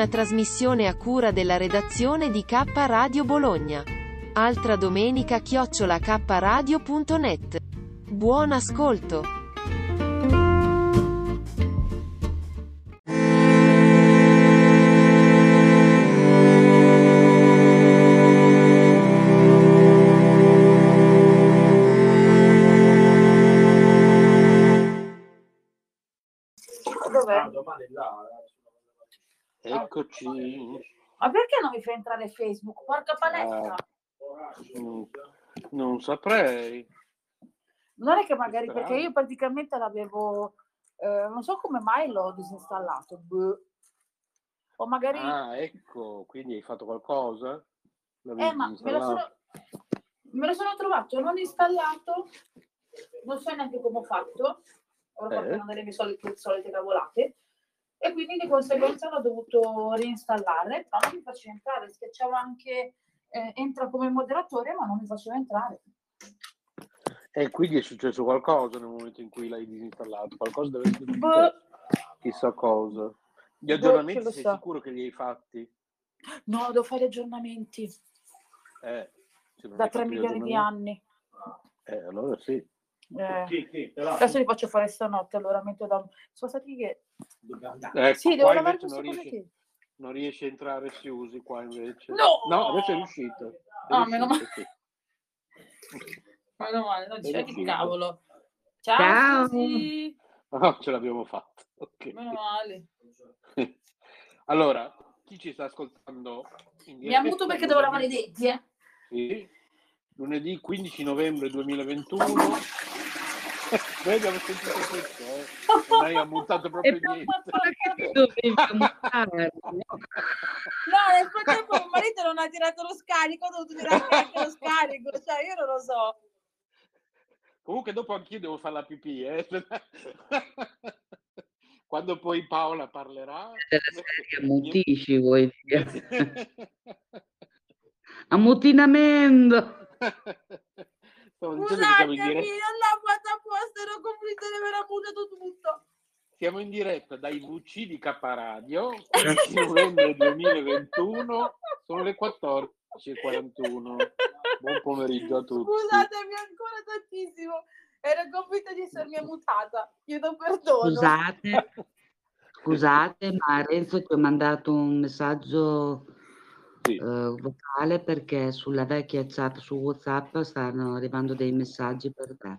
Una trasmissione a cura della redazione di K Radio Bologna. Altra domenica chiocciola kradio.net. Buon ascolto. Ma perché non mi fa entrare Facebook? Porca palestra! Mm, Non saprei. Non è che magari Strano. perché io praticamente l'avevo, eh, non so come mai l'ho disinstallato. boh. O magari, Ah, ecco, quindi hai fatto qualcosa? L'avevi eh, ma me lo, sono, me lo sono trovato non installato, non so neanche come ho fatto, fatto Eh. una delle mie solite, solite cavolate. E quindi di conseguenza l'ho dovuto reinstallare, però non mi faceva entrare, schiacciavo anche eh, entra come moderatore, ma non mi faceva entrare. E quindi è successo qualcosa nel momento in cui l'hai disinstallato? Qualcosa deve essere Boh, successo. Chissà cosa. Gli Boh, aggiornamenti lo sei sa. sicuro che li hai fatti? no, devo fare aggiornamenti Eh, da hai 3 fatto gli milioni di anni. Eh, allora sì. Eh, adesso li faccio fare stanotte, allora metto da... Sono stati che... Ecco, Sì, devo lavare questo non te. non riesci a entrare si usi qua invece. No! adesso è riuscito. È Ah, meno riuscito, sì. Meno male, non c'è che cavolo. Ciao, Ciao. Susi. Ah, ce l'abbiamo fatto. Ok. Meno male. Allora, chi ci sta ascoltando Mi ha muto perché devo lavare i lunedì- denti, eh. Sì, lunedì 15 novembre 2021. Noi abbiamo sentito questo, eh. Non hai ammutato proprio E niente. dovevi mutare? No, nel frattempo mio marito non ha tirato lo scarico, ho dovuto tirare anche lo scarico, cioè io non lo so. Comunque dopo anch'io devo fare la pipì, eh. Quando poi Paola parlerà... Della serie ammutisci, vuoi dire? Ammutinamento! Scusatemi, non l'ho fatto apposta, ero convinta di aver ammutato tutto. Siamo in diretta dai VC di K Radio, 15 novembre 2021, sono le 14.41. Buon pomeriggio a tutti. Scusatemi ancora tantissimo, ero convinta di essermi ammutata, chiedo perdono. Scusate, scusate, ma Renzo ti ho mandato un messaggio Sì. eh, vocale perché sulla vecchia chat su WhatsApp stanno arrivando dei messaggi per te.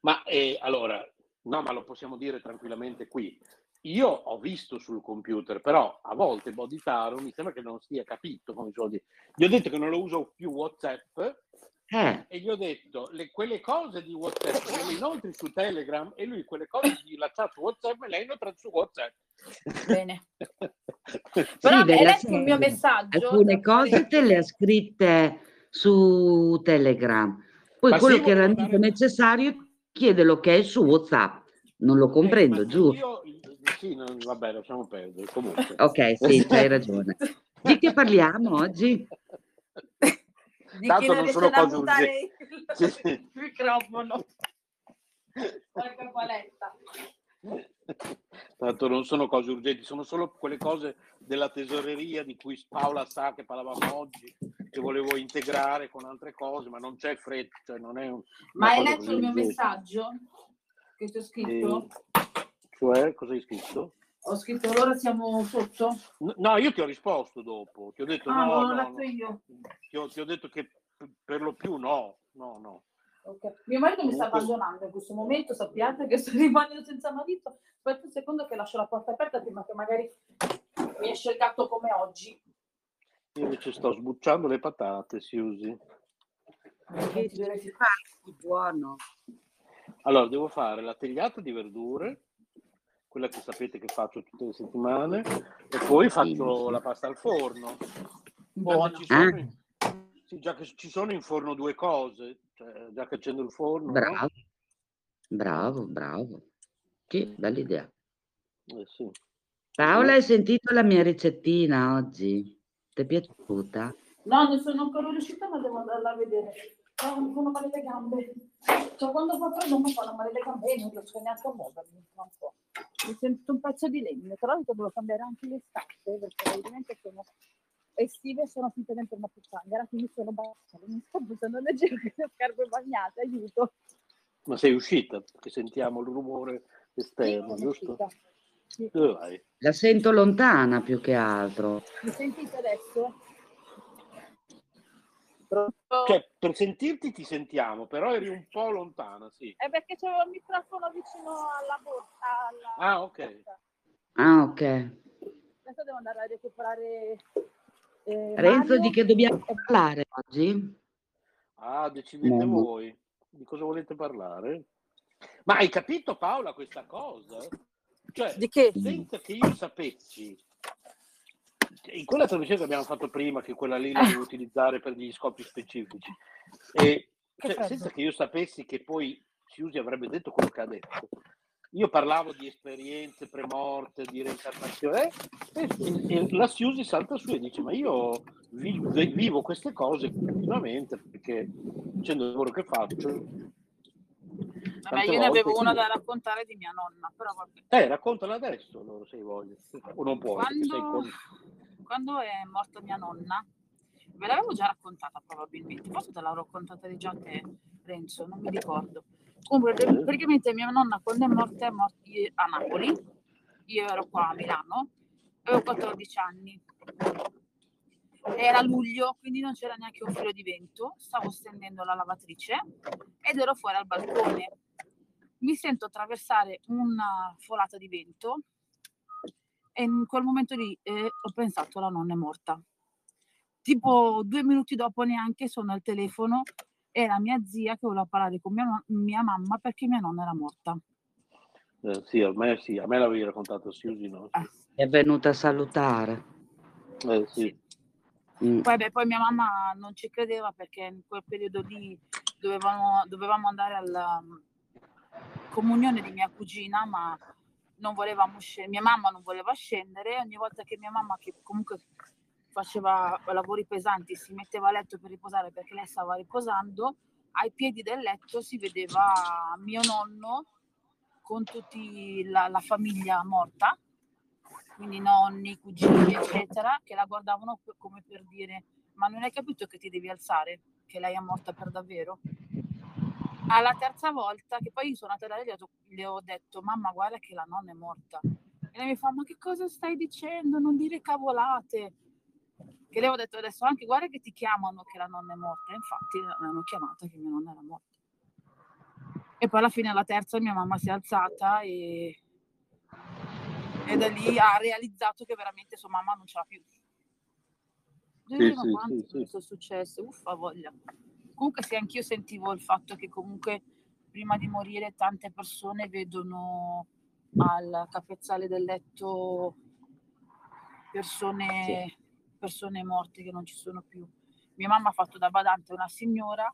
Ma eh, allora, no, ma lo possiamo dire tranquillamente qui. Io ho visto sul computer, però a volte Boditaro mi sembra che non stia capito come si vuol dire. Gli ho detto che non lo uso più WhatsApp Eh, e gli ho detto le- quelle cose di WhatsApp le inoltri su Telegram e lui quelle cose della chat WhatsApp me le ha inoltrate su WhatsApp. Bene. sì, Però hai della letto il mio messaggio? Alcune cose te le ha scritte su Telegram. Poi Ma quello sì, che era volevo dare- necessario chiede l'ok su WhatsApp. Non lo comprendo, Eh, giù. Io, sì, non- vabbè, lasciamo perdere. Comunque. Ok, sì, hai ragione. Di che parliamo oggi? Di Tanto non non sono cose ammutare il microfono. Porca paletta. Tanto non sono cose urgenti, sono solo quelle cose della tesoreria di cui Paola sa che parlavamo oggi, che volevo integrare con altre cose, ma non c'è fretta, cioè non è un, Ma hai letto il mio messaggio che ti ho scritto? Eh, cioè, cosa hai scritto? Ho scritto allora siamo sotto? No, io ti ho risposto dopo, ti ho detto Ah, no, non l'ho no, letto no. io. Ti, ho, ti ho detto che per lo più no, no, no. Ok. Mio marito mi sta abbandonando in questo momento, sappiate che sto rimanendo senza marito. Aspetta un secondo che lascio la porta aperta prima che magari mi esce il gatto come oggi. Io invece sto sbucciando le patate, si usi. Che buono. Allora, devo fare la tagliata di verdure quella che sapete che faccio tutte le settimane, e poi faccio Sì. la pasta al forno. Buona. Già che ci sono, Ah. in- sì, già che ci sono in forno due cose, cioè, già che accendo il forno, no? Bravo, bravo, bravo. Sì, bella idea. Eh, sì. Paola, hai sentito la mia ricettina oggi? Ti è piaciuta? No, non sono ancora riuscita, ma devo andarla a vedere. Ho mi fanno male le gambe. Cioè, quando fa freddo mi fanno male le gambe e non riesco neanche a muovermi. un po'. Mi sento un pezzo di legno. Tra l'altro devo cambiare anche le scarpe perché praticamente sono estive e sono finite dentro una puttana. Quindi sono bassa. Mi sto buttando nel giro le scarpe bagnate. Aiuto. Ma sei uscita? Perché sentiamo il rumore Sì, esterno, sono giusto? uscita. Sì. Dove vai? La sento lontana più che altro. Mi sentite adesso? Cioè, per sentirti ti sentiamo, però eri un po' lontana, sì. È perché c'avevo il microfono vicino alla borsa. Alla... Ah, ok. Ah, ok. Adesso devo andare a recuperare. eh, Renzo, Mario. di che dobbiamo parlare oggi? Ah, decidete Mamma. voi. Di cosa volete parlare? Ma hai capito Paola questa cosa? Cioè, Di che? senza che io sapessi, in quella trasmissione che abbiamo fatto prima, che quella lì la devo utilizzare per degli scopi specifici, e, cioè, senza che io sapessi che poi Siusi avrebbe detto quello che ha detto, io parlavo di esperienze premorte, di reincarnazione, e, e la Siusi salta su e dice: Ma io vi- vivo queste cose continuamente perché facendo il lavoro che faccio. Vabbè, io ne avevo una da raccontare di mia nonna, però. Eh, raccontala adesso, allora, se voglia. O non puoi, Quando, con... quando è morta mia nonna, ve l'avevo già raccontata probabilmente, forse te l'avevo raccontata di già te, Renzo, non mi ricordo. Comunque, praticamente mia nonna quando è morta è morta a Napoli, io ero qua a Milano, avevo 14 anni. Era luglio, quindi non c'era neanche un filo di vento, stavo stendendo la lavatrice ed ero fuori al balcone. Mi sento attraversare una folata di vento e in quel momento lì eh, ho pensato la nonna è morta. Tipo due minuti dopo neanche sono al telefono e la mia zia che voleva parlare con mia, mia mamma perché mia nonna era morta. Eh, sì, a me, sì, a me l'avevi raccontato Siusi, no? È venuta a salutare. Eh, sì. Mm. Poi, beh, poi mia mamma non ci credeva perché in quel periodo lì dovevamo, dovevamo andare alla mm, comunione di mia cugina, ma non volevamo scendere, mia mamma non voleva scendere. Ogni volta che mia mamma, che comunque faceva lavori pesanti, si metteva a letto per riposare perché lei stava riposando, ai piedi del letto si vedeva mio nonno con tutta la, la famiglia morta, quindi nonni, cugini, eccetera, che la guardavano come per dire: Ma non hai capito che ti devi alzare? Che lei è morta per davvero? Alla terza volta, che poi io sono andata da lei, le ho detto- Mamma, guarda che la nonna è morta. E lei mi fa: Ma che cosa stai dicendo? Non dire cavolate. Che le ho detto adesso anche: Guarda che ti chiamano che la nonna è morta. E infatti l'hanno chiamata che mia nonna era morta. E poi alla fine, alla terza, mia mamma si è alzata e, e da lì ha realizzato che veramente sua mamma non ce l'ha più. Ma sì, quante sì, sì. sono successe, uffa voglia. Comunque sì, anch'io sentivo il fatto che comunque prima di morire tante persone vedono al capezzale del letto persone, persone morte che non ci sono più. Mia mamma ha fatto da badante una signora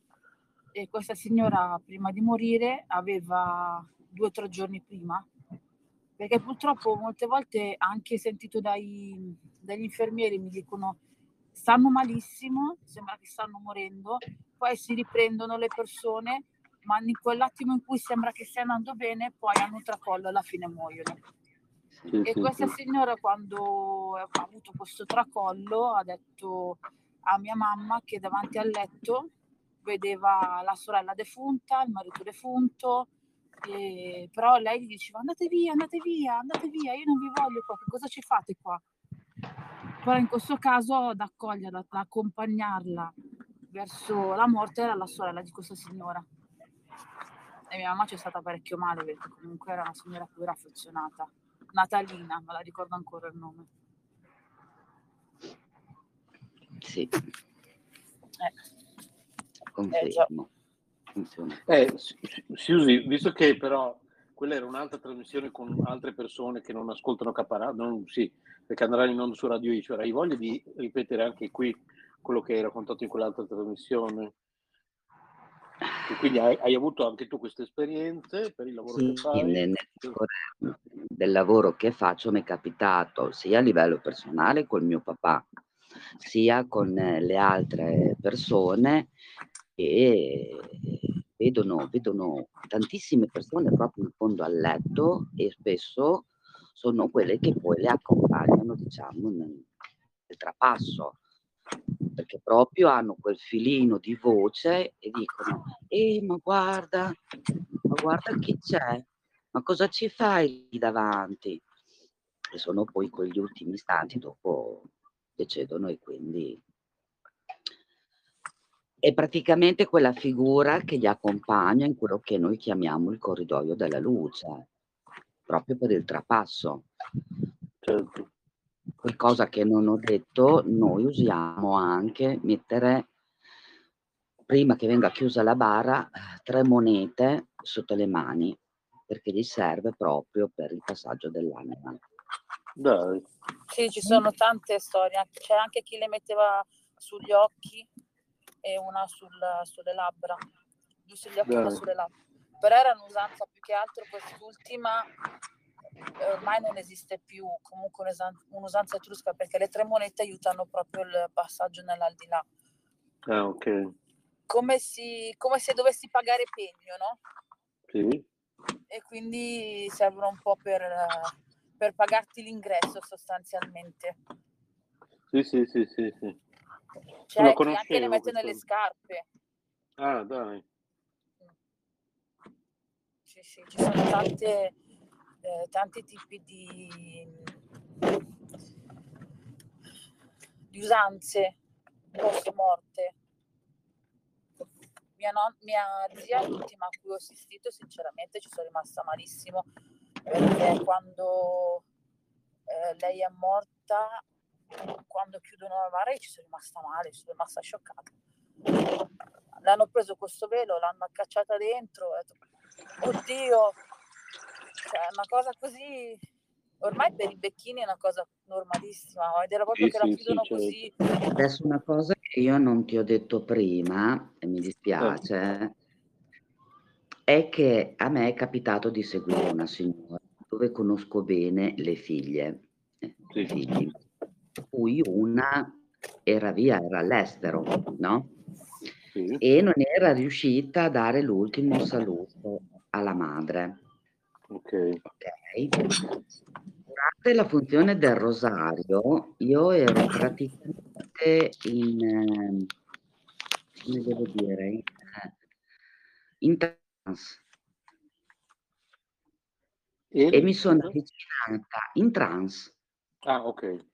e questa signora prima di morire aveva due o tre giorni prima perché purtroppo molte volte anche sentito dai, dagli infermieri mi dicono stanno malissimo, sembra che stanno morendo, poi si riprendono le persone, ma in quell'attimo in cui sembra che stia andando bene, poi hanno un tracollo e alla fine muoiono. Sì, E sì, questa sì. signora quando ha avuto questo tracollo ha detto a mia mamma che davanti al letto vedeva la sorella defunta, il marito defunto, e- però lei gli diceva andate via, andate via, andate via, io non vi voglio qua, che cosa ci fate qua? Però in questo caso ad accoglierla, ad accompagnarla verso la morte era la sorella di questa signora. E mia mamma ci è stata parecchio male perché comunque era una signora a cui era affezionata. Natalina, me la ricordo ancora il nome. Sì, Eh, confermo. Funziona. Eh, Su- Susi, visto che però quella era un'altra trasmissione con altre persone che non ascoltano Caparà, non, sì, perché andranno in onda su Radio Iso. Hai voglia di ripetere anche qui quello che hai raccontato in quell'altra trasmissione? E quindi hai, hai, avuto anche tu queste esperienze per il lavoro sì, che fai? Nel, nel, del lavoro che faccio mi è capitato sia a livello personale col mio papà, sia con le altre persone e vedono, vedono tantissime persone proprio in fondo al letto e spesso sono quelle che poi le accompagnano, diciamo, nel, nel trapasso perché proprio hanno quel filino di voce e dicono, eh, ma guarda, ma guarda chi c'è, ma cosa ci fai lì davanti? E sono poi quegli ultimi istanti dopo decedono e quindi è praticamente quella figura che li accompagna in quello che noi chiamiamo il corridoio della luce, proprio per il trapasso. Certo. Qualcosa che non ho detto, noi usiamo anche mettere, prima che venga chiusa la bara, tre monete sotto le mani, perché gli serve proprio per il passaggio dell'anima. Dai. Sì, ci sono tante storie, c'è anche chi le metteva sugli occhi e una sul, sulle labbra, due sugli occhi e una sulle labbra. Però era un'usanza più che altro quest'ultima ormai non esiste più comunque un'usanza etrusca perché le tre monete aiutano proprio il passaggio nell'aldilà. Ah, ok. Come, si, come se dovessi pagare pegno, no? Sì. E quindi servono un po' per, per pagarti l'ingresso sostanzialmente. Sì, sì, sì, sì. sì. Cioè, chi anche le mette nelle scarpe. Ah, dai. Sì, sì, ci sono tante eh, tanti tipi di, di usanze post morte. Mia, non, mia zia, l'ultima a cui ho assistito, sinceramente ci sono rimasta malissimo perché quando eh, lei è morta, quando chiudono la bara, ci sono rimasta male, sono rimasta scioccata. L'hanno preso questo velo, l'hanno accacciata dentro, ho detto, oddio, cioè, una cosa così ormai per i becchini è una cosa normalissima, ed era proprio sì, che sì, la chiudono sì, così. Certo. Adesso una cosa che io non ti ho detto prima, e mi dispiace, è che a me è capitato di seguire una signora dove conosco bene le figlie, eh, i figli, cui una era via, era all'estero, no? E non era riuscita a dare l'ultimo saluto alla madre. Ok. okay. Durante la funzione del rosario io ero praticamente in, ehm, come devo dire, in, in trance. E, e mi sono avvicinata in trance. Ah, ok.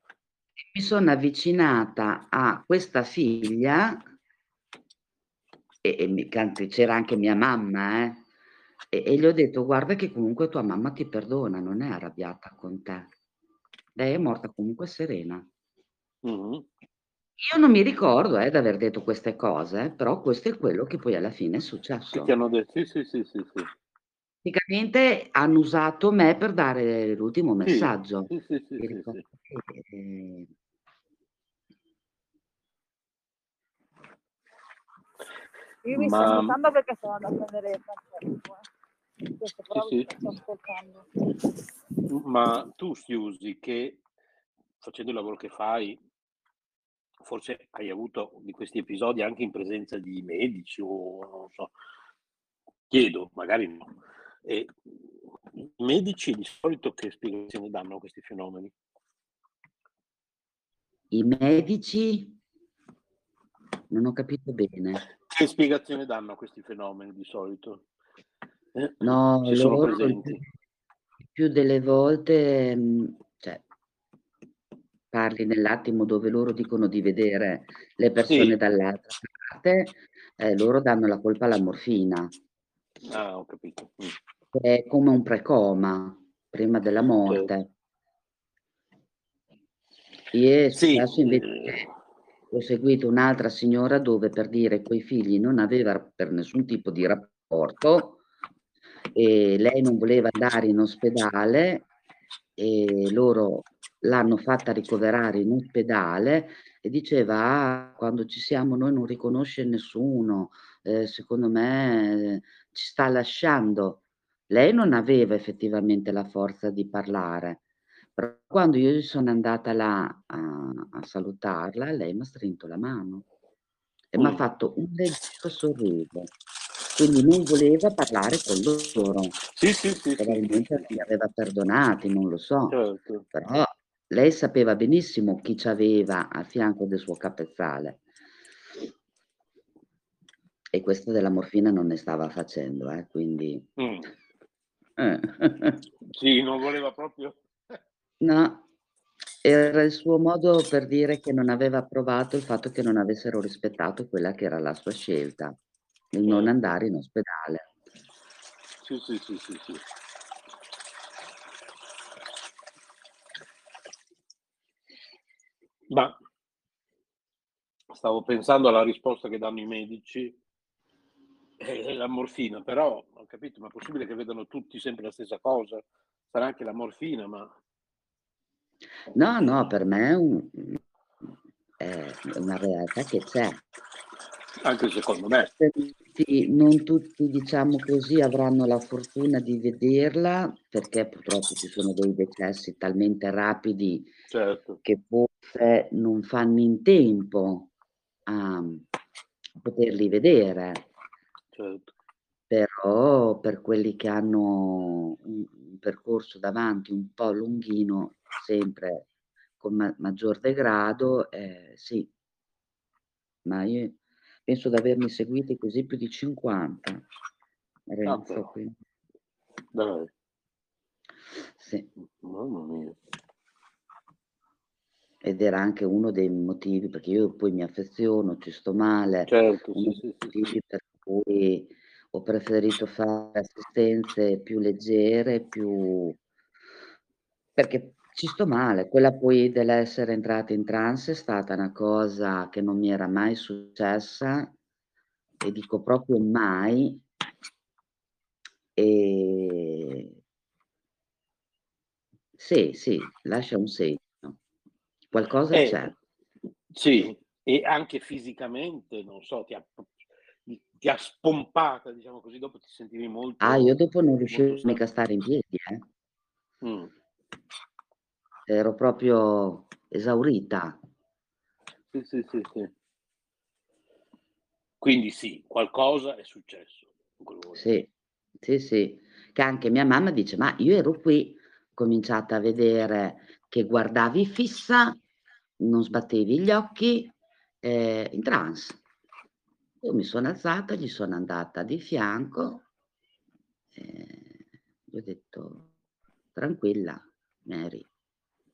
Mi sono avvicinata a questa figlia e, e c'era anche mia mamma, eh, e, e gli ho detto, guarda che comunque tua mamma ti perdona, non è arrabbiata con te. Lei è morta comunque serena. Mm-hmm. Io non mi ricordo eh, di aver detto queste cose, però questo è quello che poi alla fine è successo. Che hanno detto, sì, sì, sì, sì, sì. Praticamente hanno usato me per dare l'ultimo messaggio. Sì, sì, sì, sì, sì. Eh... Io mi Ma... sto ascoltando perché sono andata a prendere. Questo però sì, sto ascoltando. Ma tu si usi che facendo il lavoro che fai, forse hai avuto di questi episodi anche in presenza di medici o non so, chiedo, magari no. E I medici di solito che spiegazione danno a questi fenomeni? I medici? Non ho capito bene. Che spiegazione danno a questi fenomeni di solito? Eh, no, ci sono presenti. più delle volte, cioè, parli nell'attimo dove loro dicono di vedere le persone sì. dall'altra parte, eh, loro danno la colpa alla morfina. Ah, ho capito. Mm. È come un precoma prima della morte. Io sì. invece eh. ho seguito un'altra signora dove per dire quei figli non aveva per nessun tipo di rapporto e lei non voleva andare in ospedale e loro l'hanno fatta ricoverare in ospedale e diceva ah, quando ci siamo noi non riconosce nessuno, eh, secondo me ci sta lasciando. Lei non aveva effettivamente la forza di parlare, però quando io sono andata là a, a salutarla, lei mi ha stretto la mano e mm. mi ha fatto un leggero sorriso. Quindi non voleva parlare con loro. Sì, sì, sì. Probabilmente sì, li aveva perdonati, non lo so. Certo. Però lei sapeva benissimo chi ci aveva a fianco del suo capezzale. E questo della morfina non ne stava facendo, eh, quindi... Mm. Eh. sì, non voleva proprio... no, era il suo modo per dire che non aveva approvato il fatto che non avessero rispettato quella che era la sua scelta, il non certo. andare in ospedale. Sì, sì, sì, sì, sì. Ma stavo pensando alla risposta che danno i medici e la morfina, però ho capito, ma è possibile che vedano tutti sempre la stessa cosa? Sarà anche la morfina, ma... No, no, per me è, un, è una realtà che c'è. Anche secondo me. Non tutti, diciamo così, avranno la fortuna di vederla perché purtroppo ci sono dei decessi talmente rapidi certo. che forse non fanno in tempo a poterli vedere. Certo. Però per quelli che hanno un percorso davanti un po' lunghino, sempre con ma- maggior degrado, eh, sì. Ma io penso di avermi seguiti così più di 50. Renzo, ah, quindi. Dai. Sì. Mamma mia ed era anche uno dei motivi perché io poi mi affeziono, ci sto male, certo, uno sì, sì, sì. per cui ho preferito fare assistenze più leggere, più perché ci sto male. Quella poi dell'essere entrata in trance è stata una cosa che non mi era mai successa e dico proprio mai. E sì, sì, lascia un segno. Qualcosa Eh, c'è. sì, e anche fisicamente, non so, ti ha, ti ha spompata, diciamo così, dopo ti sentivi molto... Ah, io dopo non riuscivo mica a stare in piedi, eh. Mm. Ero proprio esaurita. Sì, sì, sì, sì. Quindi sì, qualcosa è successo. Sì, sì, sì. Che anche mia mamma dice, ma io ero qui, ho cominciato a vedere che guardavi fissa, non sbattevi gli occhi, eh, in trance. Io mi sono alzata, gli sono andata di fianco, eh, gli ho detto, tranquilla Mary,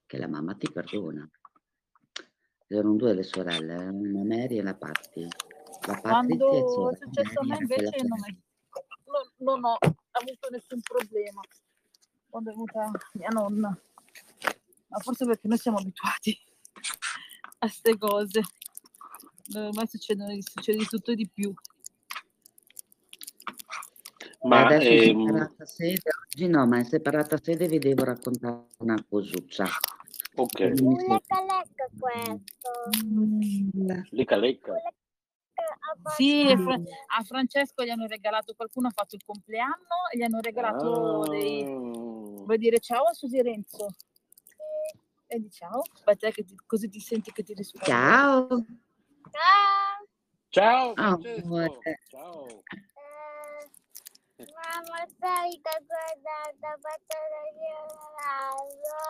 che la mamma ti perdona. Erano due le sorelle, una Mary e la Patti. La Quando è successo a me invece non, è, non, non ho avuto nessun problema. Quando è venuta mia nonna ma forse perché noi siamo abituati a queste cose. Ormai succede, succede di tutto e di più. Ma adesso ehm... in separata sede, oggi no, ma in separata sede vi devo raccontare una cosuccia. Ok. Lecca lecca questo. Lecca lecca. Sì, a Francesco gli hanno regalato, qualcuno ha fatto il compleanno e gli hanno regalato ah. dei... Vuoi dire ciao a Susi Renzo? e di ciao. Aspetta, che ti, così ti senti che ti rispondo. Ciao. Ciao. Ciao, Francesco. Ciao. Eh, mamma, sai che guardata fatto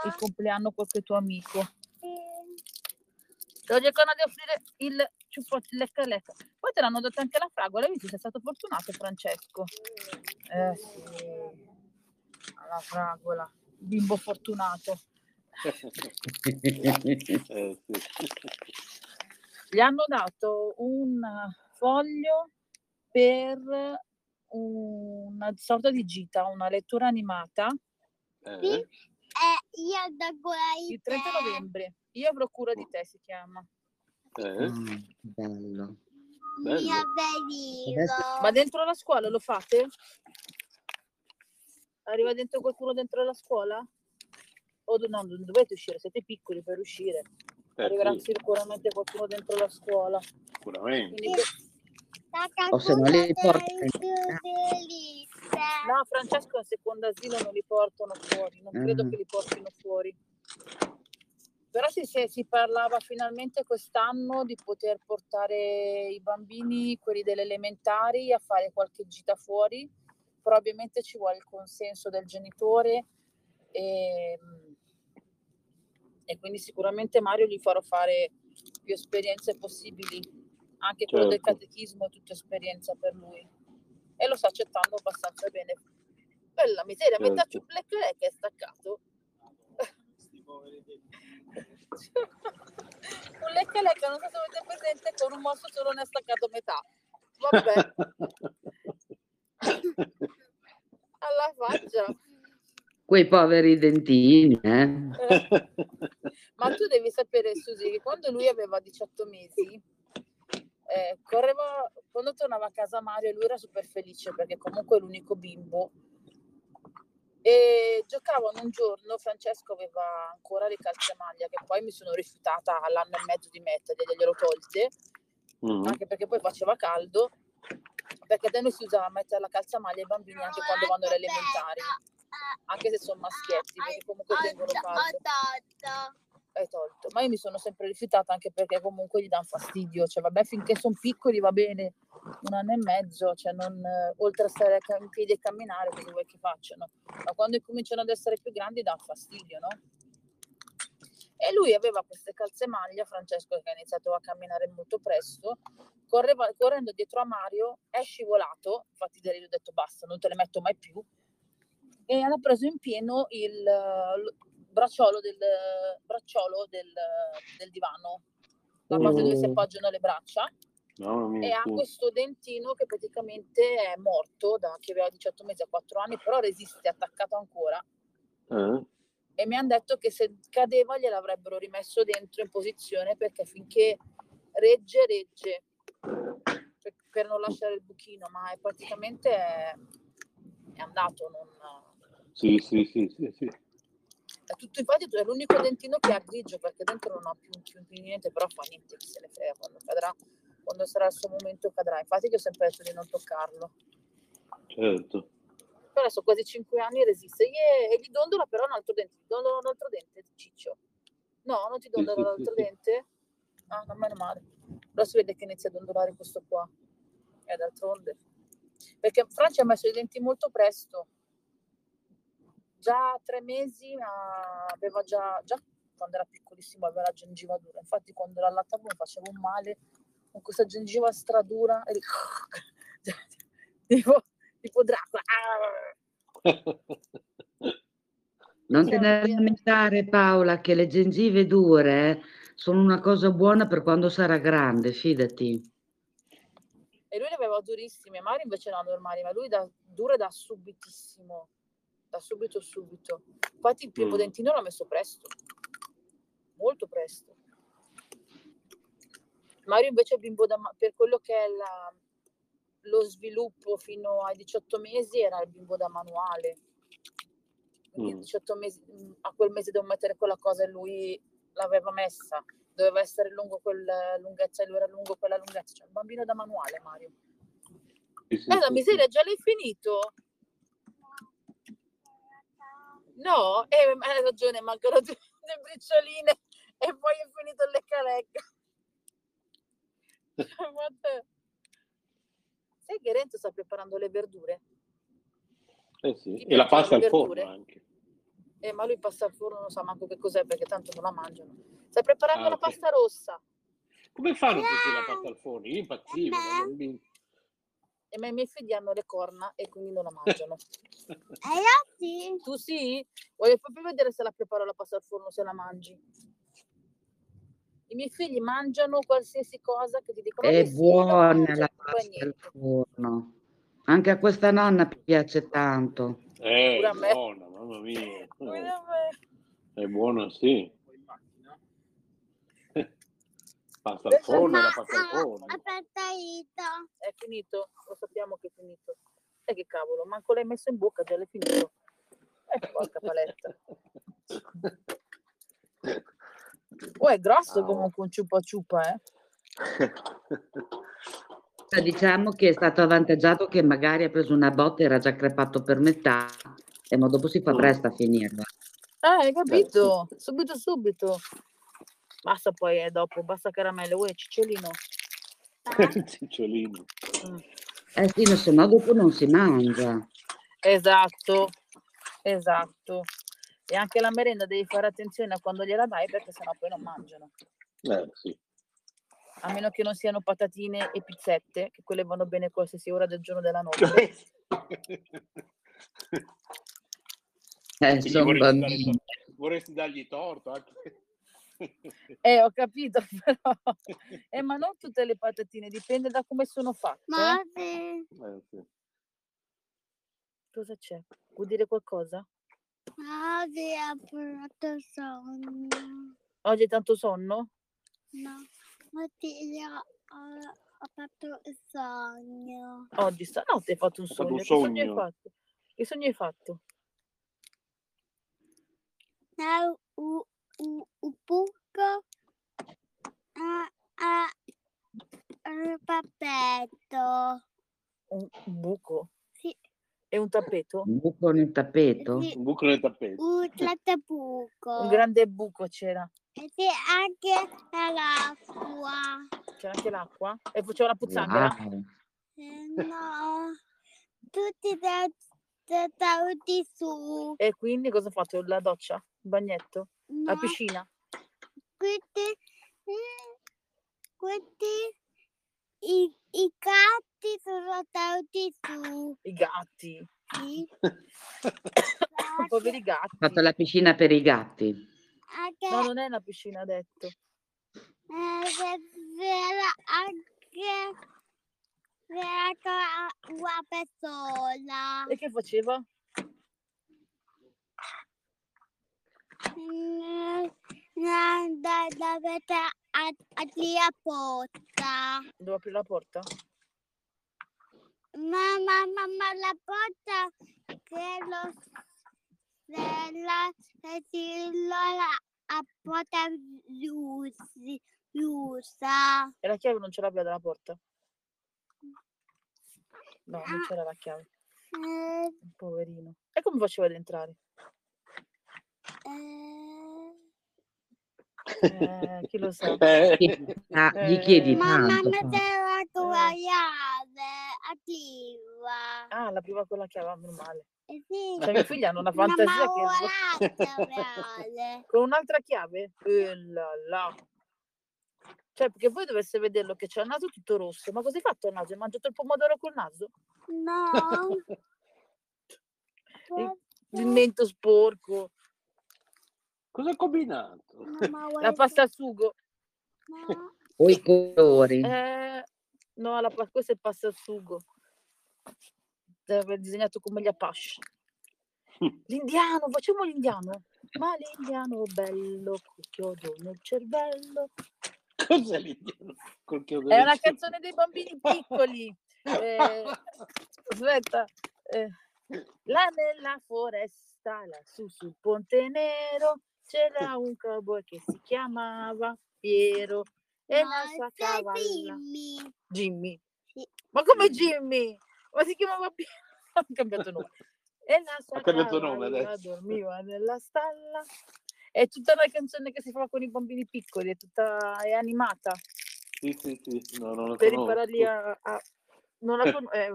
il compleanno qualche tuo amico. Sì. Sto cercando di offrire il ciuffotto, il lecca lecca. Poi te l'hanno dato anche la fragola, visto sei stato fortunato Francesco. Eh sì. La fragola, bimbo fortunato. Eh, Gli hanno dato un foglio per una sorta di gita, una lettura animata. Eh. Sì, eh, io il 30 novembre. Io avrò cura di te, si chiama. Eh. Mm, bello. bello. Ma dentro la scuola lo fate? Arriva dentro qualcuno dentro la scuola? O no, non dovete uscire, siete piccoli per uscire. Eh, Arriverà sì, sicuramente qualcuno dentro la scuola. sicuramente. Quindi, O se no li porta sei più felice. no, Francesco in secondo asilo non li portano fuori, non credo Ah. che li portino fuori. Però si, si- si parlava finalmente quest'anno di poter portare i bambini, quelli delle elementari, a fare qualche gita fuori, però ovviamente ci vuole il consenso del genitore e, e quindi sicuramente Mario gli farò fare più esperienze possibili, anche quello del Certo. catechismo è tutta esperienza per lui e lo sta accettando abbastanza bene. Bella miseria, metà Certo. ciù black leg è staccato. un lecca lecca, non so se avete presente, con un morso solo ne ha staccato metà. Vabbè, alla faccia. Quei poveri dentini, eh? Ma tu devi sapere, Susi, che quando lui aveva 18 mesi, eh, correva, quando tornava a casa Mario, lui era super felice perché comunque è l'unico bimbo. E giocavano un giorno, Francesco aveva ancora le calzamaglia che poi mi sono rifiutata all'anno e mezzo di metterle, glielo tolte, Mhm. anche perché poi faceva caldo, perché da noi si usava mettere la calzamaglia ai bambini anche quando vanno alle elementari, anche se sono maschietti, perché comunque tengono caldo Ho hai tolto. Ma io mi sono sempre rifiutata anche perché comunque gli danno fastidio. Cioè, vabbè, finché sono piccoli va bene, un anno e mezzo, cioè non, oltre a stare in piedi e camminare, cosa vuoi che facciano? Ma quando cominciano ad essere più grandi dà fastidio, no? E lui aveva queste calze maglia, Francesco che ha iniziato a camminare molto presto, correva, correndo dietro a Mario, è scivolato, infatti gli ho detto basta, non te le metto mai più, e hanno preso in pieno il, bracciolo del, bracciolo del, del divano, la parte dove si Oh. appoggiano le braccia, mia, e ha questo dentino che praticamente è morto da che aveva 18 mesi a 4 anni, però resiste, è attaccato ancora. Eh? E mi hanno detto che se cadeva gliel'avrebbero rimesso dentro in posizione perché finché regge, regge, per, per non lasciare il buchino, ma è praticamente è, è andato. Non, Sì, sì, sì, sì, sì. è tutto, infatti è l'unico dentino che ha grigio perché dentro non ha più, più, niente, però fa niente, chi se ne frega quando cadrà, quando sarà il suo momento cadrà. Infatti ti ho sempre detto di non toccarlo. Certo. Però adesso quasi 5 anni resiste Yeah, e gli dondola però un altro dente, gli dondola un altro dente, Ciccio. No, non ti dondola sì, l'altro sì. dente? Ah, non meno male. Però si vede che inizia a dondolare questo qua. E d'altronde. Perché Francia ha messo i denti molto presto. Già tre mesi ma aveva già, già quando era piccolissimo aveva la gengiva dura. Infatti quando l'allatavo mi faceva un male con questa gengiva stradura. E tipo, tipo Dracula. Non te ne lamentare Paola che le gengive dure sono una cosa buona per quando sarà grande, fidati. E lui le aveva durissime, Mario invece no, normali, ma lui da, dure da subitissimo, da subito subito. Infatti il primo Mm. dentino l'ha messo presto, molto presto. Mario invece è bimbo da, ma- per quello che è la- lo sviluppo fino ai 18 mesi era il bimbo da manuale. Quindi Mm. 18 mesi, mm, a quel mese devo mettere quella cosa e lui l'aveva messa. Doveva essere lungo quella lunghezza e lui era lungo quella lunghezza. Cioè un bambino da manuale, Mario. Sì, sì, Eh, la miseria, già l'hai finito? No, eh, ma hai ragione, mancano due, due bricioline e poi è finito il lecca-lecca. Vabbè. Sai che Renzo sta preparando le verdure? Eh sì. E la pasta le al forno anche. Eh, ma lui passa al forno, non sa manco che cos'è perché tanto non la mangiano. Stai preparando Ah, la pasta rossa. Come fanno tutti la pasta al forno? Io impazzivo da bambino. E ma i miei figli hanno le corna e quindi non la mangiano. E io sì. tu sì? Voglio proprio vedere se la preparo la pasta al forno, se la mangi. I miei figli mangiano qualsiasi cosa che ti dicono È "Vabbè, sì, buona mangio", la pasta al forno. Anche a questa nonna piace tanto. Eh, è buona, mamma mia. Pure Eh, a me. È buona, sì. Pasta al forno, la pasta al ah, forno. aspetta, Ito. È finito? Lo sappiamo che è finito. E che cavolo, manco l'hai messo in bocca, già l'hai finito. Eh, porca paletta. Oh, è grosso Ah, comunque un ciupa ciupa, eh. Cioè, Diciamo che è stato avvantaggiato che magari ha preso una botta e era già crepato per metà, e ma dopo si fa Mm. presto a finirla. Eh, hai capito? Subito, subito. Basta poi, eh, dopo, basta caramelle. Uè, cicciolino. Cicciolino. Mm. Eh sì, no, se no dopo non si mangia. Esatto, esatto. E anche la merenda devi fare attenzione a quando gliela dai perché sennò poi non mangiano. Eh, sì. A meno che non siano patatine e pizzette, che quelle vanno bene qualsiasi ora del giorno della notte. Eh, vorresti, to- vorresti dargli torto anche. Eh, ho capito, però. Eh, ma non tutte le patatine, dipende da come sono fatte. eh. Ma sì, Eh, sì. Cosa c'è? Vuoi dire qualcosa? ma sì, ha pronto sonno. Oggi hai tanto sonno? No, mattina ho, ho fatto il sogno. Oggi stanotte hai fatto un fatto sogno. un Che sogno hai sogno? fatto? Che sogno hai fatto? È un, un buco a, a, un pappetto. Un un buco? Sì. E un tappeto? Un buco nel tappeto? Sì, Un buco nel tappeto. un trattabuco. Un grande buco c'era. E sì, anche l'acqua. C'era anche l'acqua? E faceva la pozzanghera? Wow. Eh, no, tutti da, da, tutti su. E quindi cosa ha fatto? La doccia? Il bagnetto? La No, piscina? questi, questi i, i gatti sono stati su. I gatti? Sì. Poveri Anche, Ha gatti. fatto la piscina per i gatti. anche, No, non è una piscina, ha detto. eh, anche c'era una persona. E che faceva? Da, da, da, da, a, a la porta. Devo aprire la porta? Mamma, mamma, la porta che lo se la se la a porta chiusa. E la chiave non ce l'aveva della porta? No, non Ah. c'era la chiave. Eh, Poverino. E come faceva ad entrare? Eh, chi lo sa. Eh, Chiedi- ah, Gli Eh, chiedi mamma, tanto. c'era con la Eh. chiave attiva. Ah, l'apriva con la chiave, ah, meno male. Eh sì, Cioè, mio figlio hanno una fantasia che... Con un'altra chiave? Eh là là. Cioè, perché voi dovesse vederlo che c'ha il naso tutto rosso. Ma cosa hai fatto al naso? Hai mangiato il pomodoro col naso? No. Il, il mento sporco, Cosa ha combinato? Mamma la pasta al sugo. No. O i colori. Eh, no, la, questo è pasta al sugo. Deve aver disegnato come gli Apache. L'indiano, facciamo l'indiano. Ma l'indiano bello, col chiodo nel cervello. Cos'è l'indiano? Col chiodo È una cervello? canzone dei bambini piccoli. Eh, aspetta. eh, là nella foresta, lassù sul Ponte Nero, c'era un cowboy che si chiamava Piero e No, la sua cavalla. Jimmy. Jimmy. Sì. Ma come Jimmy? Ma si chiamava Piero? Ha cambiato nome. E la sua Ha cambiato nome adesso. dormiva nella stalla. È tutta una canzone che si fa con i bambini piccoli, è tutta è animata Sì, sì, sì. No, non lo per impararli a, a- non la con- eh,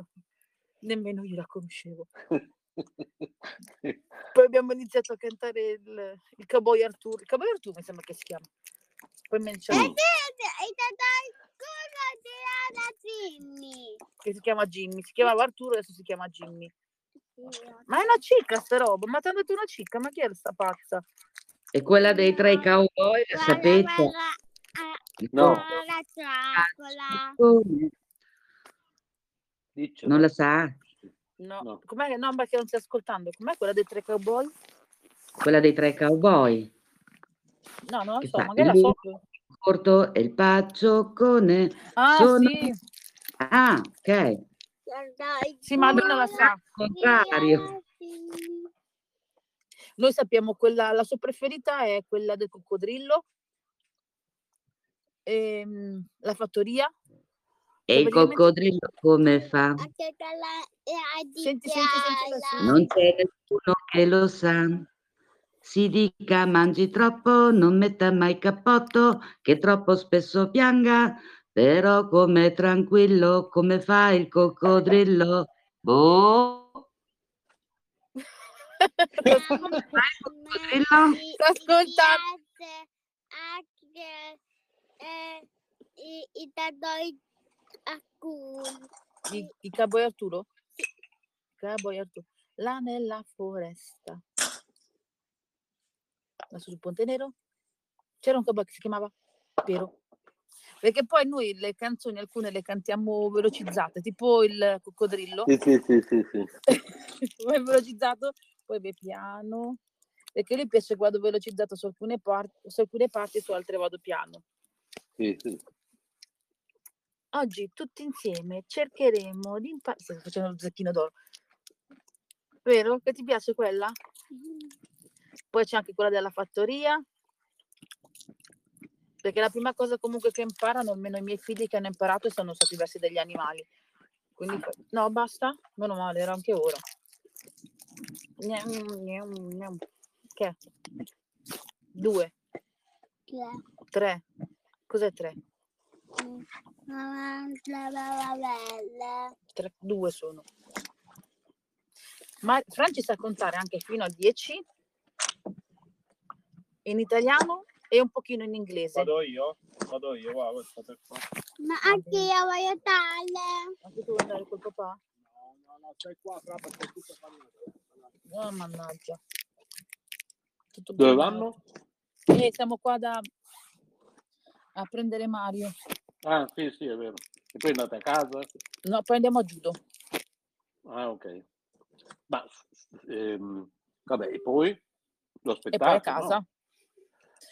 nemmeno io la conoscevo. Poi abbiamo iniziato a cantare il, il Cowboy Arthur. Il Cowboy Arthur mi sembra che si chiama. Poi mi Jimmy? che si chiama Jimmy. Si chiamava Arturo, adesso si chiama Jimmy. Ma è una cicca sta roba, ma ti hanno detto una cicca, ma chi è sta pazza? E quella dei tre cowboy, la sapete? ah, No. la. Non la sa? No, No. com'è? No, perché non stai ascoltando. Com'è quella dei tre cowboy? Quella dei tre cowboy. No, non lo Che so, magari la il so. Corto e il pacioccone. Ah, sono- sì. Ah, ok. Sì, ma lui non la sa. Contrario. Noi sappiamo quella, la sua preferita è quella del coccodrillo, ehm, la fattoria. E il coccodrillo come fa? È Senti, senti, senti. Non c'è nessuno che lo sa. Si dica mangi troppo, non metta mai cappotto, che troppo spesso pianga, però come tranquillo, come fa il coccodrillo? Boh, coccodrillo? Sto ascoltando. anche eh, i, i tadoi alcuni. I, i Cowboy Arturo? Cowboy Arturo. Là nella foresta. Là sul Ponte Nero. C'era un cowboy che si chiamava Piero. Perché poi noi le canzoni, alcune le cantiamo velocizzate, tipo il coccodrillo. Sì, sì, sì, sì, sì. poi velocizzato, poi vai piano. Perché lui piace che vado velocizzato su alcune, parti, su alcune parti e su altre vado piano. sì, sì. Oggi tutti insieme cercheremo di imparare. Stai facendo lo zecchino d'oro. Vero? Che ti piace quella? Poi c'è anche quella della fattoria. Perché la prima cosa comunque che imparano, almeno i miei figli che hanno imparato, sono stati versi degli animali. Quindi, fa- no, basta? Meno male, era anche ora. Che? Due, tre. Cos'è tre? Tre, due sono. Ma Franci sa contare anche fino a 10 in italiano e un pochino in inglese. Vado io? Vado io, guarda, state qua. Ma anche io voglio tale. Anche tu vuoi andare col papà? No, no, no, stai qua, fra, perché è tutto bagnato. Oh, mannaggia. Tutto Dove vanno? Eh, siamo qua da a prendere Mario. Ah, sì, sì, è vero. E poi andate a casa? No, poi andiamo a judo. Ah, ok. Ma, ehm, vabbè, e poi lo E poi a aspettate, casa. no?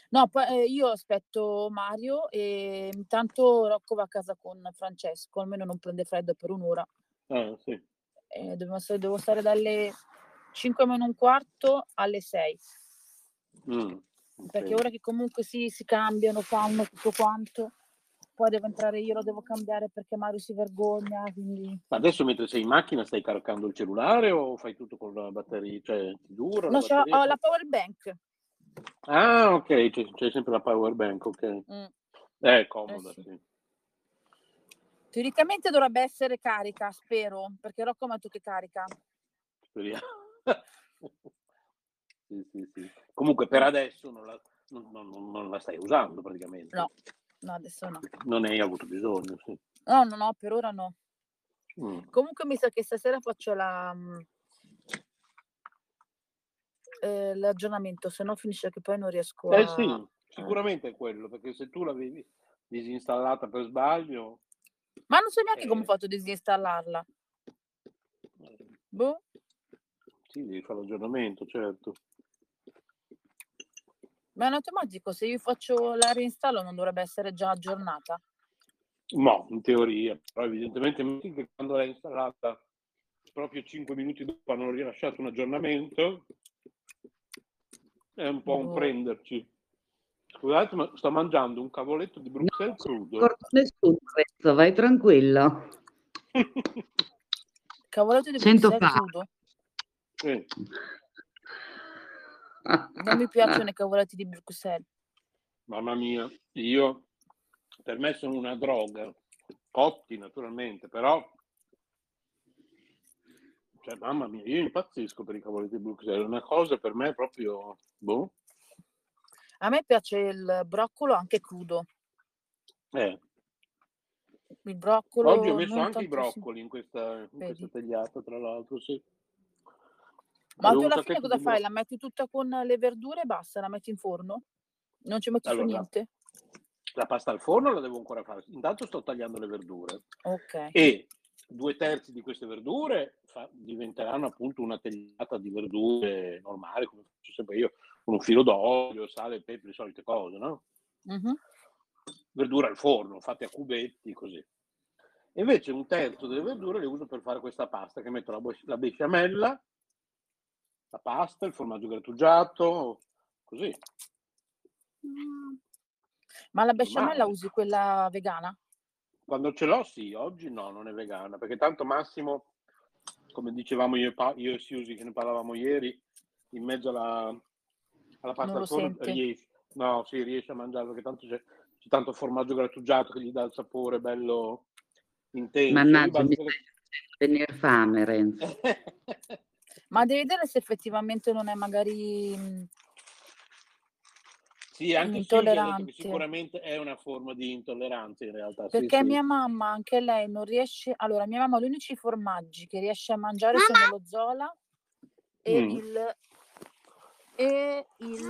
No, poi eh, io aspetto Mario e intanto Rocco va a casa con Francesco, almeno non prende freddo per un'ora. Ah, sì. Eh, devo, stare, devo stare dalle 5 meno un quarto alle 6, Mm, perché ora che comunque si, si cambiano, fanno tutto quanto, poi devo entrare io, lo devo cambiare perché Mario si vergogna, quindi... Ma adesso mentre sei in macchina stai caricando il cellulare o fai tutto con la batteria? Cioè, ti dura la No, batteria? ho la power bank. Ah, ok, c'è, c'è sempre la power bank, ok. Mm. È comoda, sì. sì. Teoricamente dovrebbe essere carica, spero, perché Rocco mi ha detto che carica. Speriamo. sì, sì, sì. Comunque per adesso non la, non- non- non la stai usando praticamente. No. No, adesso no. Non ne hai avuto bisogno, sì. No, no, no, per ora no. Mm. Comunque mi sa che stasera faccio la, mm, eh, l'aggiornamento, se no finisce che poi non riesco a... Eh sì, sicuramente è quello, perché se tu l'avevi disinstallata per sbaglio, Ma non so neanche come ho Eh. fatto a disinstallarla. eh, Boh. sì, devi fare l'aggiornamento, certo. Ma è in automatico, se io faccio la reinstallo non dovrebbe essere già aggiornata. No, in teoria, però evidentemente quando l'hai installata proprio 5 minuti dopo hanno rilasciato un aggiornamento, è un po' un Boh. prenderci. Scusate, ma sto mangiando un cavoletto di Bruxelles crudo. Corto nessuno questo, vai tranquillo. Cavolato di Sento Bruxelles fame. crudo. Sì. Non mi piacciono i cavolotti di Bruxelles. Mamma mia, io per me sono una droga, cotti naturalmente, però cioè, mamma mia, io impazzisco per i cavoletti di Bruxelles, è una cosa per me proprio boh. A me piace il broccolo anche crudo. Eh, Il broccolo. oggi ho messo anche i broccoli in questa, in questa tagliata, tra l'altro, sì. Ma tu alla fine cosa fai? La metti tutta con le verdure e basta? La metti in forno? Non ci metti Allora, su niente? La pasta al forno la devo ancora fare. Intanto sto tagliando le verdure Ok. e due terzi di queste verdure fa- diventeranno appunto una tagliata di verdure normale, come faccio sempre io, con un filo d'olio, sale, pepe, le solite cose, no? Mhm. Verdure al forno, fatte a cubetti, così. E invece un terzo delle verdure le uso per fare questa pasta, che metto la, la besciamella, la pasta, il formaggio grattugiato, così. Ma la besciamella Normale. usi quella vegana? Quando ce l'ho sì, oggi no, non è vegana, perché tanto Massimo, come dicevamo io, e io e Siusi, che ne parlavamo ieri, in mezzo alla, alla pasta al forno riesce, no, sì, riesce a mangiare, perché tanto c'è, c'è tanto formaggio grattugiato che gli dà il sapore bello intenso. Mannaggia, mi stai facendo venire fame, Renzo. Ma devi vedere se effettivamente non è magari... mh, Sì, anche Intollerante. sicuramente è una forma di intolleranza in realtà. Perché sì. mia mamma, anche lei, non riesce... Allora, mia mamma, gli unici formaggi che riesce a mangiare sono lo zola e Mm. il... E il...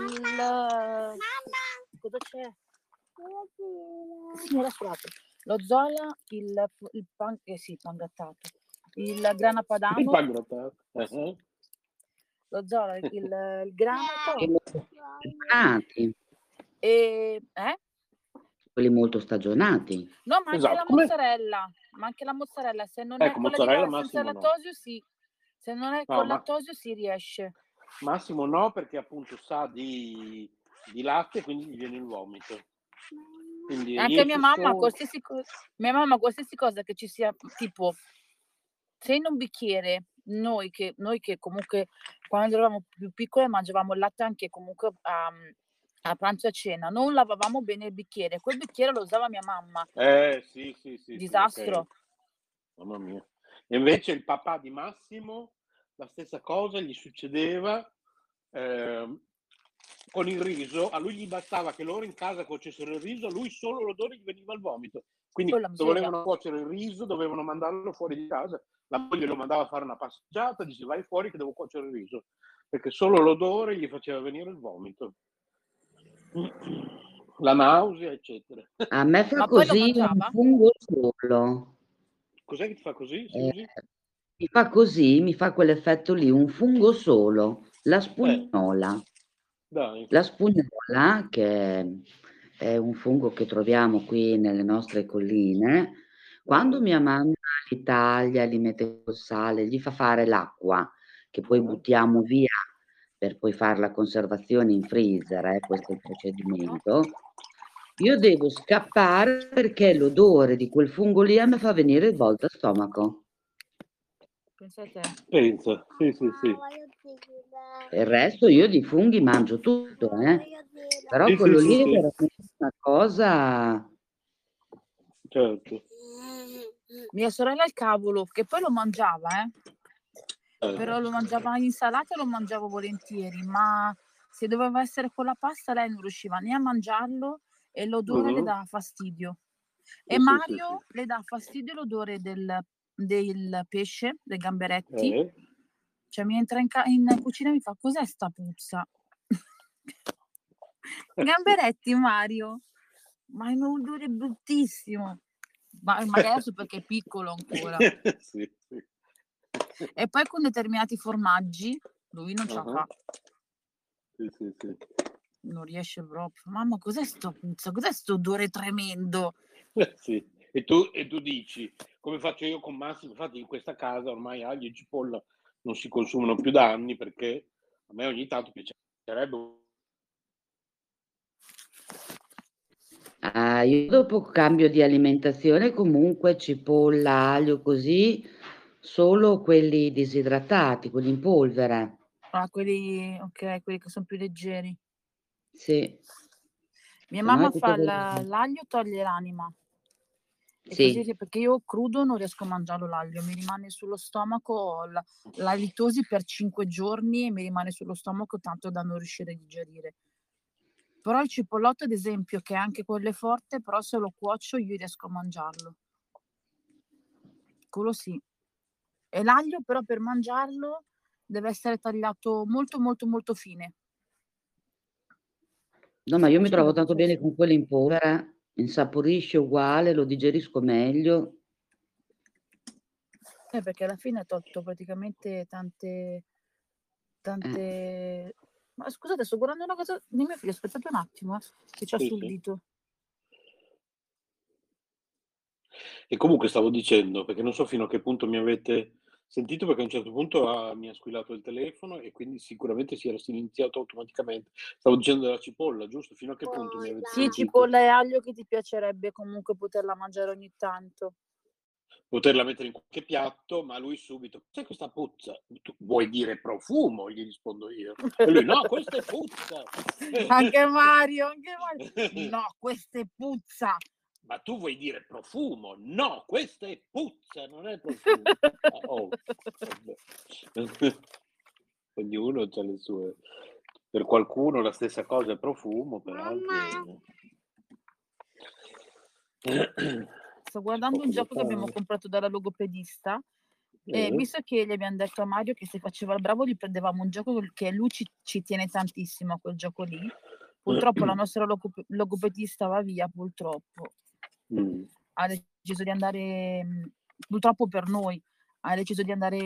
Cosa c'è? Signora, scusate. Lo zola, il, il pan... Eh sì, il pan grattato. Il grana Il padano, pan grattato. Eh, lo zola, il, il grana Quelli poi- molto stagionati, e... Eh? quelli molto stagionati. No, ma anche Esatto, la mozzarella, ma anche la mozzarella, se non è Ecco, quella mozzarella di senza no. lattosio, sì. Se non è No, con ma- lattosio si riesce. Massimo no, perché appunto sa di, di latte, quindi gli viene il vomito. Quindi Anche mia mamma, solo- qualsiasi, co- mia mamma, qualsiasi cosa che ci sia, tipo, se in un bicchiere, noi che, noi che comunque quando eravamo più piccole mangiavamo il latte anche comunque a, a pranzo e a cena, non lavavamo bene il bicchiere, quel bicchiere lo usava mia mamma, Eh, sì, sì, sì. sì, disastro. ok. Mamma mia. E invece il papà di Massimo, la stessa cosa gli succedeva ehm, con il riso. A lui gli bastava che loro in casa cuocessero il riso, a lui solo l'odore gli veniva il vomito. Quindi volevano cuocere il riso dovevano mandarlo fuori di casa. La moglie lo mandava a fare una passeggiata, dice vai fuori che devo cuocere il riso. Perché solo l'odore gli faceva venire il vomito. La nausea, eccetera. A me fa Ma così un fungo solo. Cos'è che ti fa così? Eh, mi fa così, mi fa quell'effetto lì, un fungo solo, la spugnola. Dai. La spugnola, che è un fungo che troviamo qui nelle nostre colline, quando mia mamma li taglia, li mette col sale, gli fa fare l'acqua, che poi buttiamo via per poi fare la conservazione in freezer, eh, questo è il procedimento, io devo scappare perché l'odore di quel fungo lì a me fa venire il volto a stomaco. Pensate, Pensa, sì, sì, sì. Il resto io di funghi mangio tutto, eh. Però Sì, sì, quello sì, lì è sì. veramente una cosa... Certo. mia sorella il cavolo, che poi lo mangiava, eh. Eh, però lo mangiava in insalata lo mangiavo volentieri, ma se doveva essere con la pasta lei non riusciva né a mangiarlo e l'odore le Mhm. dava fastidio. Sì, E sì, Mario le dà fastidio l'odore del, del pesce, dei gamberetti. Eh, Cioè mi entra in, ca- in cucina e mi fa cos'è sta puzza? gamberetti Mario, ma è un odore bruttissimo. Ma magari adesso perché è piccolo ancora. sì, sì. E poi con determinati formaggi lui non ce la fa. Sì, sì, sì. non riesce proprio. Mamma, cos'è sto puzza? Cos'è sto odore tremendo? Sì. E, tu, e tu dici, come faccio io con Massimo, infatti in questa casa ormai aglio e cipolla non si consumano più da anni perché a me ogni tanto piacerebbe Ah, io dopo cambio di alimentazione comunque cipolla, aglio così, solo quelli disidratati, quelli in polvere. Ah, quelli, ok, quelli che sono più leggeri. Sì, Mia mamma fa la- l'aglio, toglie l'anima. Sì. così, perché io crudo non riesco a mangiarlo l'aglio, mi rimane sullo stomaco, la, la litosi per 5 giorni e mi rimane sullo stomaco tanto da non riuscire a digerire. Però il cipollotto, ad esempio, che è anche quello è forte, però se lo cuocio io riesco a mangiarlo. Quello sì. E l'aglio però per mangiarlo deve essere tagliato molto molto molto fine. No, ma io mi trovo tanto bene con quello in polvere, insaporisce uguale, lo digerisco meglio. Eh, perché alla fine ha tolto praticamente tante, tante... Ma scusate, sto guardando una cosa di mio figlio, aspettate un attimo, eh, che c'ha Sì, sul dito. E comunque stavo dicendo, perché non so fino a che punto mi avete Sentito perché a un certo punto ha- mi ha squillato il telefono e quindi sicuramente si era silenziato automaticamente. Stavo dicendo della cipolla, giusto? Fino a che punto mi avete Sì, sentito? cipolla e aglio che ti piacerebbe comunque poterla mangiare ogni tanto. Poterla mettere in qualche piatto, ma lui subito, c'è questa puzza? Tu vuoi dire profumo? Gli rispondo io. E lui, no, questa è puzza. Anche Mario, anche Mario. No, questa è puzza. Ma tu vuoi dire profumo? No, questa è puzza, non è profumo. Ah, oh. Ognuno ha le sue. Per qualcuno la stessa cosa è profumo, per altri. Sto guardando un gioco che abbiamo comprato dalla logopedista e Eh? visto che gli abbiamo detto a Mario che se faceva il bravo gli prendevamo un gioco che lui ci, ci tiene tantissimo a quel gioco lì. Purtroppo la nostra logop- logopedista va via, purtroppo. Mm. Ha deciso di andare, mh, purtroppo per noi, ha deciso di andare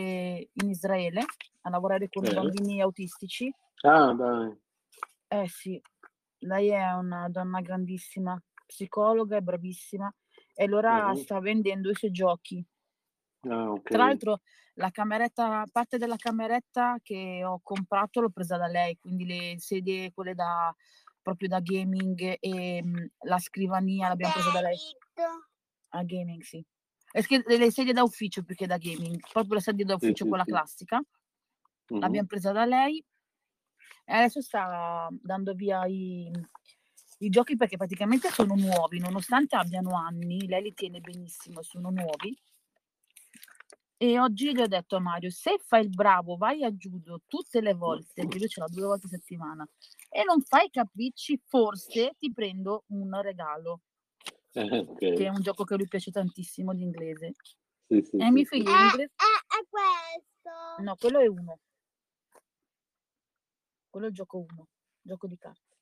in Israele a lavorare con i Eh? bambini autistici. Ah, dai. Eh sì, lei è una donna grandissima, psicologa, è bravissima e allora Mhm. sta vendendo i suoi giochi. Ah, ok. Tra l'altro la cameretta, parte della cameretta che ho comprato l'ho presa da lei, quindi le sedie, quelle da proprio da gaming e mh, la scrivania l'abbiamo presa da lei. A gaming, sì. Le sedie da ufficio più che da gaming, proprio la sedia da ufficio, sì, quella sì. classica. Mhm. L'abbiamo presa da lei e adesso sta dando via i, i giochi perché praticamente sono nuovi, nonostante abbiano anni, lei li tiene benissimo, sono nuovi. E oggi gli ho detto a Mario, se fai il bravo, vai a judo tutte le volte, judo ce l'ho due volte a settimana, e non fai capricci, forse ti prendo un regalo, Eh, ok. che è un gioco che a lui piace tantissimo, l'inglese. Sì, sì, E sì, mio figlio è, è questo. No, quello è uno. Quello è il gioco uno, gioco di carte.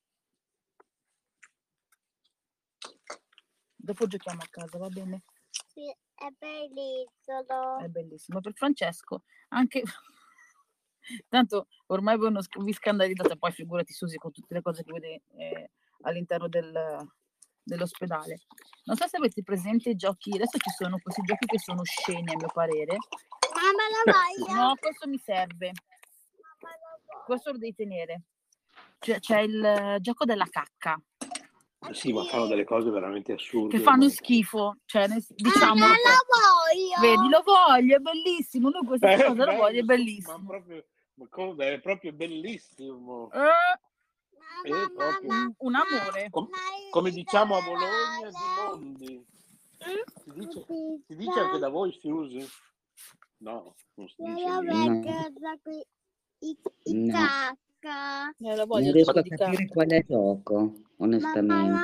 Dopo giochiamo a casa, va bene? Sì, è bellissimo. È bellissimo. Per Francesco, anche... Tanto ormai voi non vi scandalizzate, poi figurati Susi con tutte le cose che vede eh, all'interno del- dell'ospedale. Non so se avete presente i giochi, adesso ci sono questi giochi che sono sceni a mio parere. Mamma lo voglio. No, questo mi serve, questo lo devi tenere. Cioè, c'è il gioco della cacca. Sì, ma fanno delle cose veramente assurde. che fanno schifo, cioè Ah, diciamo, non lo voglio. vedi, lo voglio, è bellissimo, noi questa Eh, cosa lo voglio, è bello, bellissimo. Ma proprio, ma come, è proprio bellissimo. Eh, Mamma, Eh, proprio. un, un amore. Com- come diciamo a Bologna, di mondi. Mm? Si dice, si dice anche da voi, Susi? No, non si dice Io vedo qui i, i No. Eh, lo voglio Non riesco gioco a capire carte. qual è il gioco, onestamente.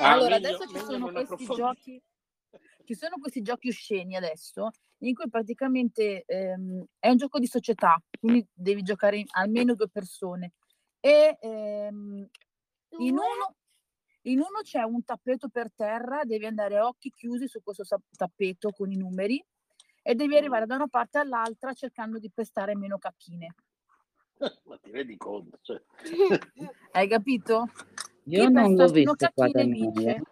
Allora, adesso ci sono questi giochi, ci sono questi giochi osceni adesso, in cui praticamente ehm, è un gioco di società, quindi devi giocare in- almeno due persone. E ehm, in uno, in uno c'è un tappeto per terra, devi andare a occhi chiusi su questo sa- tappeto con i numeri e devi arrivare da una parte all'altra cercando di pestare meno cacchine. Ma ti rendi conto? Cioè, Hai capito? Io Chi non l'ho visto qua da noi. vince. eh.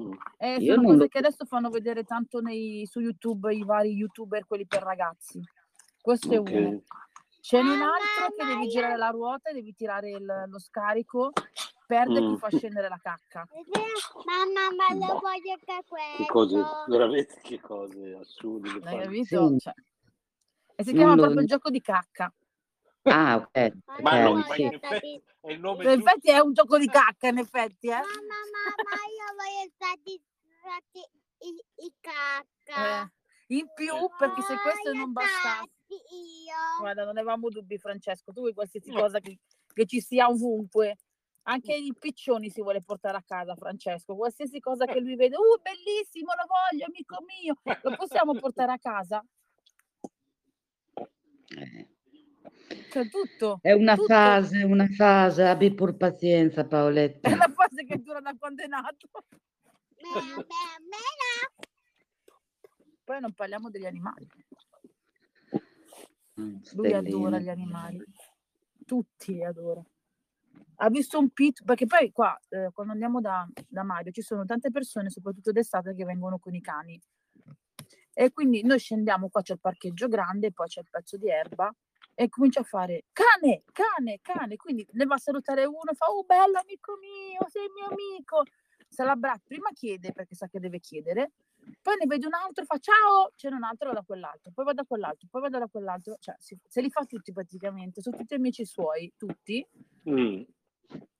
mm. Eh, Io sono non cose lo- che adesso fanno vedere tanto nei- su YouTube i vari youtuber, quelli per ragazzi. Questo è Ok. uno. Ce n'è un altro che devi io- girare la ruota e devi tirare il- lo scarico, perde Mm. fa scendere la cacca. Mamma, ma lo No. voglio anche Che cose, questo. veramente che cose assurde che Hai fanno. capito? Sì. Cioè, e si Non chiama lo- proprio il gioco di cacca. Ah, ok. Ma, no, ok, ma sì. in effetti è il nome giusto. effetti è un gioco di cacca, in effetti, eh. Mamma, mamma, io voglio stati, stati i, i cacca. Eh, In più, perché se questo non bastasse... io. Guarda, non avevamo dubbi, Francesco. Tu vuoi qualsiasi No. cosa che, che ci sia ovunque. Anche i piccioni si vuole portare a casa, Francesco. Qualsiasi cosa che lui vede, uh, bellissimo, lo voglio, amico mio. Lo possiamo portare a casa? Eh. Cioè, tutto. È una tutto. fase, una fase, abbi pur pazienza È Paoletta. la fase che dura da quando è nato. Poi non parliamo degli animali. Lui adora gli animali. Tutti li adora. Ha visto un pit, perché poi qua, eh, quando andiamo da, da Mario, ci sono tante persone, soprattutto d'estate, che vengono con i cani. E quindi noi scendiamo, qua c'è il parcheggio grande, poi c'è il pezzo di erba e comincia a fare cane, cane, cane. Quindi ne va a salutare uno fa, oh bello amico mio, sei mio amico. Se l'abbraccia, prima chiede perché sa che deve chiedere, poi ne vede un altro, fa ciao, c'è un altro, da quell'altro, poi va da quell'altro, poi va da quell'altro, cioè si- se li fa tutti praticamente, sono tutti amici suoi, tutti. Mm.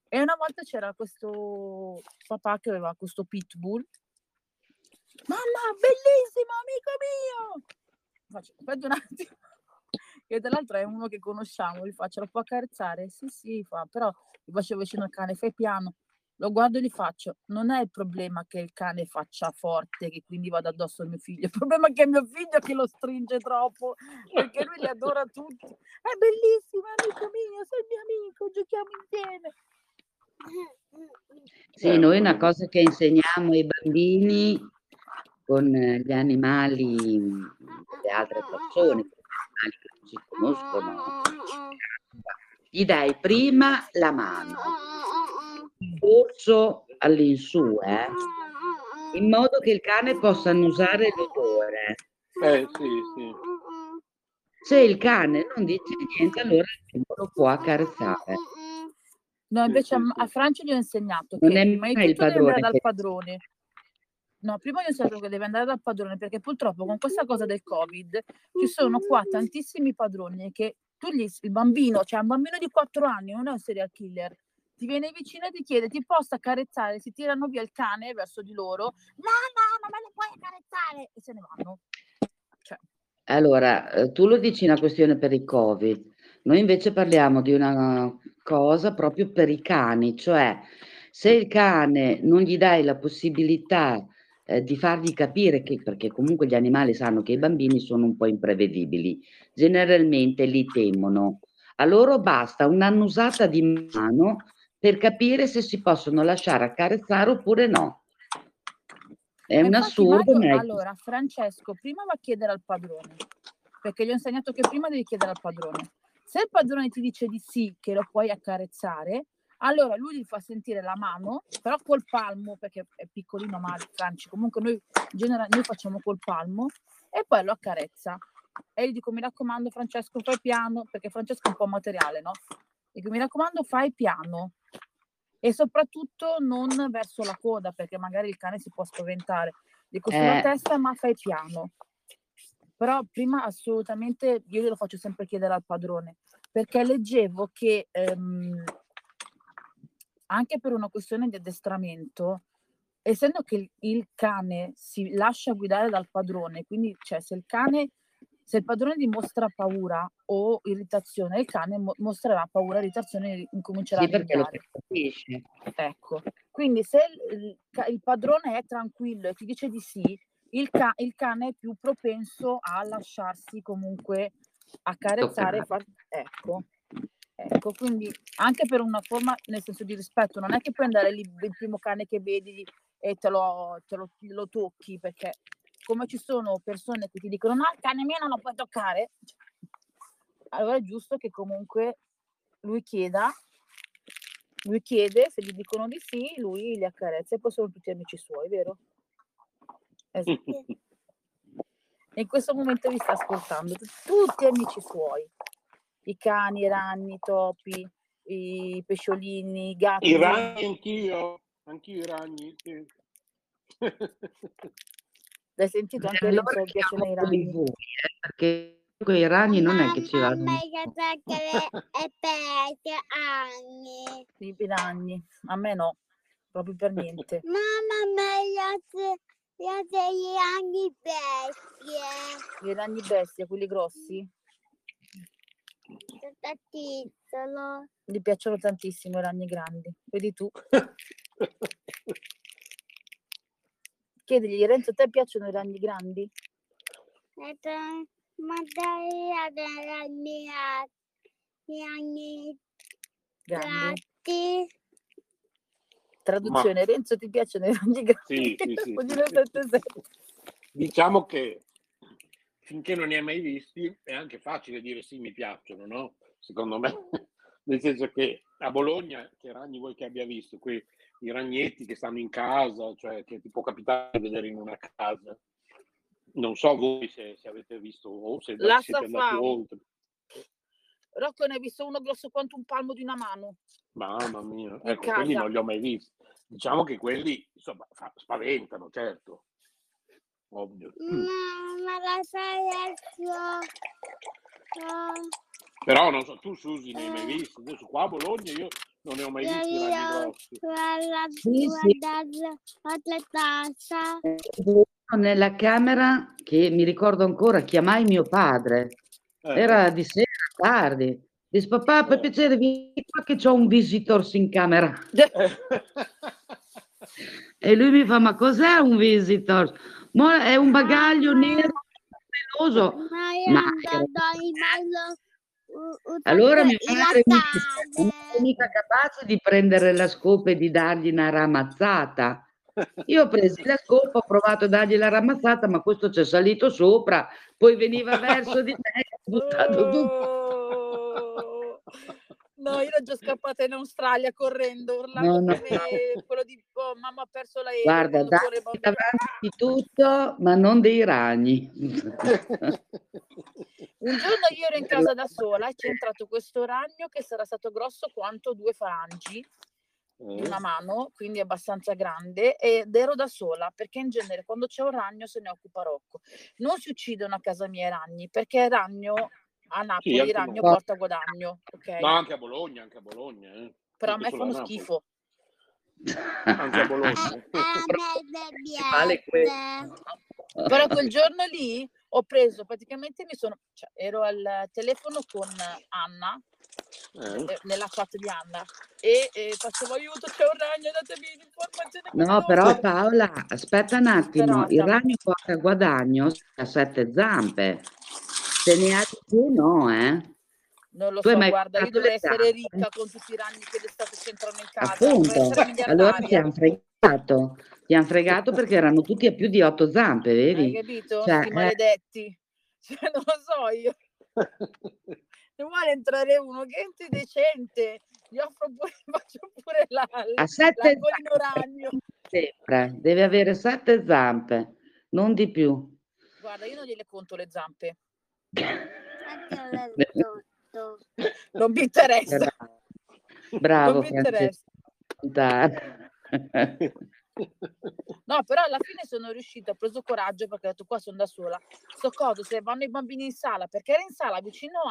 E una volta c'era questo papà che aveva questo pitbull. Mamma, bellissimo, amico mio! Faccio, aspetta un attimo. E tra è uno che conosciamo, gli faccio, lo può accarezzare? Sì, sì, fa, però gli facevo vicino al cane, fai piano. Lo guardo e gli faccio, non è il problema che il cane faccia forte, che quindi vada addosso al mio figlio, il problema è che è mio figlio che lo stringe troppo, perché lui li adora tutti. È bellissimo, amico mio, sei mio amico, giochiamo insieme. Sì, noi una cosa che insegniamo ai bambini con eh, gli animali delle altre persone, animali che non si conoscono, gli dai prima la mano, il dorso all'insù, eh, in modo che il cane possa annusare l'odore. Eh, sì, sì. Se il cane non dice niente, allora il bimbo lo può accarezzare. No, invece a, a. Francia gli ho insegnato Non che è prima di mai il tutto deve andare padrone dal che- padrone. No, prima ho insegnato che deve andare dal padrone perché purtroppo con questa cosa del Covid ci sono qua tantissimi padroni che tu gli, il bambino, cioè un bambino di 4 anni, non è un serial killer, ti viene vicino e ti chiede ti posso accarezzare, si tirano via il cane verso di loro, no, no, non me lo puoi accarezzare? E se ne vanno. Cioè, Allora, eh, tu lo dici una questione per il Covid, noi invece parliamo di una cosa proprio per i cani, cioè se il cane non gli dai la possibilità eh, di fargli capire che, perché comunque gli animali sanno che i bambini sono un po' imprevedibili, generalmente li temono. A loro basta un'annusata di mano per capire se si possono lasciare accarezzare oppure no. È E un assurdo, Mario, allora, Francesco prima va a chiedere al padrone, perché gli ho insegnato che prima devi chiedere al padrone. Se il padrone ti dice di sì, che lo puoi accarezzare, allora lui gli fa sentire la mano, però col palmo, perché è piccolino Mario, Franci, comunque noi, in genere, noi facciamo col palmo, e poi lo accarezza. E gli dico, mi raccomando Francesco, fai piano, perché Francesco è un po' materiale, no? Dico, mi raccomando, fai piano. E soprattutto non verso la coda, perché magari il cane si può spaventare. Dico sulla Eh. testa, ma fai piano. Però prima assolutamente io glielo faccio sempre chiedere al padrone, perché leggevo che ehm, anche per una questione di addestramento, essendo che il, il cane si lascia guidare dal padrone, quindi cioè se il cane, se il padrone dimostra paura o irritazione, il cane mo- mostrerà paura, irritazione e incomincerà sì, a perché lo ringrare. capisce. Ecco, quindi se il, il padrone è tranquillo e ti dice di sì, il, ca- il cane è più propenso a lasciarsi comunque accarezzare. Far, ecco, ecco, quindi anche per una forma, nel senso di rispetto, non è che puoi andare lì il primo cane che vedi e te lo, te lo, lo tocchi, perché come ci sono persone che ti dicono no, il cane mio non lo puoi toccare, allora è giusto che comunque lui chieda lui chiede, se gli dicono di sì, lui li accarezza e poi sono tutti amici suoi, vero? Esatto. In questo momento vi sta ascoltando tutti amici suoi, i cani, i ragni, i topi, i pesciolini, i gatti. I ragni anch'io, anch'io i ragni. sì. L'hai sentito anche Allora Renzo, mi piacciono i ragni. voi, eh, perché quei ragni non è che ci vanno. Mamma pesce anni. I ragni, a me no, proprio per niente. Mamma me piace piace gli anni pesce. I ragni bestia, quelli grossi, Titolo. gli piacciono tantissimo i ragni grandi. Vedi tu, chiedigli, Renzo, a te piacciono i ragni grandi? Ma dai gli anni Grandi. gatti. Traduzione, Renzo ti piacciono i ragni grandi? Sì, sì, sì. Diciamo che finché non ne hai mai visti è anche facile dire sì, mi piacciono, no? Secondo me. Nel senso che a Bologna, che ragni vuoi che abbia visto? Quei, I ragnetti che stanno in casa, cioè che ti può capitare di vedere in una casa. Non so voi se, se avete visto o se La siete andati oltre. Rocco ne ha visto uno grosso quanto un palmo di una mano. Mamma mia, In ecco, quelli non li ho mai visti. Diciamo che quelli insomma, spaventano, certo. Ovvio. No, ma la sai adesso. No, Però non so, tu Susi ne hai mai visti? Adesso qua a Bologna io non ne ho mai io grossi. guarda, Sì, la tassa. Nella camera che mi ricordo ancora, chiamai mio padre. Eh, Era di sera, tardi. Disse, papà, per Eh. piacere, vieni qua che c'ho un visitors in camera. eh. E lui mi fa, ma cos'è un visitor? Mo è un bagaglio nero, peloso. Ma allora mia madre mi non sono mica capace di prendere la scopa e di dargli una ramazzata. Io ho preso la scopa, ho provato a dargli la ramazzata, ma questo c'è salito sopra, poi veniva verso di me e ho buttato tutto. No, io ero già scappata in Australia correndo, urlando No, no. come quello di oh, mamma ha perso l'aereo. Guarda, dai bambino. davanti di tutto, ma non dei ragni. Un giorno io ero in casa da sola e c'è entrato questo ragno che sarà stato grosso quanto due falangi di una mano, quindi abbastanza grande, ed ero da sola perché in genere quando c'è un ragno se ne occupa Rocco. Non si uccidono a casa mia i ragni perché il ragno a Napoli anche il ragno no. porta guadagno, ok? No, anche a Bologna, anche a Bologna. eh. Però a Anche me a fanno Napoli. schifo. Anche a Bologna. A me Vale. Però quel giorno lì ho preso praticamente mi sono cioè, ero al telefono con Anna Eh. eh, nella chat di Anna e, e facevo aiuto c'è un ragno datemi l'informazione No, veloce." però Paola, aspetta un attimo, il Disperata. ragno porta guadagno ha sette zampe. Se ne ha più, no, eh? non lo Tu hai so guarda io dovrei le essere ricca con tutti i ragni che d'estate c'entrano in casa dovrei Appunto, allora ti hanno fregato. Ti hanno fregato perché erano tutti a più di otto zampe, hai vedi? capito? Cioè, eh. maledetti cioè, non lo so io ne vuole entrare uno che entri decente gli offro pure faccio pure la, A sette ragno sempre. Deve avere sette zampe, non di più. guarda io non gliele conto le zampe le. Non mi interessa Bravo, Bravo non mi interessa. No, però alla fine sono riuscita, ho preso coraggio perché ho detto qua sono da sola. Sto coso, se vanno i bambini in sala, perché era in sala vicino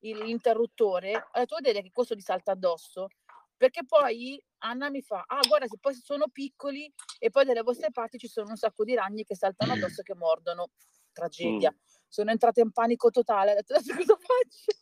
all'interruttore, ho detto vedete che questo gli salta addosso. Perché poi Anna mi fa, ah guarda se poi sono piccoli e poi dalle vostre parti ci sono un sacco di ragni che saltano addosso e che mordono. Tragedia. Sono entrata in panico totale, ho detto adesso cosa faccio?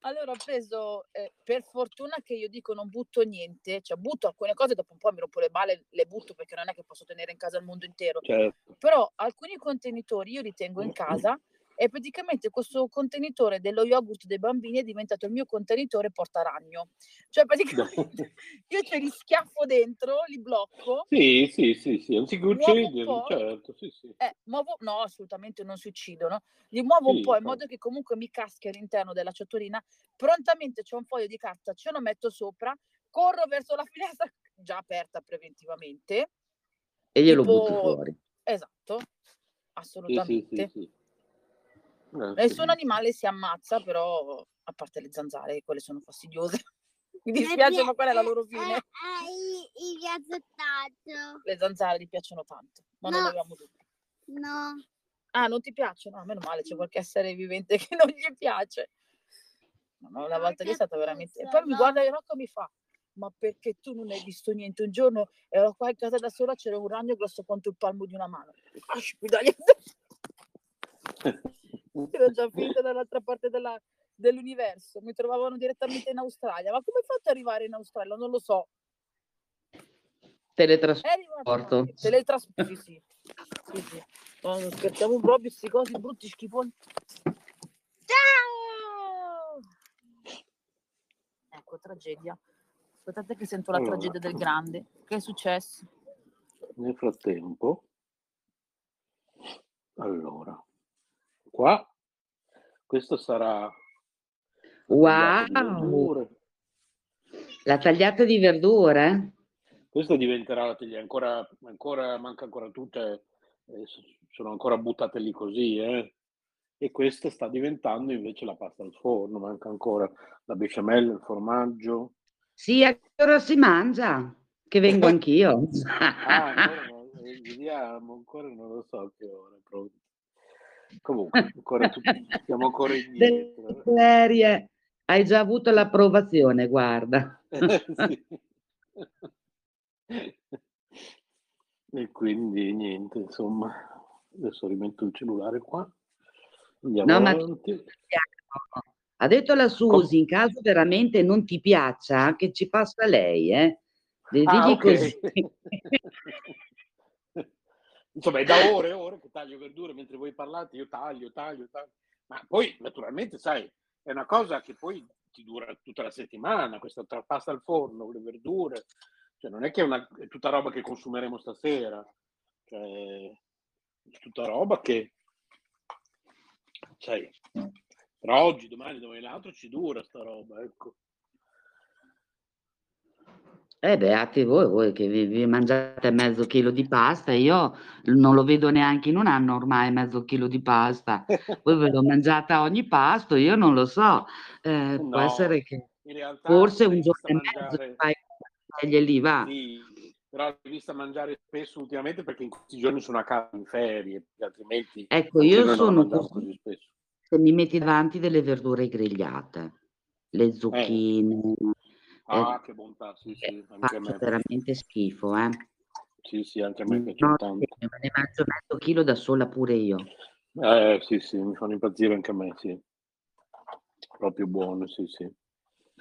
Allora ho preso, eh, per fortuna che io dico non butto niente, cioè butto alcune cose, dopo un po' mi rompo le balle, le butto perché non è che posso tenere in casa il mondo intero. Certo. Però alcuni contenitori io li tengo in casa e praticamente questo contenitore dello yogurt dei bambini è diventato il mio contenitore portaragno. Cioè praticamente io ce li schiaffo dentro, li blocco, Sì, sì, sì, sì, non si un uccidono, certo, sì, sì. eh, muovo, no assolutamente non si uccidono, li muovo un Sì, po' in modo che comunque mi caschi all'interno della ciotolina, prontamente c'è un foglio di carta, ce lo metto sopra, corro verso la finestra già aperta preventivamente, E glielo Tipo- butti fuori. esatto, Sì, sì, assolutamente. sì, sì. Eh, Nessun sì. animale si ammazza, però a parte le zanzare, quelle sono fastidiose. Mi Mi dispiace, pia- ma quella è la loro eh, fine. eh, i- i gazzettato. Le zanzare gli piacciono tanto, ma non No. avevamo dubbi. No. Ah, non ti piacciono? Ah, meno male, c'è qualche essere vivente che non gli piace. No, no, una volta lì è stata veramente... E poi mi guarda il Rocco e mi fa, ma perché tu non hai visto niente? Un giorno ero qua in casa da sola, c'era un ragno grosso quanto il palmo di una mano. Ah, spidaglia. Ero già finita dall'altra parte della- dell'universo, mi trovavano direttamente in Australia. Ma come hai fatto ad arrivare in Australia? Non lo so. Teletrasporto. Teletrasporto. Sì, sì. sì, sì. No, non scherziamo proprio, questi cosi brutti, schifoni. Ciao! Ecco, tragedia. Aspettate che sento la Allora. tragedia del grande. Che è successo? Nel frattempo, allora, qua, questo sarà Wow! La tagliata di verdure? Questo diventerà la teglia, ancora, ancora, manca ancora tutta, eh, sono ancora buttate lì così, eh. E questa sta diventando invece la pasta al forno, manca ancora la besciamella, il formaggio. Sì, a che ora si mangia? Che vengo anch'io. Ah, ancora eh, vediamo, ancora non lo so a che ora. proprio. Comunque, ancora tu- siamo ancora indietro. Delle serie. Hai già avuto l'approvazione, guarda. Sì. E quindi niente, insomma, adesso rimetto il cellulare qua. Andiamo No, ma avanti. ha detto la Susi, in caso veramente non ti piaccia, che ci passa lei, eh? Ah, Digli ok. così. Insomma, è da ore e ore che taglio verdure mentre voi parlate, io taglio, taglio, taglio. Ma poi, naturalmente, sai, è una cosa che poi ti dura tutta la settimana, questa pasta al forno, le verdure. Cioè, non è che è, una, è tutta roba che consumeremo stasera. Cioè, è tutta roba che, sai, tra oggi, domani, domani l'altro ci dura sta roba, ecco. Eh, beati voi, voi che vi, vi mangiate mezzo chilo di pasta, io non lo vedo neanche in un anno ormai mezzo chilo di pasta. Voi ve lo mangiate a ogni pasto, io non lo so. Eh, può No, essere che forse un giorno e mezzo fai e lì va. Sì, però l'ho vista mangiare spesso ultimamente perché in questi giorni sono a casa in ferie, altrimenti Ecco, io sono così. così spesso. Se mi metti davanti delle verdure grigliate, le zucchine, Ah, che bontà, sì, sì, eh, anche a faccio me. veramente schifo, eh. Sì, sì, anche a me piacciono No, tanto. me ne mangio mezzo chilo da sola pure io. Eh, sì, sì, mi fanno impazzire anche a me, sì. Proprio buone, sì, sì.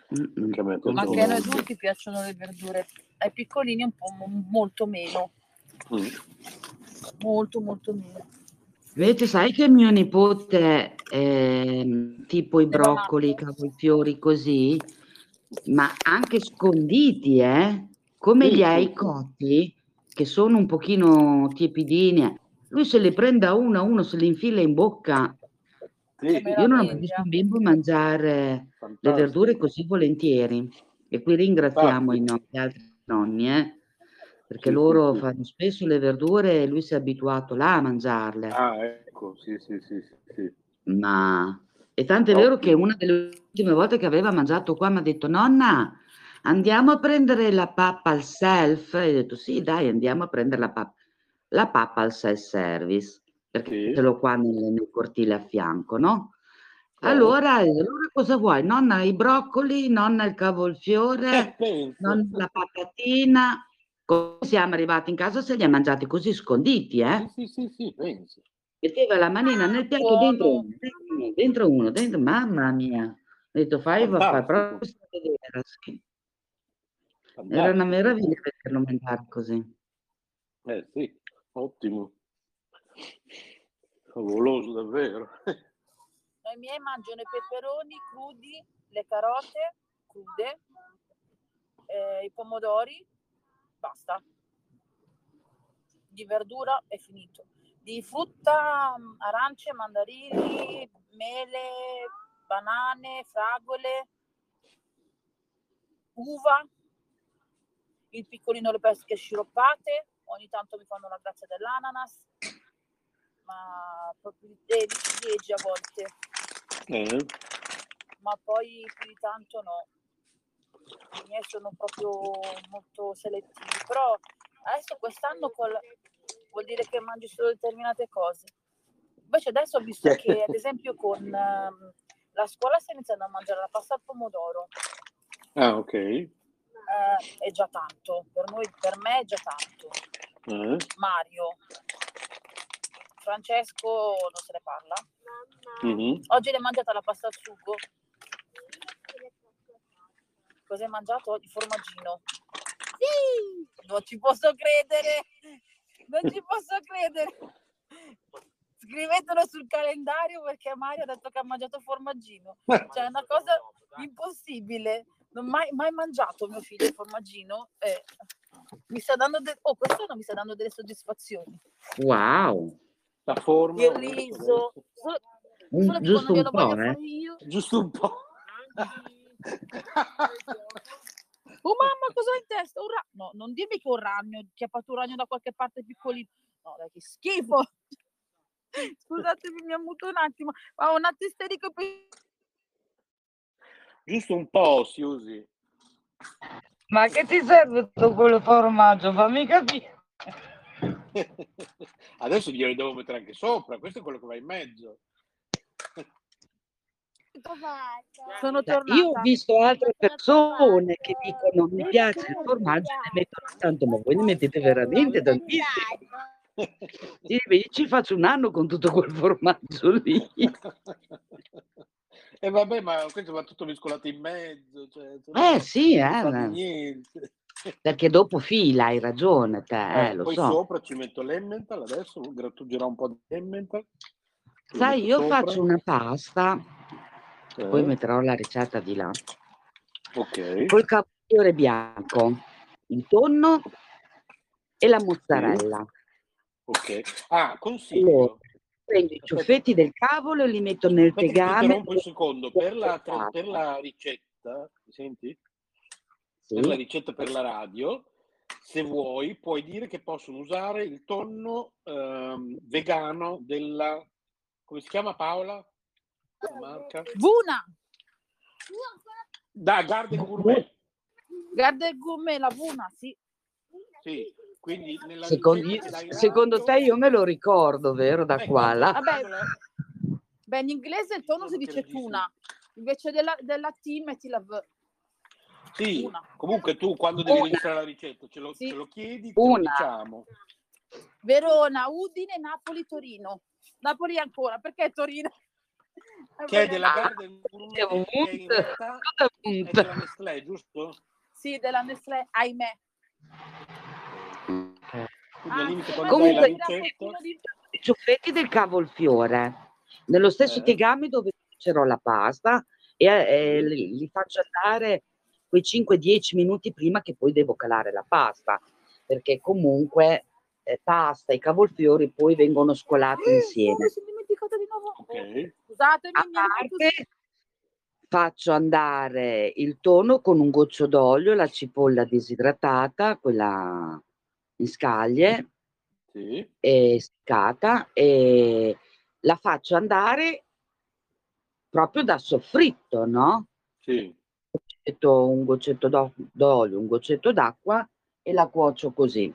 Anche a me Ma piacciono anche a noi molto. adulti piacciono le verdure. Ai piccolini un po' mo- molto meno. Mm. Molto, molto meno. Invece sai che mio nipote, ehm, tipo i broccoli, i cavolfiori così, ma anche sconditi, eh? Come Sì, li sì, hai sì. cotti, che sono un pochino tiepidini, lui se li prende a uno a uno, se li infila in bocca. Sì, Io non ho mai visto un bimbo mangiare le verdure fantastico. così volentieri. E qui ringraziamo i, Fantastico. no- gli altri nonni, eh? Perché Sì, sì, loro sì. fanno spesso le verdure e lui si è abituato là a mangiarle. Ah, ecco, sì, sì, sì, sì, sì. Ma e tanto è vero che una delle ultime volte che aveva mangiato qua mi ha detto: Nonna, andiamo a prendere la pappa al self. E ho detto: Sì, dai, andiamo a prendere la pappa. La pappa al self-service, perché Sì, ce l'ho qua nel, nel cortile a fianco, no? certo. Allora, eh, allora cosa vuoi? Nonna i broccoli, nonna il Eh, cavolfiore, pensa. nonna la patatina. Come siamo arrivati in casa se li ha mangiati così sconditi, eh? Sì, sì, sì, sì, pensa. Metteva la manina nel piatto dentro Buono. uno, dentro uno, dentro uno, dentro, mamma mia. Ho detto, fai, fa, fai proprio vedere, sì. Era una meraviglia vederlo mangiare così. Eh sì, ottimo. Favoloso davvero. No, I miei mangiano i peperoni crudi, le carote crude, eh, i pomodori, basta. Di verdura è finito. Di frutta, arance, mandarini, mele, banane, fragole, uva, il piccolino le pesche sciroppate, ogni tanto mi fanno la grazia dell'ananas, ma proprio eh, di ciliegie a volte. Eh? ma poi più di tanto no. I miei sono proprio molto selettivi, però adesso quest'anno col- vuol dire che mangi solo determinate cose. Invece adesso ho visto che ad esempio con ehm, la scuola sta iniziando a mangiare la pasta al pomodoro, Ah, ok. eh, è già tanto, per noi, per me è già tanto. Eh? Mario, Francesco non se ne parla. Mhm. Oggi l'hai mangiata la pasta al sugo? Cosa hai mangiato oggi? Formaggino. Non ci posso credere. Non ci posso credere. Scrivetelo sul calendario perché Mario ha detto che ha mangiato formaggino. Cioè, è una cosa impossibile. Non ho mai, mai mangiato mio figlio il formaggino. e mi sta dando de- oh, quest'anno mi sta dando delle soddisfazioni. Wow, La forma. Il riso. Solo, Un- solo che giusto quando un po', eh? fare io. Giusto un po'. Oh mamma, cosa hai in testa? testa un ragno. No, non dirmi che un ragno, che ha fatto un ragno da qualche parte piccolino. No, dai, che schifo. Scusatemi, mi ha muto un attimo. Ma ho un atto isterico per... Giusto un po', Siusi. Ma che ti serve tutto quello formaggio? Fammi capire. Adesso glielo devo mettere anche sopra, questo è quello che va in mezzo. Sono Cioè, tornata. io ho visto altre persone che dicono mi piace il formaggio e ne mettono tanto, ma voi ne mettete veramente tantissimo. Io ci faccio un anno con tutto quel formaggio lì. E vabbè, ma questo va tutto mescolato in mezzo. Cioè, Eh sì, eh, perché dopo fila, hai ragione te, eh, Eh, lo poi so. sopra ci metto l'emmental, adesso grattugerò un po' di emmental. Sai, io sopra. faccio una pasta, Eh, poi metterò la ricetta di là, Ok. col cavolfiore bianco, il tonno e la mozzarella. Ok. Ah, Allora, consiglio. prendo i ciuffetti del cavolo e li metto nel Aspetta tegame. un secondo. Per la, per la ricetta, mi senti? Sì. Per la ricetta per la radio, se vuoi, puoi dire che possono usare il tonno ehm, vegano della... come si chiama Paola? Marca? Vuna! Da Garden Gourmet. Guarda il gourmet, la Vuna, sì. Sì, quindi nella Secondo, secondo te io me lo ricordo, vero? Da Ecco, qua là. Vabbè, beh, in inglese il tono si dice tuna, invece della, della T metti la V. Sì, Una. comunque tu quando devi Una. registrare la ricetta ce lo, Sì. ce lo chiedi, te lo diciamo. Verona, Udine, Napoli, Torino. Napoli ancora, perché Torino? Che è della Ah, Garden Gourmet, che in realtà è della Nestlé, giusto? Sì, della Nestlé, ahimè. Ah, Comunque- di- I ciuffetti del cavolfiore, nello stesso Eh. tegame dove cuocerò la pasta e eh, li, li faccio andare quei 5-10 minuti prima che poi devo calare la pasta, perché comunque eh, pasta e cavolfiori poi vengono scolati Eh, insieme. Dimenticata di nuovo. Ok. Scusatemi, A parte faccio andare il tonno con un goccio d'olio, la cipolla disidratata, quella in scaglie, Sì. e seccata e la faccio andare proprio da soffritto, no? Sì. Metto un goccetto d'o- d'olio, un goccetto d'acqua e la cuocio così.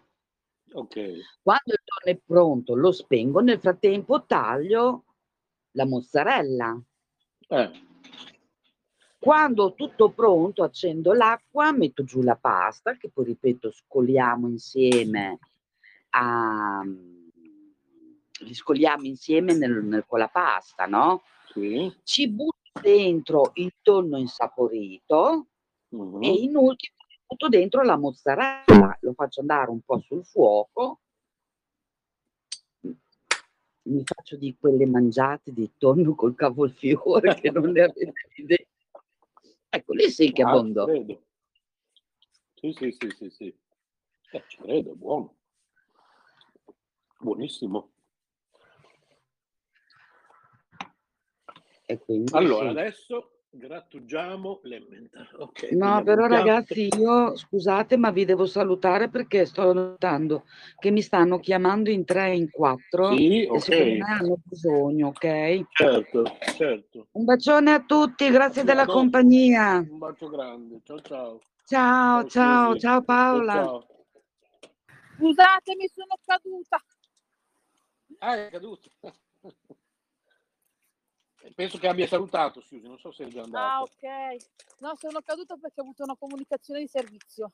Ok. Quando il tonno è pronto lo spengo, nel frattempo taglio la mozzarella. Eh, Quando ho tutto pronto accendo l'acqua, metto giù la pasta che poi ripeto scoliamo insieme a li scoliamo insieme nel- nel- con la pasta, no? sì. Ci butto dentro il tonno insaporito Mhm. e in ultimo butto dentro la mozzarella, lo faccio andare un po' sul fuoco. Mi faccio di quelle mangiate di tonno col cavolfiore che non ne avete idea. Ecco, lì sì che è Ah. Sì, sì, sì, sì, sì. Eh, ci credo, buono. Buonissimo. Allora, sì. adesso grattugiamo l'emmental. Ok. No, quindi però ragazzi, io scusate, ma vi devo salutare perché sto notando che mi stanno chiamando in tre, in quattro Sì, e secondo me hanno bisogno, ok? Certo, certo. Un bacione a tutti, grazie della Dopo. compagnia. Un bacio grande. Ciao, ciao. Ciao, ciao, Susi. ciao Paola. Ciao, ciao. Scusatemi, sono caduta. Ah, è caduto. Penso che abbia salutato Susi, non so se è già andato. Ah, ok. No, sono caduta perché ho avuto una comunicazione di servizio.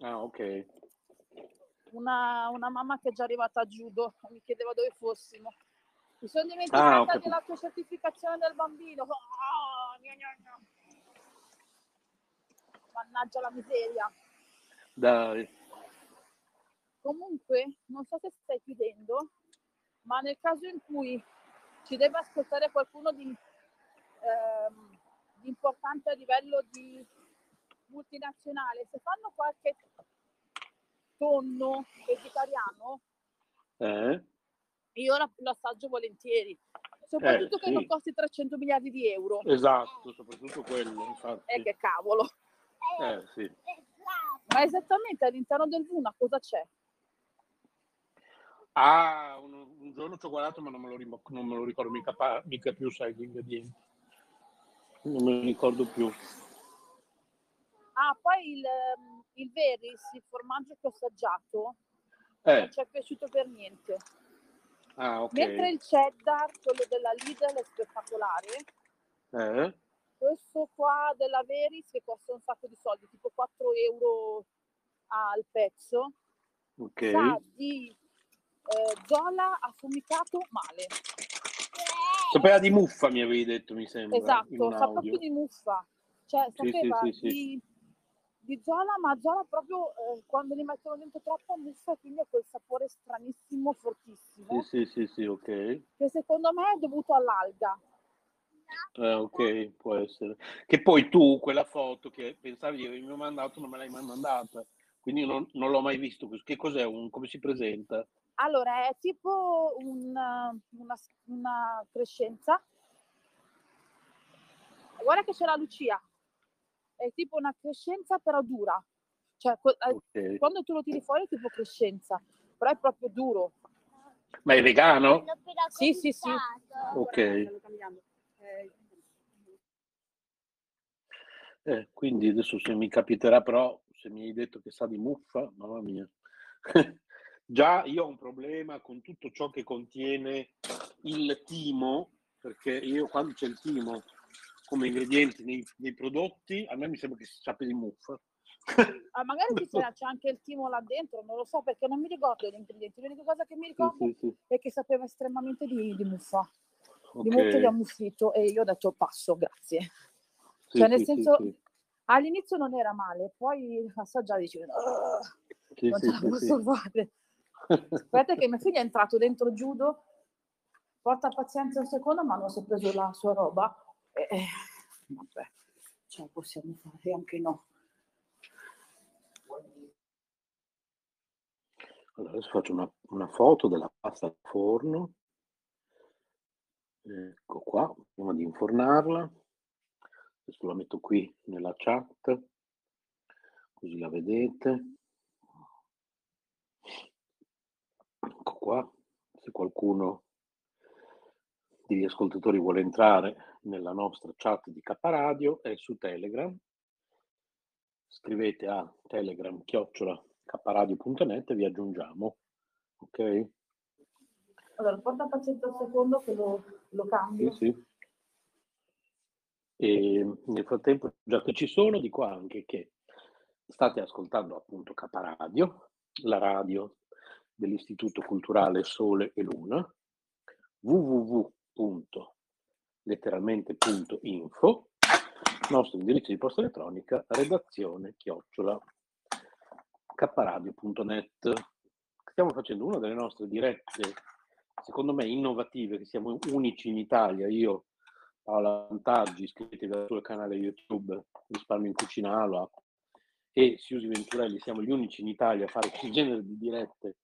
Ah, ok. Una, una mamma che è già arrivata a Giudo e mi chiedeva dove fossimo. Mi sono Ah, dimenticata capito. della tua certificazione del bambino. Oh, gna, gna, gna. Mannaggia la miseria. Dai. Comunque, non so se stai chiudendo, ma nel caso in cui ci deve ascoltare qualcuno di, ehm, di importante a livello di multinazionale, se fanno qualche tonno vegetariano, Eh? io lo assaggio volentieri. Soprattutto Eh, che sì. non costi 300 miliardi di euro. Esatto, soprattutto quello, infatti. Eh, che cavolo. Eh, sì. Ma esattamente all'interno del Vuna cosa c'è? Ah, un, un giorno ci ho guardato ma non me lo, rim- non me lo ricordo mica, pa- mica più, sai, gli ingredienti. Non me lo ricordo più. Ah, poi il, il Veris, il formaggio che ho assaggiato, Eh, non ci è piaciuto per niente. ah, ok. Mentre il cheddar, quello della Lidl, è spettacolare. Eh? Questo qua della Veris che costa un sacco di soldi, tipo 4 euro al pezzo, Ok. sa di eh, zola affumicato male. Sapeva di muffa, mi avevi detto, mi sembra, Esatto, sa proprio di muffa. Cioè, sapeva sì, sì. Di, di zola, ma zola proprio eh, quando li mettono dentro troppa muffa, quindi ha quel sapore stranissimo, fortissimo, Sì, sì, sì, sì, ok. che secondo me è dovuto all'alga. Eh, ok, può essere. Che poi tu, quella foto che pensavi di avermi mandato, non me l'hai mai mandata. Quindi non, non l'ho mai visto. Che cos'è? Un, come si presenta? Allora, è tipo una, una, una crescenza. Guarda che c'è la Lucia. È tipo una crescenza però dura. Cioè, eh, Ok. quando tu lo tiri fuori è tipo crescenza, però è proprio duro. Ma è vegano? Sì, sì, sì. Ok. Eh, quindi adesso se mi capiterà però, se mi hai detto che sa di muffa, mamma mia. Già io ho un problema con tutto ciò che contiene il timo, perché io quando c'è il timo come ingredienti nei, nei prodotti, a me mi sembra che si sappia di muffa. Ah, magari ci sarà, c'è anche il timo là dentro, non lo so perché non mi ricordo gli ingredienti. L'unica cosa che mi Sì, ricordo sì, sì. è che sapeva estremamente di, di muffa, di Ok. molto di ammuffito e io ho detto passo, grazie. Sì, cioè, nel sì, sì, senso, sì. all'inizio non era male, poi assaggiavi dicevo, "Ah, Sì, non sì, ce la sì, posso sì. fare. Aspetta che mio figlio è entrato dentro judo, porta pazienza un secondo, ma non si è preso la sua roba. E, eh, vabbè, ce la possiamo fare anche no. Allora, adesso faccio una, una foto della pasta al forno. Ecco qua, prima di infornarla. Adesso la metto qui nella chat, così la vedete. Ecco qua, se qualcuno degli ascoltatori vuole entrare nella nostra chat di K Radio è su Telegram. Scrivete a telegram chiocciola kradio.net e vi aggiungiamo. Ok? Allora, porta pazienza un secondo che lo, lo Sì, cambio. sì. E nel frattempo, già che ci sono, dico anche che state ascoltando appunto K Radio, la radio dell'Istituto Culturale Sole e Luna, www.letteralmente.info, nostro indirizzo di posta elettronica, redazione chiocciola kradio.net. Stiamo facendo una delle nostre dirette, secondo me innovative, che siamo unici in Italia. Io, Paola Vantaggi, iscrivetevi al suo canale YouTube, Risparmio in Cucinalo, e Siusi Venturelli, siamo gli unici in Italia a fare questo genere di dirette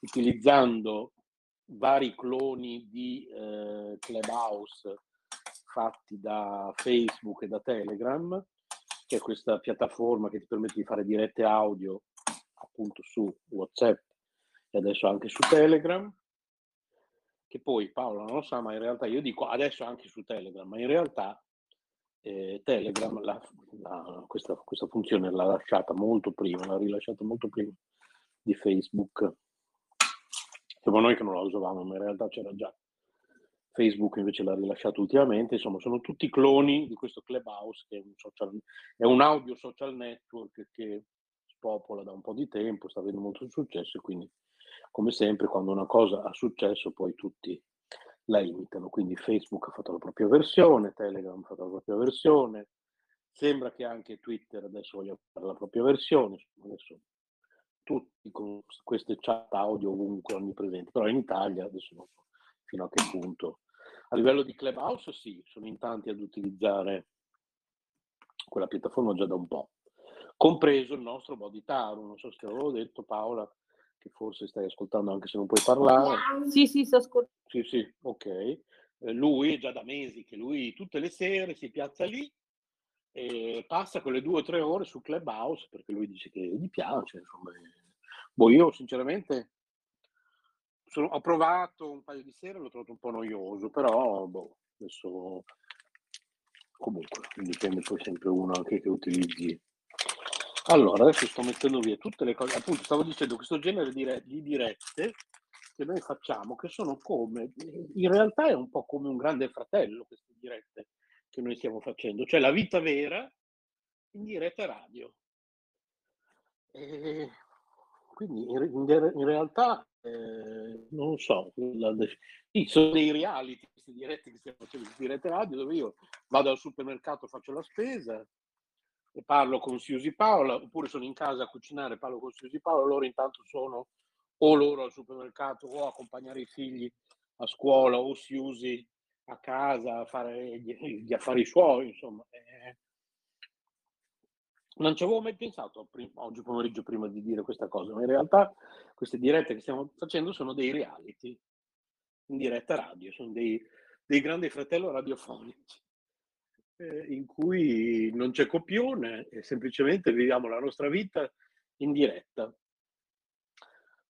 utilizzando vari cloni di eh, Clubhouse fatti da Facebook e da Telegram, che è questa piattaforma che ti permette di fare dirette audio appunto su WhatsApp e adesso anche su Telegram, che poi Paola non lo sa, ma in realtà io dico adesso anche su Telegram, ma in realtà eh, Telegram la- la- questa, questa funzione l'ha lasciata molto prima, l'ha rilasciata molto prima di Facebook. Siamo noi che non la usavamo, ma in realtà c'era già. Facebook invece l'ha rilasciato ultimamente, insomma sono tutti cloni di questo Clubhouse che è un, social, è un audio social network che spopola da un po' di tempo, sta avendo molto successo e quindi come sempre quando una cosa ha successo poi tutti la imitano, quindi Facebook ha fatto la propria versione, Telegram ha fatto la propria versione, sembra che anche Twitter adesso voglia fare la propria versione, adesso tutti con queste chat audio ovunque onnipresenti, però in Italia adesso non so fino a che punto. A livello di Clubhouse sì, sono in tanti ad utilizzare quella piattaforma già da un po', compreso il nostro Boditaru, non so se te l'avevo detto Paola, che forse stai ascoltando anche se non puoi parlare. Sì, sì, sto ascoltando. Sì, sì, ok. Eh, lui è già da mesi che lui tutte le sere si piazza lì e passa quelle due o tre ore su Clubhouse perché lui dice che gli piace. Insomma. Boh, io sinceramente sono- ho provato un paio di sere, l'ho trovato un po' noioso, però boh, adesso comunque dipende poi sempre uno anche che utilizzi. Allora, adesso sto mettendo via tutte le cose, appunto stavo dicendo questo genere di, re- di dirette che noi facciamo, che sono come, in realtà è un po' come un grande fratello queste dirette che noi stiamo facendo, cioè la vita vera in diretta radio. E quindi in, in- in realtà eh, non so, la- sì, sono dei reality questi diretti che stiamo facendo, queste dirette radio dove io vado al supermercato, faccio la spesa e parlo con Siusi Paola, oppure sono in casa a cucinare, parlo con Siusi Paola, loro intanto sono o loro al supermercato o accompagnare i figli a scuola o Siusi a casa a fare gli, gli affari suoi, insomma. eh. Non ci avevo mai pensato prim- oggi pomeriggio prima di dire questa cosa, ma in realtà queste dirette che stiamo facendo sono dei reality in diretta radio, sono dei, dei grandi fratello radiofonici eh, in cui non c'è copione e semplicemente viviamo la nostra vita in diretta.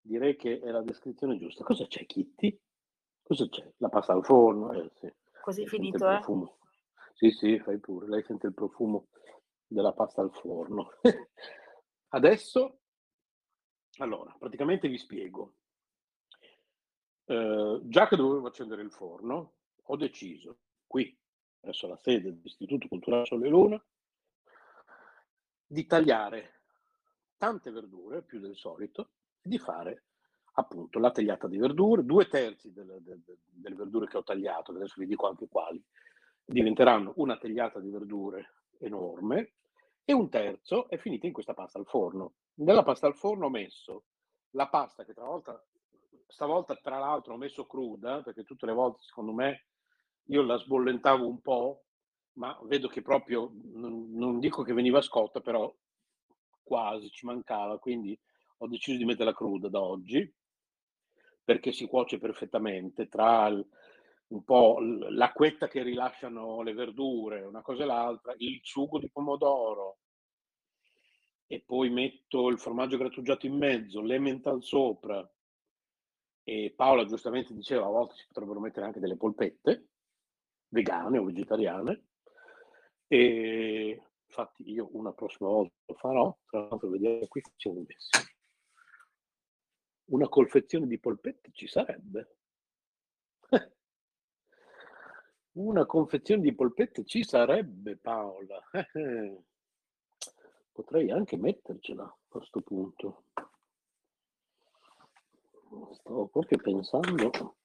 Direi che è la descrizione giusta. Cosa c'è, Kitty? Cosa c'è? La pasta al forno? Eh, sì. Così Lei finito, eh? profumo. Sì, sì, fai pure. Lei sente il profumo della pasta al forno. Adesso, allora, praticamente vi spiego. Eh, già che dovevo accendere il forno, ho deciso qui, presso la sede dell'Istituto Culturale Sole e Luna, di tagliare tante verdure, più del solito, e di fare appunto la tagliata di verdure, due terzi delle, delle- delle verdure che ho tagliato, adesso vi dico anche quali, diventeranno una tagliata di verdure enorme e un terzo è finita in questa pasta al forno. Nella pasta al forno ho messo la pasta che tra volta, stavolta tra l'altro ho messo cruda, perché tutte le volte secondo me io la sbollentavo un po', ma vedo che proprio, non, non dico che veniva scotta, però quasi ci mancava, quindi ho deciso di metterla cruda da oggi, perché si cuoce perfettamente tra il- un po' l'acquetta che rilasciano le verdure, una cosa e l'altra, il sugo di pomodoro, e poi metto il formaggio grattugiato in mezzo, l'emmental sopra, e Paola giustamente diceva a volte si potrebbero mettere anche delle polpette, vegane o vegetariane, e infatti io una prossima volta lo farò, tra l'altro vediamo qui siamo messi. Una confezione di polpette ci sarebbe. Una confezione di polpette ci sarebbe, Paola. Potrei anche mettercela a questo punto. Stavo proprio pensando.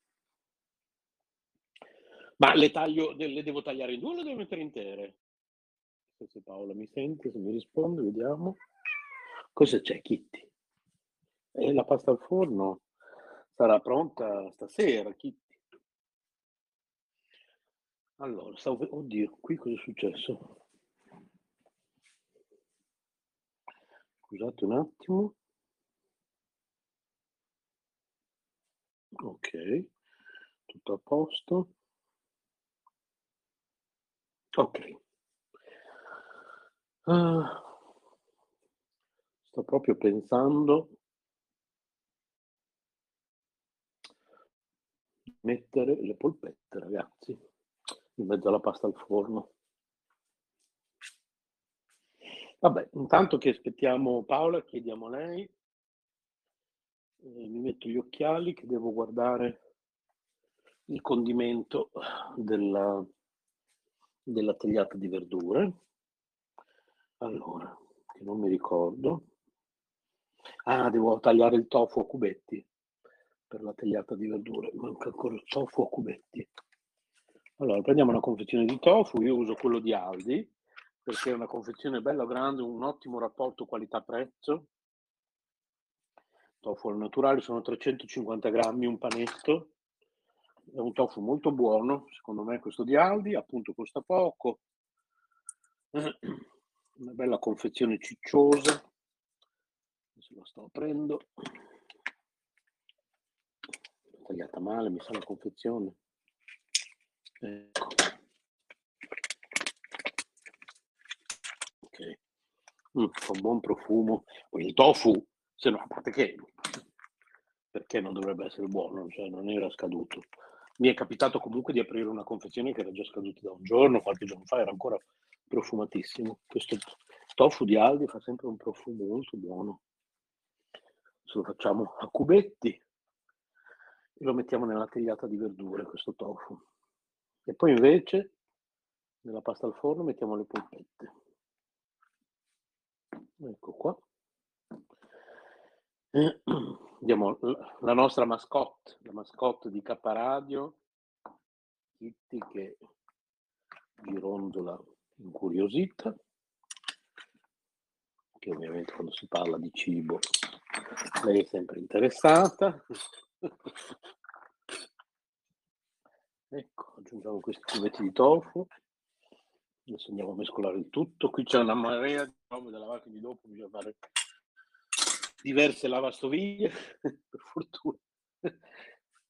Ma le taglio, le devo tagliare in due o le devo mettere intere? Se Paola mi sente, se mi risponde, vediamo. Cosa c'è, Kitty? E la pasta al forno sarà pronta stasera, Kitty. Allora, stavo... Oddio, qui cosa è successo? Scusate un attimo. Ok, tutto a posto. Ok. Ah, sto proprio pensando mettere le polpette, ragazzi, in mezzo alla pasta al forno. Vabbè, intanto che aspettiamo Paola, chiediamo a lei. Eh, mi metto gli occhiali che devo guardare il condimento della, della tagliata di verdure. Allora, che non mi ricordo. Ah, devo tagliare il tofu a cubetti per la tagliata di verdure. Manca ancora il tofu a cubetti. Allora, prendiamo una confezione di tofu, io uso quello di Aldi perché è una confezione bella grande, un ottimo rapporto qualità-prezzo. Tofu al naturale sono 350 grammi, un panetto. È un tofu molto buono, secondo me questo di Aldi, appunto costa poco. Una bella confezione cicciosa. Adesso la sto aprendo. Tagliata male, mi sa la confezione. Ecco. Mm, fa un buon profumo. Il tofu, se no, a parte che perché non dovrebbe essere buono, cioè non era scaduto. Mi è capitato comunque di aprire una confezione che era già scaduta da un giorno, qualche giorno fa, era ancora profumatissimo. Questo tofu di Aldi fa sempre un profumo molto buono. Adesso lo facciamo a cubetti lo mettiamo nella tagliata di verdure, questo tofu. E poi invece nella pasta al forno mettiamo le polpette. Ecco qua. Eh, Abbiamo la nostra mascotte, la mascotte di K Radio, Kitty che gironzola incuriosita, che ovviamente quando si parla di cibo lei è sempre interessata. ecco, aggiungiamo questi cubetti di tofu. Adesso andiamo a mescolare il tutto. Qui c'è una marea di robe da lavare, quindi dopo bisogna fare diverse lavastoviglie, per fortuna.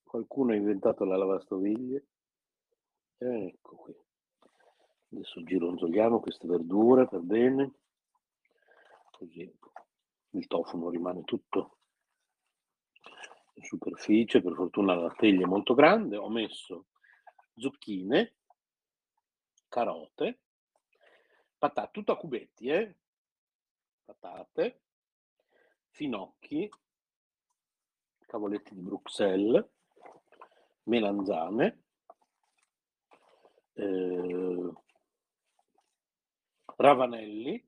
Qualcuno ha inventato la lavastoviglie. Ecco qui. Adesso gironzoliamo queste verdure per bene, così il tofu non rimane tutto superficie. Per fortuna la teglia è molto grande. Ho messo zucchine, carote, patate, tutto a cubetti, eh? Patate, finocchi, cavoletti di Bruxelles, melanzane, eh, ravanelli,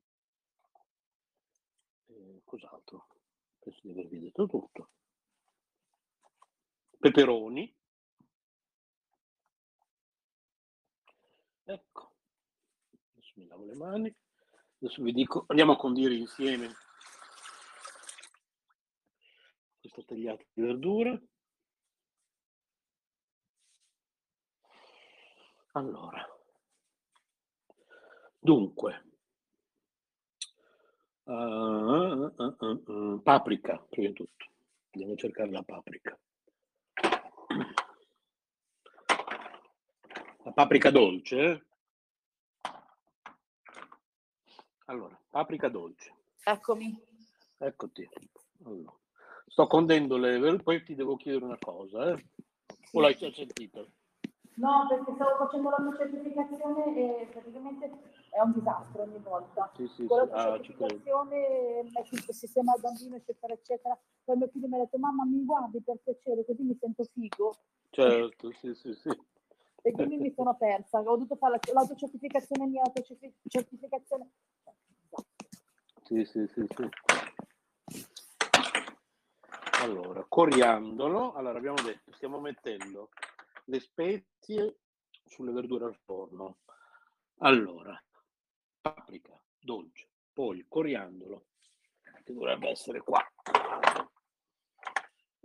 eh, cos'altro? Penso di avervi detto tutto. Peperoni. Ecco, adesso mi lavo le mani. Adesso vi dico, andiamo a condire insieme questa tagliata di verdura. Allora, dunque, uh, uh, uh, paprika, prima di tutto, andiamo a cercare la paprika. La paprika dolce, eh? Allora, paprika dolce. Eccomi. Eccoti. Allora. Sto condendo le poi ti devo chiedere una cosa, eh? O l'hai già sentito? No, perché stavo facendo la mia certificazione e praticamente è un disastro ogni volta. Sì, sì, Con la sì. Ah, ci credo. certificazione metti il sistema al bambino, eccetera, eccetera. Poi mio figlio mi ha detto, mamma mi guardi per piacere, così mi sento figo. Certo, sì, sì, sì. E quindi mi sono persa. Ho dovuto fare la- l'autocertificazione mia, l'autocertificazione. Sì, sì, sì, sì. Allora, coriandolo. Allora, abbiamo detto, stiamo mettendo le spezie sulle verdure al forno. Allora, paprika, dolce, poi coriandolo, che dovrebbe essere qua.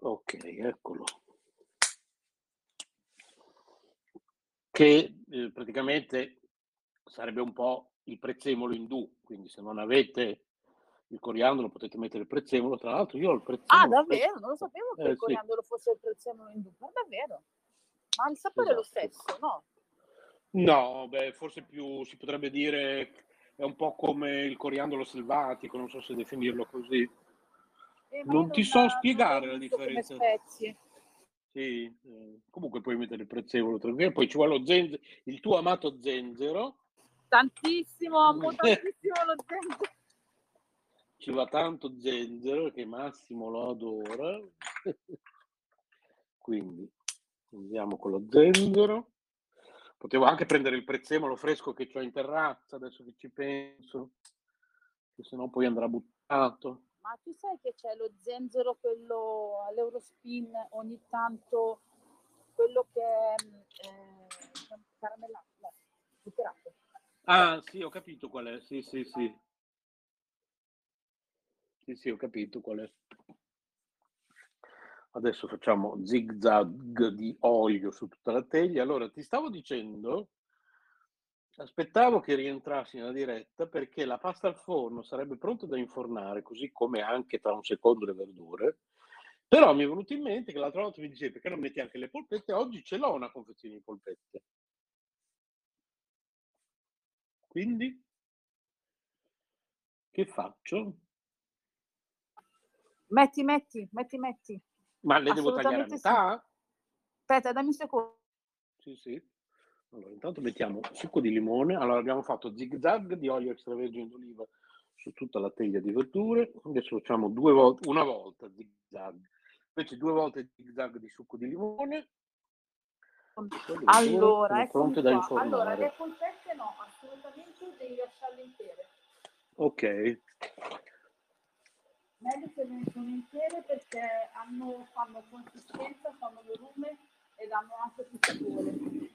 Ok, eccolo. Che eh, praticamente sarebbe un po' il prezzemolo indù, quindi se non avete il coriandolo potete mettere il prezzemolo. Tra l'altro io ho il prezzemolo. Ah, davvero? Non lo sapevo che Eh, il sì. coriandolo fosse il prezzemolo in Ma davvero? Ma il sapore è lo Esatto. stesso, no? No, beh, forse più si potrebbe dire è un po' come il coriandolo selvatico, non so se definirlo così. Eh, Non ti so spiegare la visto come differenza. spezie. Sì, eh, comunque puoi mettere il prezzemolo, tranquillo, poi ci vuole lo zenzero, il tuo amato zenzero, Tantissimo, amo tantissimo lo zenzero. ci va tanto zenzero che Massimo lo adora. Quindi andiamo con lo zenzero. Potevo anche prendere il prezzemolo fresco che ho in terrazza, adesso che ci penso, che sennò poi andrà buttato. Ma tu sai che c'è lo zenzero, quello all'Eurospin, ogni tanto, quello che è eh, caramellato, no, zuccherato. Ah, sì, ho capito qual è. Sì, sì, sì. Sì, sì, ho capito qual è. Adesso facciamo zig zag di olio su tutta la teglia. Allora, ti stavo dicendo, aspettavo che rientrassi nella diretta perché la pasta al forno sarebbe pronta da infornare, così come anche tra un secondo le verdure. Però mi è venuto in mente che l'altra volta mi dicevi perché non metti anche le polpette? Oggi ce l'ho una confezione di polpette. Quindi Che faccio? Metti, metti, metti, metti. Ma le devo tagliare a Assolutamente sì. metà? Aspetta, dammi un secondo. Sì, sì. Allora, intanto mettiamo succo di limone. Allora, abbiamo fatto zig zag di olio extravergine d'oliva su tutta la teglia di verdure. Adesso facciamo due volte, una volta zig zag. Invece due volte zig zag di succo di limone. Allora, pronte da. Allora, le polpette no, assolutamente devi lasciarle intere. Ok. Meglio se ne sono intere perché hanno, fanno consistenza, fanno volume e danno anche più sapore.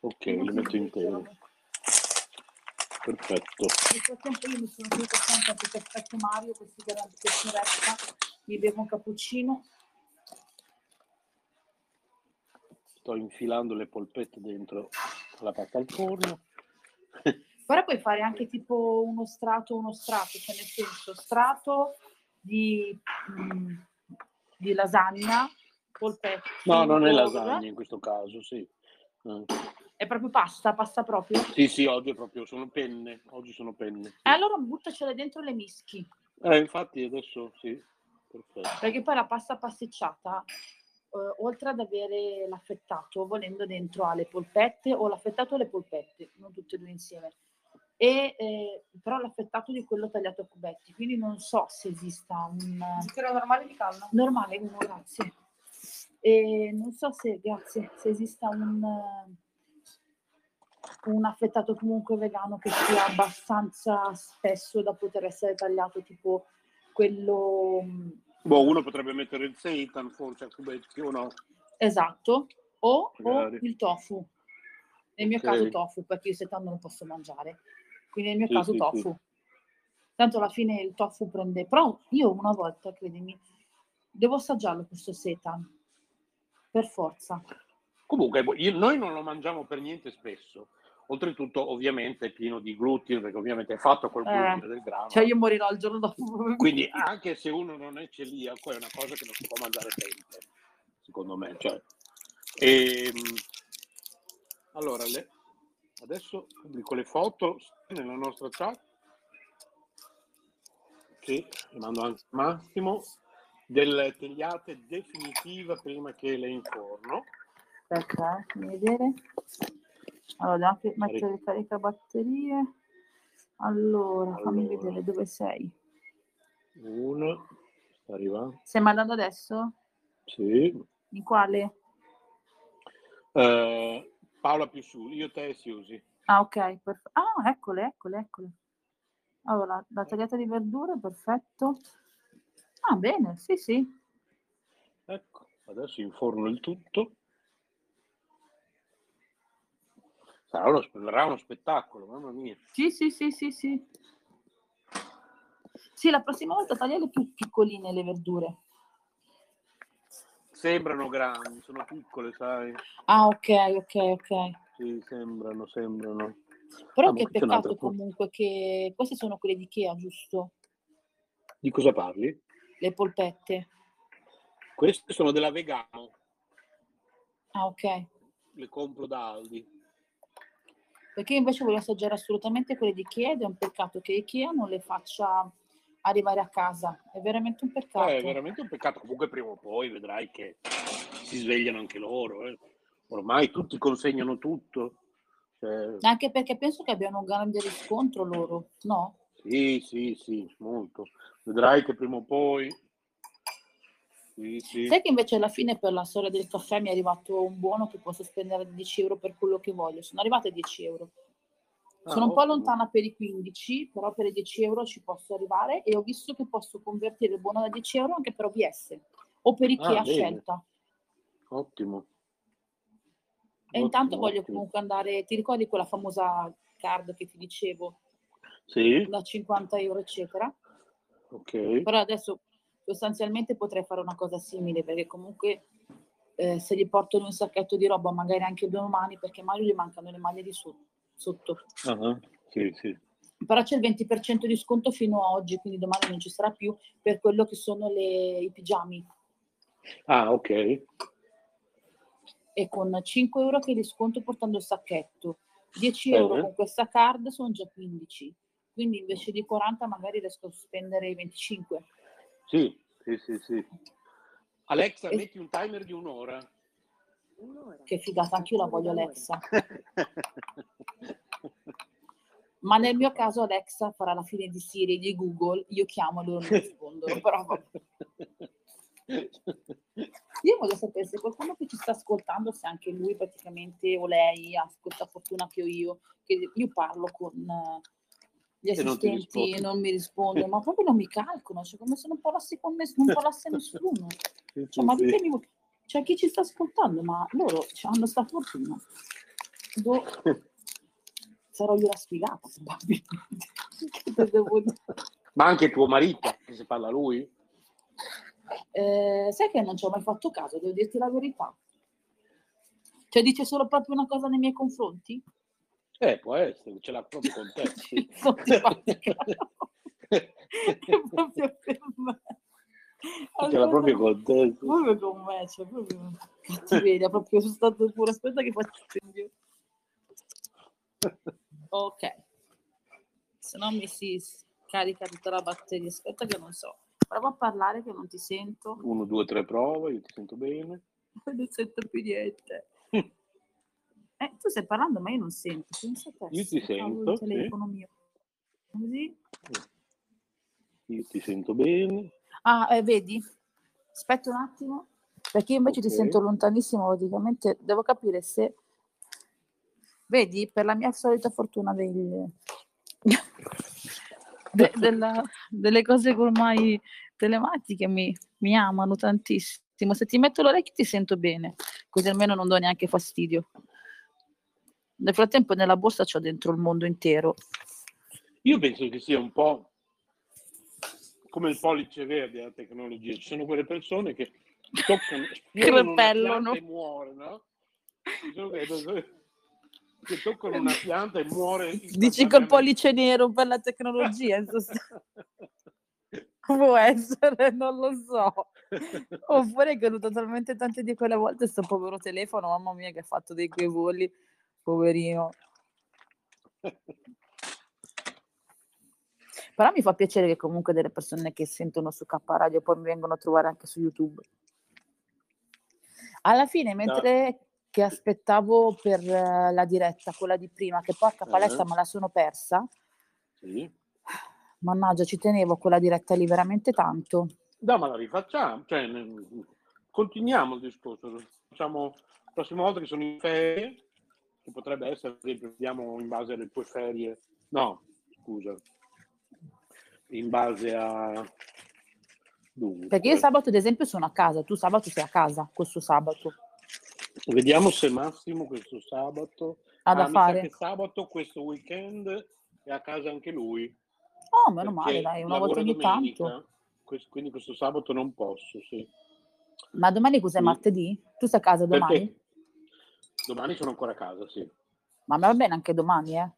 Ok, le metto intere. Perfetto. Nel frattempo io mi sono seduta sempre perché aspetto Mario, così che che si resta, mi bevo un cappuccino. Sto infilando le polpette dentro la pasta al forno. Però puoi fare anche tipo uno strato, uno strato, cioè nel senso strato di, mm, di lasagna, polpette. No, non è lasagna in questo caso, sì. Eh, È proprio pasta, pasta proprio. Sì, sì, oggi è proprio sono penne. Oggi sono penne. sì. E allora buttacele dentro le mischi, Eh, infatti adesso sì. Perfetto. perché poi la pasta pasticciata, eh, oltre ad avere l'affettato, volendo dentro ha le polpette o l'affettato e le polpette, non tutte e due insieme. E, eh, però l'affettato di quello tagliato a cubetti, quindi non so se esista un... Zucchero normale di canna. Normale, uno, grazie. E non so se, grazie, se esista un, un affettato comunque vegano che sia abbastanza spesso da poter essere tagliato, tipo quello mm, Boh, uno potrebbe mettere il seitan forse a cubetti o no? esatto, o, o il tofu. Nel mio Ok. caso tofu, perché io setan non lo posso mangiare. Quindi nel mio Sì, caso sì, sì. tofu. Tanto alla fine il tofu prende... Però io una volta, credimi, devo assaggiarlo questo setan. Per forza. Comunque, io- noi non lo mangiamo per niente spesso. Oltretutto, ovviamente, è pieno di glutine, perché ovviamente è fatto col Eh, glutine del grano. Cioè io morirò il giorno dopo. Quindi anche se uno non è celiaco, è una cosa che non si può mangiare sempre, secondo me. Cioè. Ehm, allora, le- adesso pubblico le foto nella nostra chat. Sì, mando anche Massimo. Delle tagliate definitiva prima che le inforno. Aspetta, eh, vedere. Allora, devo anche mettere il caricabatterie. Allora, fammi Allora. vedere dove sei. Una, sta arrivando. Stai mandando adesso? Sì. In quale? Eh, Paola più su, io te e Siusi. Ah, ok. perf- ah, eccole, eccole, eccole. Allora, la, la tagliata di verdure, perfetto. Ah, bene, sì, sì. Ecco, adesso inforno il tutto. Sarà uno, sarà uno spettacolo, mamma mia. Sì, sì, sì, sì, sì. Sì, la prossima volta tagliale più piccoline le verdure. Sembrano grandi, sono piccole, sai? Ah, ok, ok, ok. Sì, sembrano, sembrano. Però Ah, che peccato comunque che queste sono quelle di Ikea, giusto? Di cosa parli? Le polpette. Queste sono della Vegano, Ah, ok. le compro da Aldi. Perché io invece voglio assaggiare assolutamente quelle di Ikea ed è un peccato che Ikea non le faccia arrivare a casa. È veramente un peccato. Eh, è veramente un peccato. Comunque prima o poi vedrai che si svegliano anche loro. eh. Ormai tutti consegnano tutto. Cioè, Anche perché penso che abbiano un grande riscontro loro, no? Sì, sì, sì, molto. Vedrai che prima o poi... Sì, sì. Sai che invece alla fine per la storia del caffè mi è arrivato un buono che posso spendere 10 euro per quello che voglio. Sono arrivate a 10 euro. Ah, Sono un po' ottimo. lontana per i 15, però per i 10 euro ci posso arrivare e ho visto che posso convertire il buono da 10 euro anche per OBS o per Ikea Ah, a scelta. Ottimo. E intanto Ottimo, voglio ottimo. comunque andare, ti ricordi quella famosa card che ti dicevo, Sì, da 50 euro eccetera? ok. Però adesso sostanzialmente potrei fare una cosa simile perché comunque eh, se gli porto un sacchetto di roba magari anche domani perché Mario gli mancano le maglie di so- sotto. Ah, Sì, sì. Però c'è il 20% di sconto fino a oggi, quindi domani non ci sarà più per quello che sono le- i pigiami. Ah, ok. E con 5 euro che di sconto portando il sacchetto, 10 euro Bene. con questa card sono già 15. quindi invece di 40 magari riesco a spendere i 25. Sì, sì, sì, sì. Alexa, E- metti un timer di un'ora. Che figata, anch'io la voglio Alexa. Ma nel mio caso Alexa farà la fine di Siri e di Google, io chiamo e loro mi rispondono, però. Io voglio sapere se qualcuno che ci sta ascoltando, se anche lui praticamente o lei ha questa fortuna che ho io, che io parlo con eh, gli non ti assistenti rispondono. non mi rispondono, ma proprio non mi calcolano, cioè come se non parlassi con ness- non parlasse nessuno. Cioè, ma ditemi, cioè chi ci sta ascoltando, ma loro cioè, hanno sta fortuna. Boh, sarò io la sfigata probabilmente. Ma anche tuo marito, se parla lui? Eh, sai che non ci ho mai fatto caso, devo dirti la verità. Cioè dice solo proprio una cosa nei miei confronti? Eh, può essere, ce l'ha proprio con te. sì. Proprio per me. Ce l'ha proprio con te. sì. Proprio con me, cioè proprio cattiveria, proprio sono stato pure, aspetta che faccio incendio. Ok, se no mi si scarica tutta la batteria, aspetta che non so. Prova a parlare che non ti sento, Uno, due, tre prove, io ti sento bene. non sento più niente. Eh, tu stai parlando ma io non sento, pensa te, Io ti sento, il sì. Così? Io ti sento bene. Ah, eh, vedi? Aspetta un attimo, perché io invece ti Ok. sento lontanissimo, praticamente devo capire se... Vedi, per la mia solita fortuna del- de- della- delle cose ormai telematiche mi, mi amano tantissimo. Se ti metto l'orecchio ti sento bene, così almeno non do neanche fastidio. Nel frattempo nella borsa c'ho dentro il mondo intero. Io penso che sia un po' come il pollice verde della tecnologia. Ci sono quelle persone che toccano, Crepellano. e muore, no? Ci sono quelle persone che toccano una pianta e muore. Dici col pollice nero per la tecnologia, in sostanza. Può essere, non lo so. Oppure ho avuto talmente tante di quelle volte sto povero telefono, mamma mia che ha fatto dei quei voli, poverino. Però mi fa piacere che comunque delle persone che sentono su K Radio poi mi vengono a trovare anche su YouTube. Alla fine, mentre che aspettavo per eh, la diretta, quella di prima, che porca Eh. me la sono persa, Sì. mannaggia, ci tenevo quella diretta lì veramente tanto. No, ma la rifacciamo, cioè, continuiamo il discorso. Facciamo la prossima volta che sono in ferie, che potrebbe essere, ad esempio, vediamo in base alle tue ferie. No, scusa. In base a... Dunque, Perché io sabato, ad esempio, sono a casa, tu sabato sei a casa, questo sabato. vediamo se Massimo questo sabato... Ha Ah, da sa fare. che sabato, questo weekend, è a casa anche lui. Oh, meno male, dai, una volta ogni domenica. tanto. Quindi questo sabato non posso, sì. Ma domani cos'è Sì. martedì? Tu sei a casa domani? Perché? Domani sono ancora a casa, sì. Ma va bene anche domani, eh.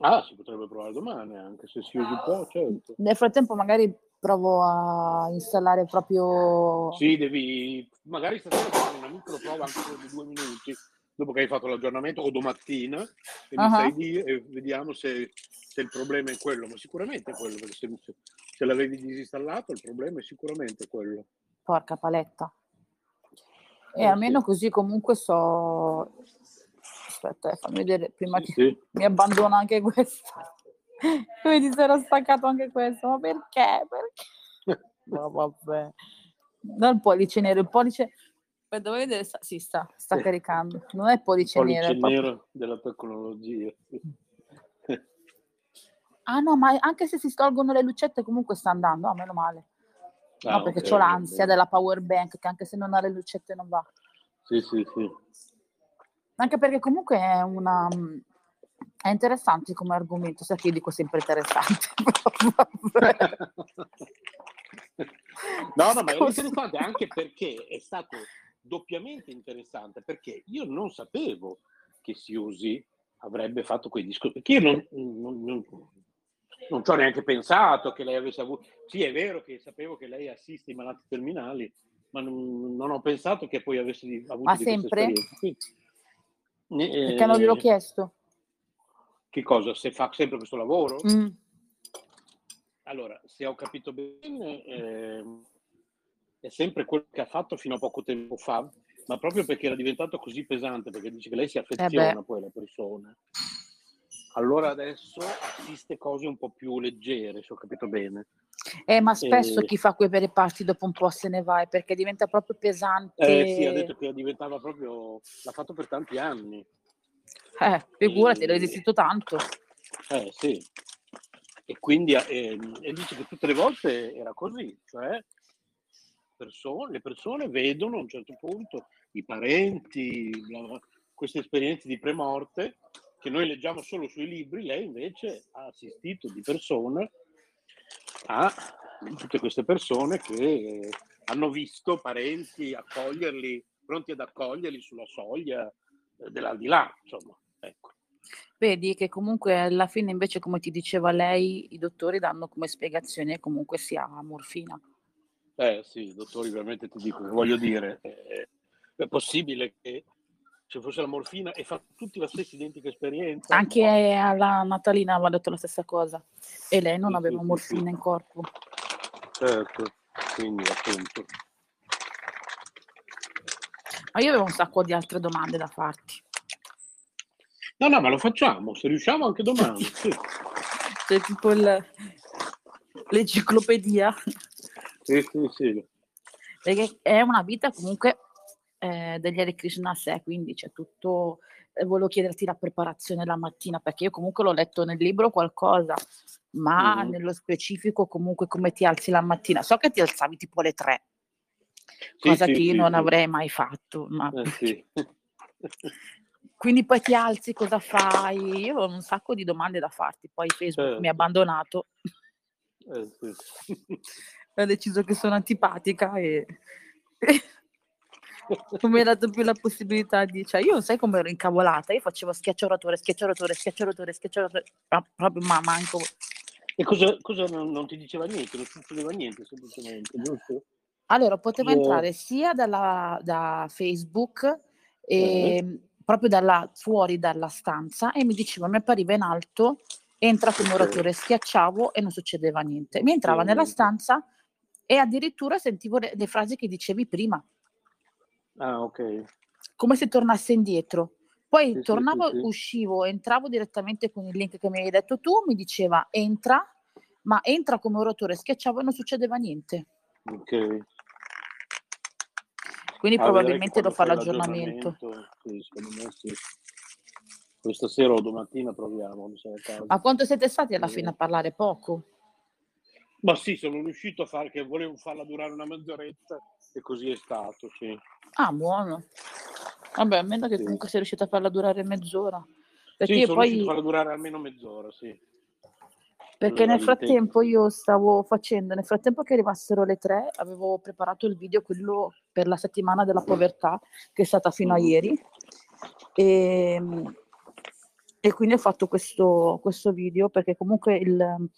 Ah, si potrebbe provare domani, anche se si usa un po', certo. Nel frattempo magari provo a installare proprio... Sì, devi... Magari stasera fare una micro prova anche solo di due minuti, dopo che hai fatto l'aggiornamento, o domattina, e mi Ah. sai dire, e vediamo se, se il problema è quello. Ma sicuramente è quello, perché se- se l'avevi disinstallato, il problema è sicuramente quello. Porca paletta. E Eh, almeno sì. così comunque so... Aspetta, eh, fammi vedere prima Sì, che sì. mi abbandona anche questo. Quindi si era staccato anche questo. Ma perché? Perché? No, vabbè. Non il pollice nero, il pollice... Aspetta, vuoi vedere? Sta- Sì, sta, sta Sì. caricando. Non è il pollice, nero. Pollice nero della tecnologia. Ah no, ma anche se si tolgono le lucette comunque sta andando. Ah, meno male. Ah, No, perché ok, ho l'ansia bene. della power bank, che anche se non ha le lucette non va. Sì, sì, sì. Anche perché comunque è una... È interessante come argomento, sai che io dico sempre interessante. No, no, ma è interessante anche perché è stato doppiamente interessante, perché io non sapevo che Siusi avrebbe fatto quei discorsi, perché io non, non, non- non ci ho neanche pensato che lei avesse avuto... Sì, è vero che sapevo che lei assiste i malati terminali, ma non, non ho pensato che poi avesse di- avuto Ma sempre? Sì. Ne- Perché non gliel'ho eh, chiesto. Che cosa? Se fa sempre questo lavoro? Mm. allora, se ho capito bene, ehm, è sempre quello che ha fatto fino a poco tempo fa, ma proprio perché era diventato così pesante, perché dice che lei si Eh affeziona beh, poi alle persone. Allora adesso assiste cose un po' più leggere, se ho capito bene. eh, ma spesso E, chi fa quei passi dopo un po' se ne va, eh, perché diventa proprio eh sì, ha pesante. detto che diventava proprio, l'ha fatto per tanti anni. Eh, figurati, E, resistito tanto. eh sì, e quindi eh, e dice che tutte le volte era così, cioè persone- le persone vedono a un certo punto i parenti, queste esperienze di premorte che noi leggiamo solo sui libri, lei invece ha assistito di persona a tutte queste persone che hanno visto parenti accoglierli, pronti ad accoglierli sulla soglia eh, dell'aldilà, insomma, ecco. Vedi che comunque alla fine invece, come ti diceva lei, i dottori danno come spiegazione comunque sia morfina. Eh sì, dottori, veramente ti dico, voglio dire, eh, è possibile che ci fosse la morfina e fa tutti la stessa identica esperienza? Anche alla Natalina aveva detto la stessa cosa e lei non aveva morfina in corpo. certo, quindi appunto. Ma io avevo un sacco di altre domande da farti. No, no, ma lo facciamo, se riusciamo anche domani, sì. C'è tipo il- l'enciclopedia. Sì, sì, sì. Perché è una vita comunque eh, degli Hare Krishna a sé, quindi c'è tutto. eh, volevo chiederti la preparazione la mattina, perché io comunque l'ho letto nel libro qualcosa, ma Mhm. nello specifico comunque come ti alzi la mattina. So che ti alzavi tipo alle tre, Sì, cosa sì, che io sì, non avrei mai fatto. Ma... Eh. Quindi poi ti alzi, cosa fai? Io ho un sacco di domande da farti, poi Facebook mi ha Certo. abbandonato, Eh, sì. ho deciso che sono antipatica e non mi ha dato più la possibilità di... Cioè, io sai come ero incavolata? Io facevo schiacciaratore, schiacciaratore, schiacciaratore, ma proprio ma manco... E cosa, cosa non, non ti diceva niente, non succedeva niente semplicemente, giusto? Allora, potevo Cosa- entrare sia dalla, da Facebook, Eh. e, proprio dalla, fuori dalla stanza, e mi diceva, mi appariva in alto, entra come oratore, schiacciavo e non succedeva niente. Mi entrava nella niente. stanza e addirittura sentivo le, le frasi che dicevi prima, Ah, ok. come se tornasse indietro. Poi Sì, tornavo, sì, sì. uscivo, entravo direttamente con il link che mi hai detto tu, mi diceva entra, ma entra come oratore, schiacciavo e non succedeva niente. Ok. Quindi Ah, probabilmente devo fare l'aggiornamento. l'aggiornamento, Sì, secondo me sì. Questa sera o domattina proviamo. Ma quanto siete stati alla Eh. fine a parlare? Poco? Ma sì, sono riuscito a fare che volevo farla durare una mezz'oretta e così è stato, sì. Ah, buono. Vabbè, almeno che Sì. comunque sei riuscita a farla durare mezz'ora. Perché Sì, io a poi, farla durare almeno mezz'ora, sì. perché nel frattempo io stavo facendo, nel frattempo che arrivassero le tre, avevo preparato il video, quello per la settimana della povertà, che è stata fino a Mhm. ieri. E, e quindi ho fatto questo, questo video perché comunque il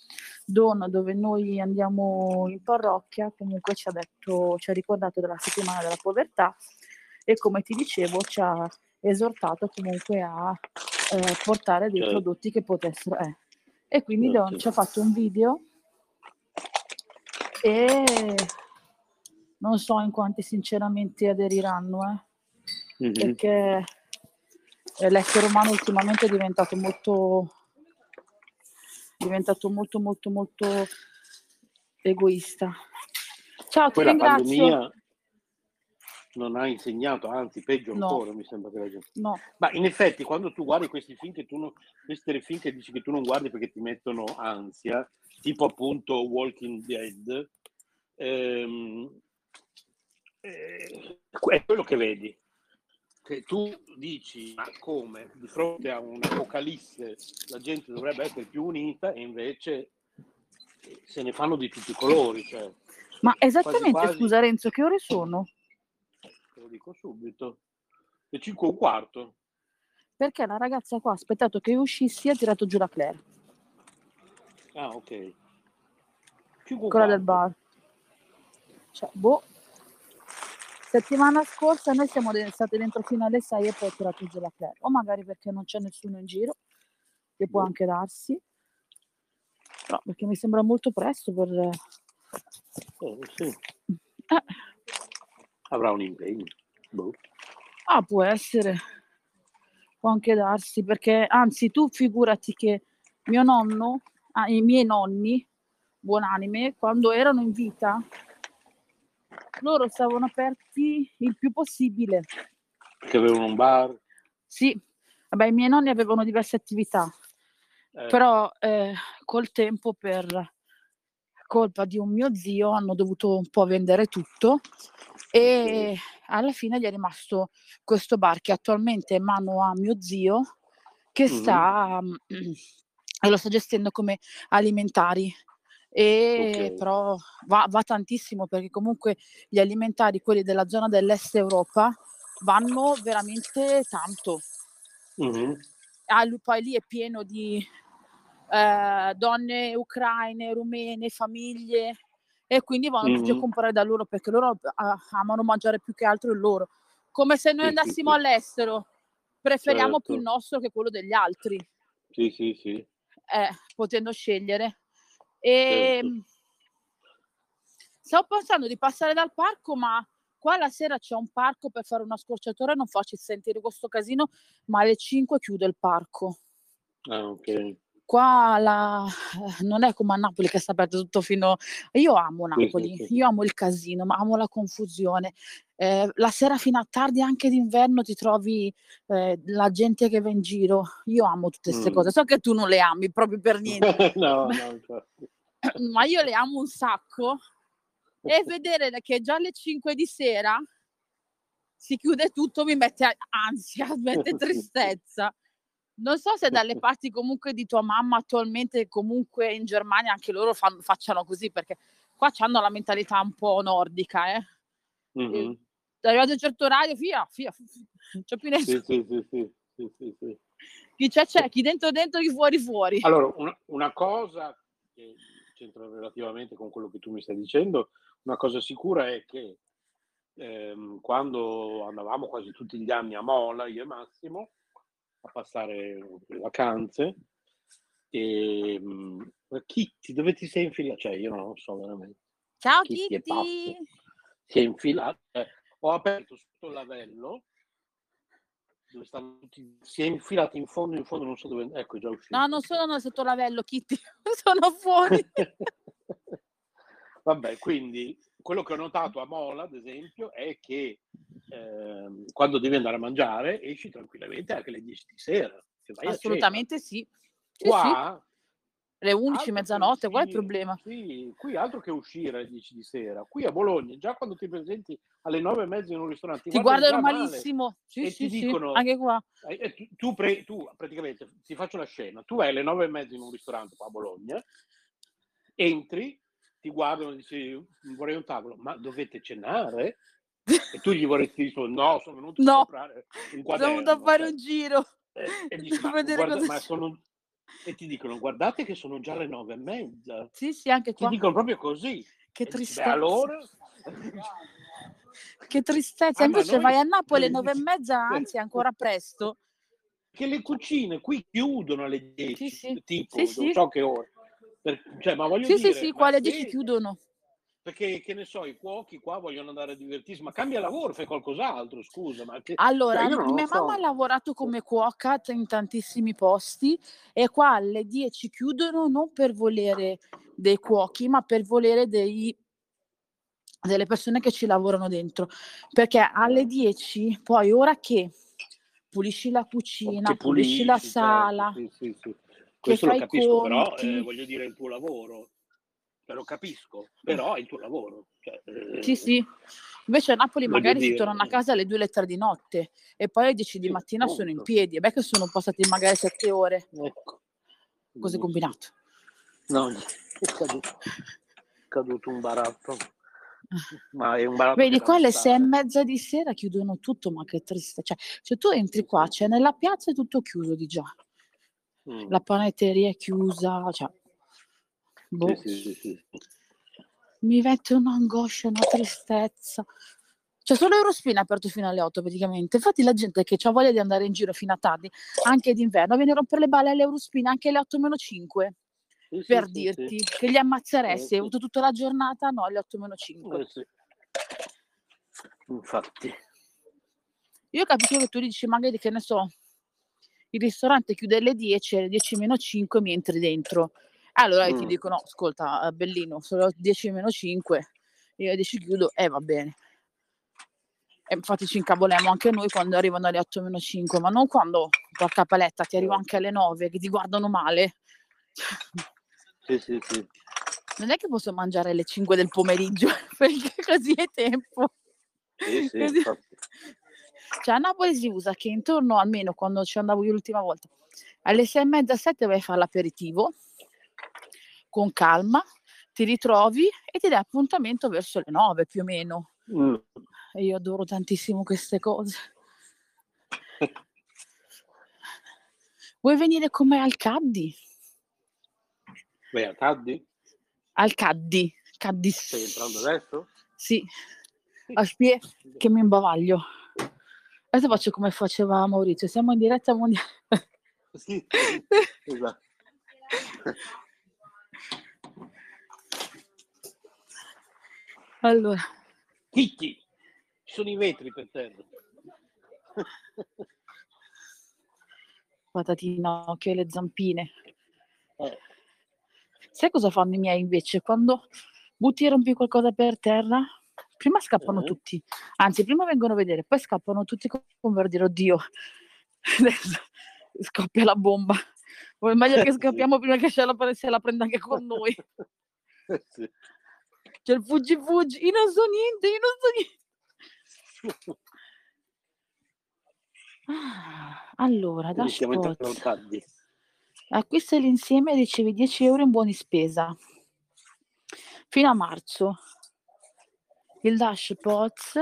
dono dove noi andiamo in parrocchia comunque ci ha detto, ci ha ricordato della settimana della povertà e come ti dicevo ci ha esortato comunque a eh, portare dei Certo. prodotti che potessero... eh. E quindi Certo. ci ha fatto un video e non so in quanti sinceramente aderiranno, eh Mhm. perché eh, l'essere umano ultimamente è diventato molto diventato molto molto molto egoista. Ciao, ti Poi la ringrazio. pandemia non ha insegnato, anzi peggio No. ancora mi sembra che la gente... No, Ma in effetti quando tu guardi questi film che tu non, questi telefilm che dici che tu non guardi perché ti mettono ansia, tipo appunto Walking Dead, ehm, eh, è quello che vedi. Che tu dici, ma come? Di fronte a un'apocalisse la gente dovrebbe essere più unita e invece se ne fanno di tutti i colori. Cioè, ma quasi esattamente, quasi- scusa Renzo, che ore sono? Te lo dico subito. Le 5 e un quarto. Perché la ragazza qua ha aspettato che io uscissi e ha tirato giù la Claire, Ah, ok. 5 quella del bar. Cioè, boh. Settimana scorsa noi siamo state dentro fino alle 6 e poi ho tirato giù la Claire. O magari perché non c'è nessuno in giro, che può Boh. anche darsi. Però perché mi sembra molto presto per... Eh, sì. Eh, Avrà un impegno. Boh. ah, può essere, può anche darsi, perché anzi tu figurati che mio nonno, ah, i miei nonni, buonanime, quando erano in vita, loro stavano aperti il più possibile. Che avevano un bar. Sì, vabbè, i miei nonni avevano diverse attività, eh, però eh, col tempo per colpa di un mio zio hanno dovuto un po' vendere tutto e alla fine gli è rimasto questo bar che attualmente è in mano a mio zio che Mhm. sta mm, e lo sta gestendo come alimentari e Ok. però va, va tantissimo perché comunque gli alimentari quelli della zona dell'est Europa vanno veramente tanto Mhm. ah, poi lì è pieno di eh, donne ucraine, rumene, famiglie e quindi vanno tutti a comprare da loro perché loro ah, amano mangiare più che altro il loro. Come se noi andassimo all'estero, preferiamo più il Certo. nostro che quello degli altri, Sì, sì, sì. eh, potendo scegliere. E Certo. stavo pensando di passare dal parco, ma qua la sera c'è un parco per fare una scorciatoia, non faccio sentire questo casino, ma alle 5 chiude il parco. Ah, ok. Qua la- eh, non è come a Napoli che sta aperto tutto fino... Io amo Napoli, io amo il casino, ma amo la confusione. Eh, la sera fino a tardi, anche d'inverno, ti trovi eh, la gente che va in giro. Io amo tutte queste Mm. cose. So che tu non le ami proprio per niente, no, no, ma io le amo un sacco. E vedere che già alle 5 di sera si chiude tutto mi mette ansia, mi mette tristezza. Non so se dalle parti comunque di tua mamma attualmente, comunque in Germania anche loro fan- facciano così, perché qua hanno la mentalità un po' nordica, eh. Mhm. Arrivato a un certo orario, via, via, non c'è più nessuno. Sì, sì, sì, sì, sì, sì, sì. Chi c'è c'è, chi dentro dentro, chi fuori fuori. Allora, una, una cosa che c'entra relativamente con quello che tu mi stai dicendo, una cosa sicura è che ehm, quando andavamo quasi tutti gli anni a Mola, io e Massimo, a passare le vacanze, e mh, Kitty, dove ti sei infilato? Cioè, io non lo so veramente. Ciao Kitty Kitty! Si è infilato, eh, ho aperto sotto il lavello, dove stanno tutti, si è infilato in fondo, in fondo, non so dove, ecco, è già uscito. No, non sono sotto lavello, Kitty, sono fuori. Vabbè, quindi quello che ho notato a Mola, ad esempio, è che ehm, quando devi andare a mangiare esci tranquillamente anche alle 10 di sera. Assolutamente sì. Sì, sì. Qua, Le 11, altro che mezzanotte, qual è il problema? Sì, qui altro che uscire alle 10 di sera. Qui a Bologna, già quando ti presenti alle 9 e mezza in un ristorante, Ti guardano guardano malissimo. Sì, e sì, ti sì, dicono- anche qua. Eh, eh, tu, tu pre- tu, praticamente ti faccio la scena, tu vai alle nove e mezza in un ristorante qua a Bologna, entri, ti guardano e dici vorrei un tavolo, ma dovete cenare? E tu gli vorresti rispondere no, sono venuto No. a comprare un Sono quaderno. venuto a fare cioè, un giro. eh, e, dici, ma guarda- cosa ma c'è." sono- e ti dicono guardate che sono già le nove e mezza. Sì, sì, anche Ti qua. dicono proprio così. Che E dici, "Beh, tristezza. allora... Che tristezza. Ah, Invece noi- vai a Napoli alle nove e mezza, sì. anzi ancora presto. che le cucine qui chiudono alle 10, Sì, sì. tipo, Sì, sì. non so che ore. Per- cioè, ma voglio Sì, sì, dire, sì, ma qua alle se- 10 chiudono. Perché, che ne so, i cuochi qua vogliono andare a divertirsi, ma cambia lavoro, fai qualcos'altro, scusa. Ma che- Allora, cioè, mia so. mamma ha lavorato come cuoca in tantissimi posti e qua alle 10 chiudono non per volere dei cuochi, ma per volere dei- delle persone che ci lavorano dentro. Perché alle 10, poi ora che pulisci la cucina, Che pulisci la pulisci, certo, sala, sì, sì, sì. Questo lo fai capisco, però conti. eh, voglio dire, il tuo lavoro. Cioè, lo capisco, però è il tuo lavoro. Cioè, eh, Sì, sì. Invece a Napoli magari si dire- tornano a casa alle 2 le 3 di notte e poi alle 10 di Sì, mattina sono in appunto. piedi. E beh che sono passati magari 7 ore. Ecco. Cos'è combinato? No, è caduto, è caduto un baratto. Ma è un baratto Vedi, qua alle deve 6 e mezza di sera chiudono tutto, ma che triste. Cioè, se tu entri qua, c'è nella piazza è tutto chiuso di già. Mm. La panetteria è chiusa, cioè, boh, Sì, sì, sì, mi mette un'angoscia, una tristezza. Cioè, solo Eurospin è aperto fino alle 8 praticamente. Infatti la gente che ha voglia di andare in giro fino a tardi, anche d'inverno, viene a rompere le balle all'Eurospin anche alle 8 meno 5. Sì, per sì, dirti, sì. che li ammazzeresti, Eh, hai avuto tutta la giornata, no, alle 8 meno 5. Eh. Infatti. Io capisco che tu dici magari che ne so, il ristorante chiude alle 10, alle 10 meno 5 mi entri dentro. Allora ti Mm. dico no, ascolta, eh, bellino, sono le 10 meno 5, io alle 10 chiudo, e va bene. E infatti ci incavoliamo anche noi quando arrivano alle 8 meno 5, ma non quando, porca paletta, ti arriva anche alle 9, che ti guardano male. Sì, sì, sì. Non è che posso mangiare alle 5 del pomeriggio, perché così è tempo. Sì, sì, Così-. Cioè a Napoli si usa che intorno, almeno quando ci andavo io l'ultima volta, alle sei e mezza, sette vai a fare l'aperitivo, con calma, ti ritrovi e ti dai appuntamento verso le nove più o meno. Mm. E io adoro tantissimo queste cose. Vuoi venire con me al Caddi? Beh, a Caddi? Al Caddi. Caddi. Stai entrando adesso? Sì. Aspetta che mi imbavaglio. Adesso faccio come faceva Maurizio. Siamo in diretta mondiale. Sì, esatto. Allora, Chicchi, ci sono i vetri per terra. patatina, occhio e le zampine. Eh, Sai cosa fanno i miei invece? Quando butti e rompi qualcosa per terra, prima scappano Eh. tutti. Anzi, prima vengono a vedere, poi scappano tutti co- come per dire, oddio, adesso scoppia la bomba. O è meglio che scappiamo prima che ce la, se la prenda anche con noi. sì. C'è il fuggi fuggi, io non so niente, io non so niente. Ah, allora, Caddi. Acquista l'insieme e ricevi 10 euro in buoni spesa. Fino a marzo. Il Dash Pots,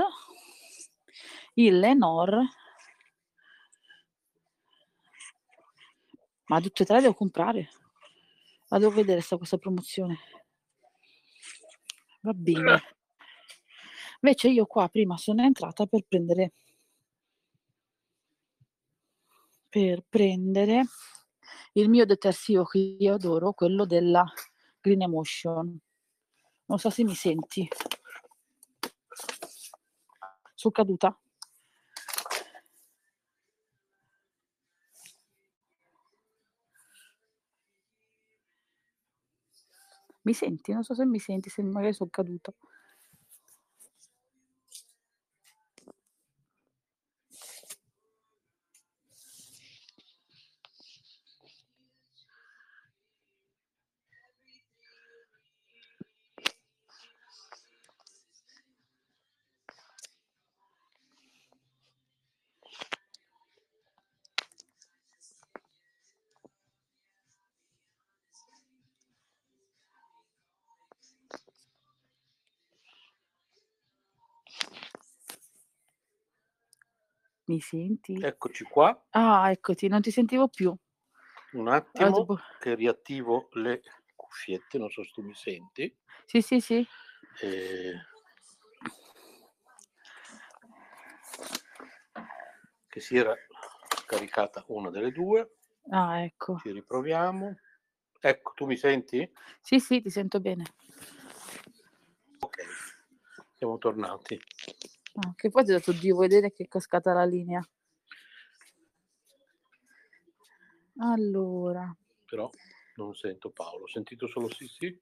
il Lenor. Ma tutte e tre devo comprare. Vado a vedere ho questa promozione. Va bene. Invece io qua prima sono entrata per prendere per prendere il mio detersivo che io adoro, quello della Green Emotion. Non so se mi senti. Sono caduta? Mi senti? Non so se mi senti, se magari sono caduta. Mi senti? Eccoci qua, Ah, eccoti, non ti sentivo più. un Allora, attimo dopo- che riattivo le cuffiette, non so se tu mi senti. Sì, sì, sì. eh, che si era caricata una delle due, Ah, ecco. ci riproviamo. Ecco, tu mi senti? Sì, sì, ti sento bene. Ok, siamo tornati. Ah, che poi ti ho detto, Dio, vuoi vedere che è cascata la linea? Allora, Però non sento Paolo, ho sentito solo sì sì.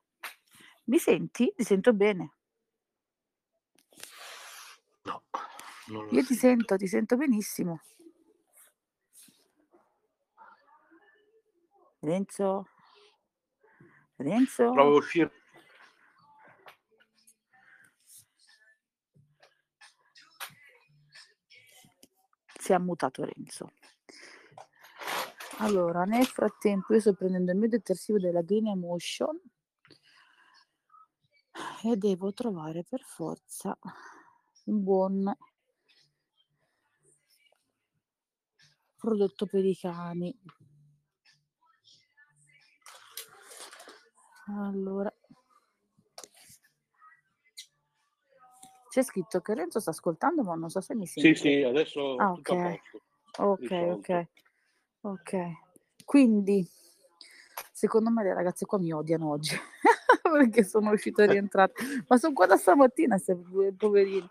mi senti? Ti sento bene. No, non lo Io ti sento, ti sento benissimo. Renzo? Renzo? Provo a uscire. Si è ammutato Renzo. Allora, nel frattempo io sto prendendo il mio detersivo della Green Emotion e devo trovare per forza un buon prodotto per i cani. Allora, c'è scritto che Renzo sta ascoltando, ma non so se mi Sì, sente. sì, adesso Ah, a ok. Ok, ok. Quindi Secondo me le ragazze qua mi odiano oggi perché sono riuscita a rientrare. Ma sono qua da stamattina, se poverini.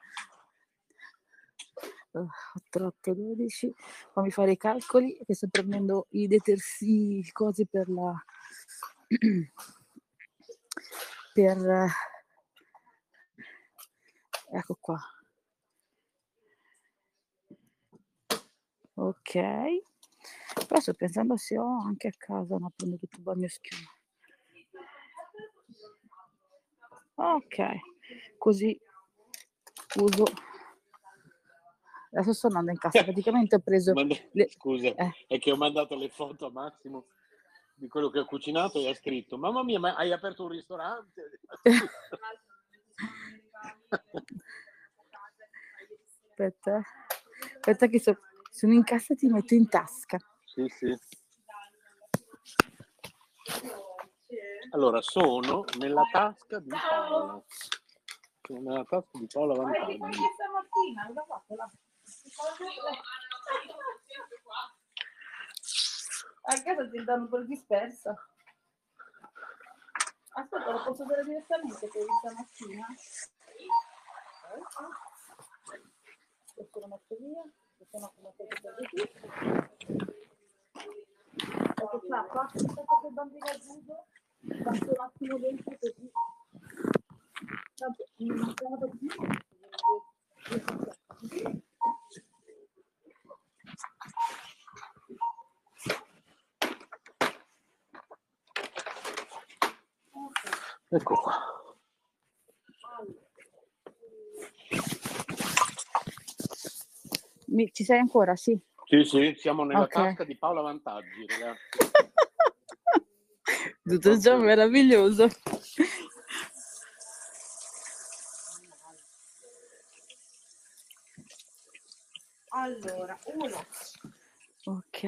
8, 8, 12. Fammi fare i calcoli che sto prendendo i detersivi, cose per la... per... Ecco qua. Ok. Però sto pensando se ho anche a casa, no, prendo tutto il bagno schiuma. Ok, così uso. Adesso sto andando in casa, praticamente ho preso... Manda- le- Scusa, eh. è che ho mandato le foto a Massimo di quello che ho cucinato e ha scritto: Mamma mia, ma hai aperto un ristorante? Aspetta, aspetta che so- sono in casa e ti metto in tasca. sì, sì. Allora, sono nella tasca di Paola. Sono nella tasca di Paola Vantaggi. A casa ti danno per dispersa. Aspetta, lo posso dare direttamente per stamattina? Questo lo metto via, questo no, come metto per qui. Ecco qua, passa il bambino a judo, passo un attimo dentro così. Tanto, mi mancava più. Ecco qua. Mi- ci sei ancora? Sì. Sì, sì, siamo nella Ok. tasca di Paola Vantaggi, ragazzi. Tutto ciò meraviglioso. Allora, uno. Ok.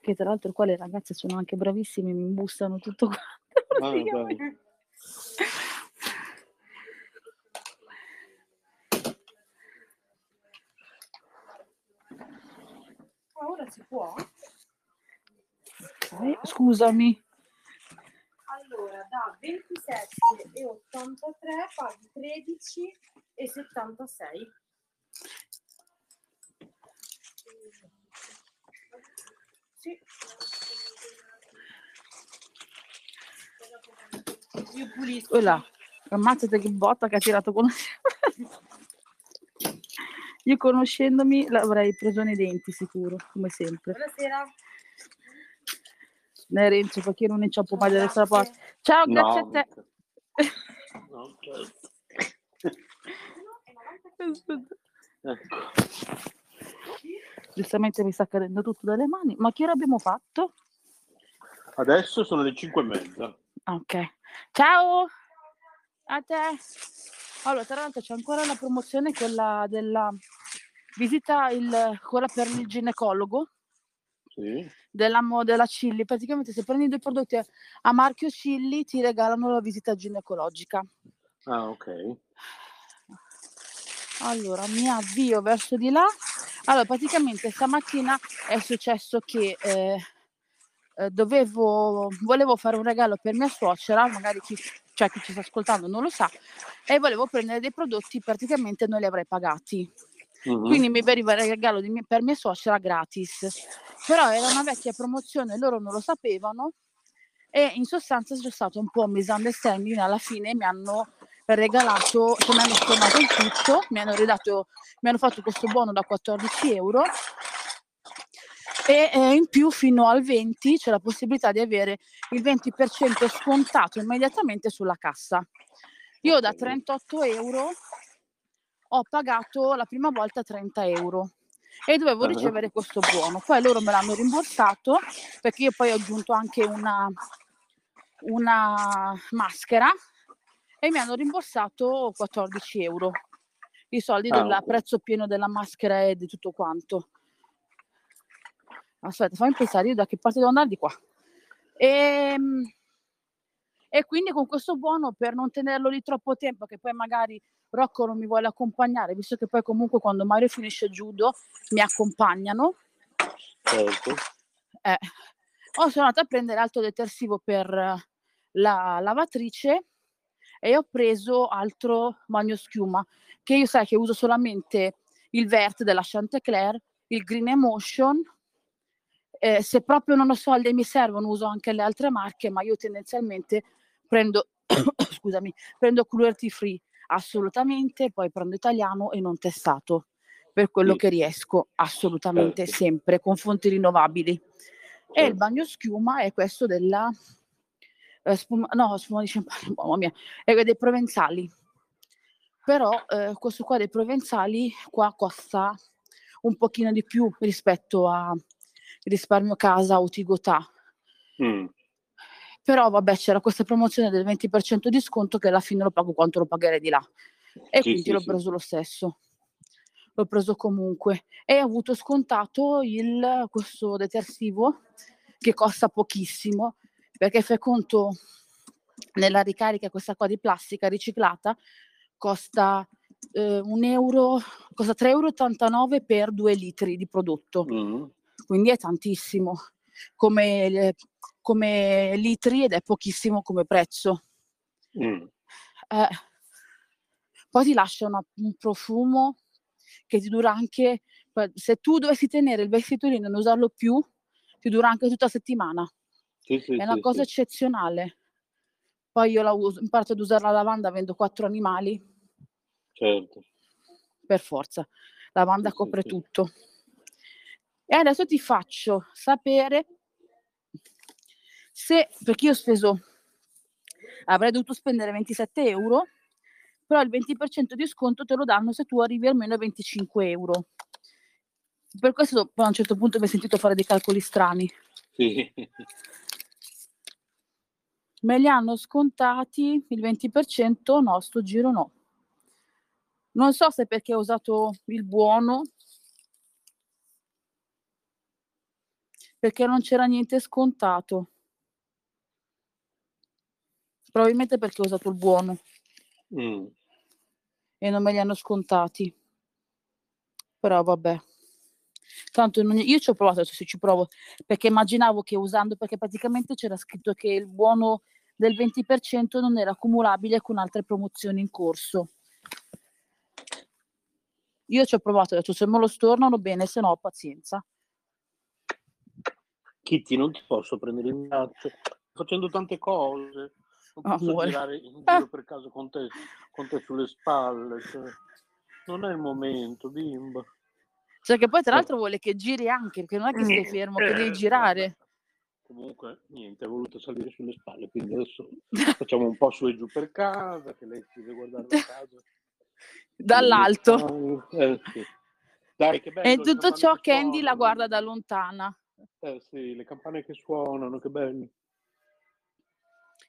Che tra l'altro qua le ragazze sono anche bravissime, mi bussano tutto quanto. Ah, ora si può? Ok, Scusami. Allora, da 27 e 83 paghi 13 e 76. Sì. Io pulisco. Là, ammazzate che botta che ha tirato con... Io conoscendomi l'avrei preso nei denti sicuro, come sempre. Buonasera. Ne Renzo, perché non inciampo mai dall'altra parte. Ciao, grazie No, a te. Ecco. Giustamente mi sta cadendo tutto dalle mani. Ma che ora abbiamo fatto? Adesso sono le 5 e mezza. Ok. Ciao a te. Allora, tra l'altro c'è ancora la promozione, quella della visita, il, quella per il ginecologo Sì. della, della Cilli. Praticamente se prendi due prodotti a, a marchio Cilli ti regalano la visita ginecologica. Ah, ok. Allora, mi avvio verso di là. Allora, praticamente stamattina è successo che eh, eh, dovevo, volevo fare un regalo per mia suocera, magari chi, cioè, chi ci sta ascoltando non lo sa, e volevo prendere dei prodotti, praticamente non li avrei pagati. Mhm. Quindi mi veniva il regalo mia- per mia suocera gratis. Però era una vecchia promozione, loro non lo sapevano e in sostanza c'è stato un po' un misunderstanding, alla fine mi hanno regalato, cioè mi hanno stornato il tutto, mi hanno ridato, mi hanno fatto questo buono da 14 euro e eh, in più fino al 20 c'è la possibilità di avere il 20% scontato immediatamente sulla cassa. Io da 38 euro ho pagato la prima volta 30 euro e dovevo Ah. ricevere questo buono. Poi loro me l'hanno rimborsato perché io poi ho aggiunto anche una, una maschera e mi hanno rimborsato 14 euro. I soldi Ah, del prezzo pieno della maschera e di tutto quanto. Aspetta, fammi pensare io da che parte devo andare di qua. Ehm, E, quindi con questo buono per non tenerlo lì troppo tempo, che poi magari Rocco non mi vuole accompagnare, visto che poi comunque quando Mario finisce judo mi accompagnano, Certo. eh, Oh, sono andata a prendere altro detersivo per la lavatrice e ho preso altro bagno schiuma che io sai che uso solamente il Vert della Chantecler, il Green Emotion. Eh, se proprio non ho soldi e mi servono uso anche le altre marche, ma io tendenzialmente prendo, scusami, prendo cruelty free assolutamente, poi prendo italiano e non testato per quello Sì. che riesco, assolutamente Certo. sempre con fonti rinnovabili. E il Certo. bagno schiuma è questo della eh, spuma, no, spuma di champagne, mamma mia, è dei provenzali. Però eh, questo qua dei provenzali qua costa un pochino di più rispetto a risparmio casa o Tigotà. Mm. Però vabbè, c'era questa promozione del 20% di sconto che alla fine lo pago quanto lo pagherei di là. E Sì, quindi sì, l'ho sì. preso lo stesso. L'ho preso comunque. E ho avuto scontato il, questo detersivo che costa pochissimo, perché fai conto nella ricarica questa qua di plastica riciclata costa eh, un euro, costa 3,89 euro per due litri di prodotto Mm. Quindi è tantissimo come, le- come litri ed è pochissimo come prezzo. Mm. Eh, poi ti lascia una- un profumo che ti dura anche, se tu dovessi tenere il vestitolino e non usarlo più, ti dura anche tutta la settimana. Sì, sì, È una sì, cosa eccezionale. Poi io la uso, ad usare la lavanda, avendo quattro animali, Certo. per forza. Lavanda Sì, sì, copre tutto. E adesso ti faccio sapere se, perché io ho speso, avrei dovuto spendere 27 euro, però il 20% di sconto te lo danno se tu arrivi almeno a 25 euro. Per questo poi a un certo punto mi ho sentito fare dei calcoli strani. Sì. Me li hanno scontati il 20%, no, sto giro no. Non so se perché ho usato il buono, perché non c'era niente scontato. Probabilmente perché ho usato il buono Mm. e non me li hanno scontati. Però vabbè. Tanto io ci ho provato, adesso se ci provo, perché immaginavo che usando, perché praticamente c'era scritto che il buono del 20% non era accumulabile con altre promozioni in corso. Io ci ho provato, ho detto se me lo stornano bene, se no pazienza. Kitty, non ti posso prendere in braccio. Sto facendo tante cose. Non posso Amore. girare in Ah. giro per caso con te, con te sulle spalle. cioè, non è il momento, bimba. Cioè che poi tra Eh. l'altro vuole che giri anche, perché non è che stai fermo, che devi Eh, girare. Comunque, niente, ha voluto salire sulle spalle, quindi adesso facciamo un po' su e giù per casa, che lei si deve guardare la casa. Dall'alto. Eh, sì. Dai, che bello, E tutto ciò che Candy la guarda da lontana. Eh sì, le campane che suonano, che bello.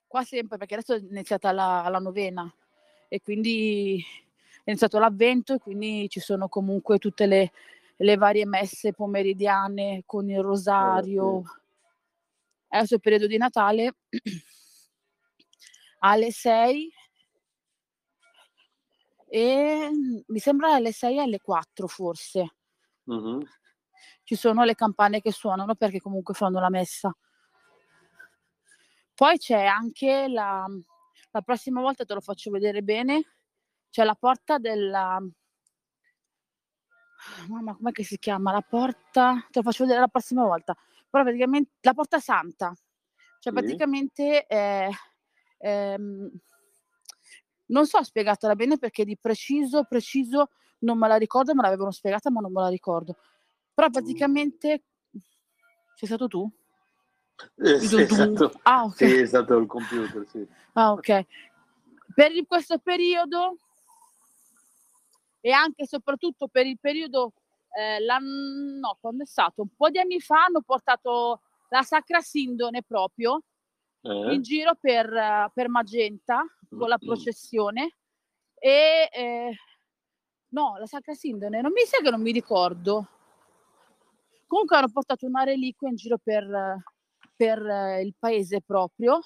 Qua sempre, perché adesso è iniziata la, la novena e quindi è iniziato l'avvento e quindi ci sono comunque tutte le, le varie messe pomeridiane con il rosario. Adesso è il periodo di Natale alle 6 e mi sembra alle 6 e alle 4 forse. Mhm. Ci sono le campane che suonano perché comunque fanno la messa. Poi c'è anche la, la prossima volta te lo faccio vedere bene. C'è la porta della mamma, com'è che si chiama? La porta, te lo faccio vedere la prossima volta. Però praticamente la porta santa. Cioè Sì. praticamente eh, ehm, non so spiegatela bene perché di preciso, preciso non me la ricordo, me l'avevano spiegata ma non me la ricordo. Però praticamente sei stato tu? Eh, sì, dun. esatto. Ah, ok. Sì, è stato il computer, sì. Ah, ok. Per questo periodo e anche e soprattutto per il periodo, eh, l'anno, no, quando è stato? Un po' di anni fa hanno portato la Sacra Sindone proprio Eh? in giro per, eh, per Magenta con la processione e eh, no, la Sacra Sindone, non mi sa che non mi ricordo. Comunque hanno portato una reliquia in giro per, per eh, il paese proprio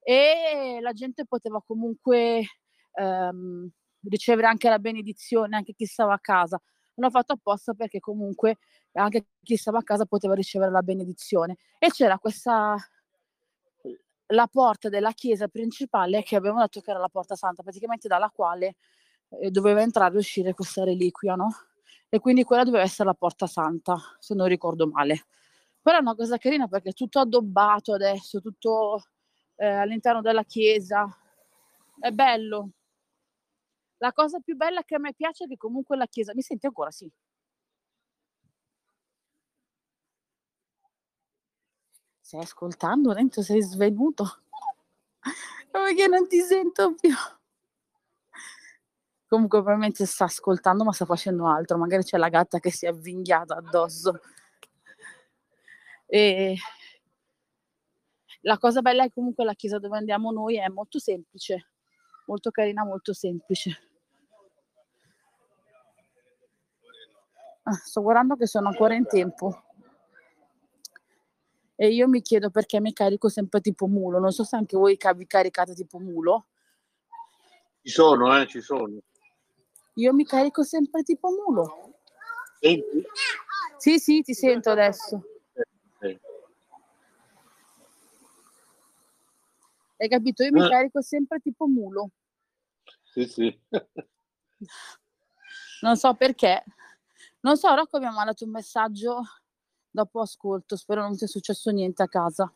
e la gente poteva comunque ehm, ricevere anche la benedizione, anche chi stava a casa. l'ho fatto apposta perché comunque anche chi stava a casa poteva ricevere la benedizione. E c'era questa la porta della chiesa principale che abbiamo detto che era la porta santa, praticamente dalla quale eh, doveva entrare e uscire questa reliquia, no? E quindi quella doveva essere la porta santa, se non ricordo male. Però è una cosa carina perché è tutto addobbato adesso, tutto eh, all'interno della chiesa. È bello. La cosa più bella che a me piace è che comunque la chiesa... Mi senti ancora? Sì. Stai ascoltando? Dentro sei svenuto? Perché non ti sento più. Comunque probabilmente sta ascoltando ma sta facendo altro. Magari c'è la gatta che si è avvinghiata addosso. E la cosa bella è comunque la chiesa dove andiamo noi è molto semplice, molto carina, molto semplice. Ah, sto guardando che sono ancora in tempo. E io mi chiedo perché mi carico sempre tipo mulo. Non so se anche voi vi caricate tipo mulo. Ci sono, eh, ci sono. Io mi carico sempre tipo mulo. Senti? Sì, sì, ti sento adesso. Hai capito? Io mi Eh. carico sempre tipo mulo. Sì, sì. Non so perché. Non so, Rocco mi ha mandato un messaggio dopo ascolto. Spero non sia successo niente a casa.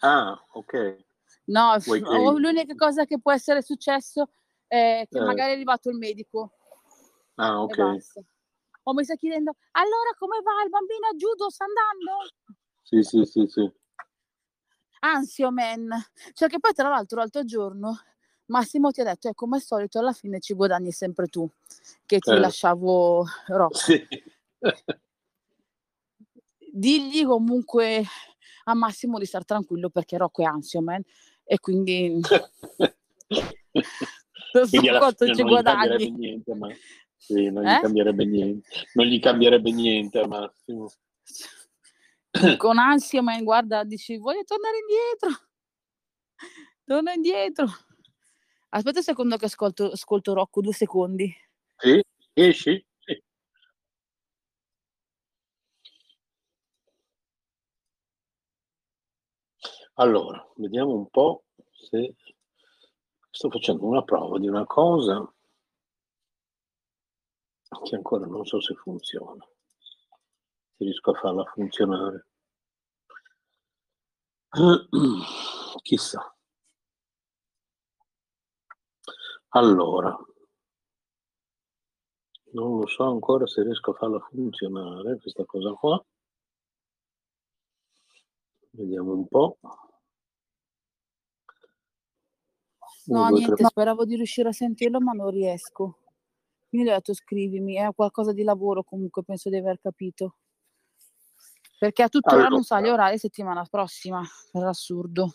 Ah, ok. No, oh, l'unica cosa che può essere successo è che Eh. magari è arrivato il medico Ah, ok. O mi sta chiedendo, allora come va il bambino a judo? Sta andando? Sì, sì, sì, sì. Ansio, man. Cioè che poi tra l'altro l'altro giorno Massimo ti ha detto, eh, come al solito alla fine ci guadagni sempre tu, che ti Eh. lasciavo Rocco. Sì. Digli comunque a Massimo di star tranquillo perché Rocco è ansio, man. E quindi non so Quindi quanto ci non gli cambierebbe guadagni. niente, ma sì, non Eh? gli cambierebbe niente. Non gli cambierebbe niente al massimo. Con ansia, man, guarda, dici, voglio tornare indietro. Torna indietro. Aspetta un secondo che ascolto, ascolto Rocco, due secondi. Sì, esci? Sì. Allora, vediamo un po' se sto facendo una prova di una cosa che ancora non so se funziona. Se riesco a farla funzionare. Chissà. Allora, non lo so ancora se riesco a farla funzionare questa cosa qua. Vediamo un po'. No, Uno, niente, tre. speravo di riuscire a sentirlo, ma non riesco. Quindi ho detto scrivimi, è qualcosa di lavoro comunque, penso di aver capito. Perché a tuttora Allora. non sa gli orari settimana prossima, per assurdo.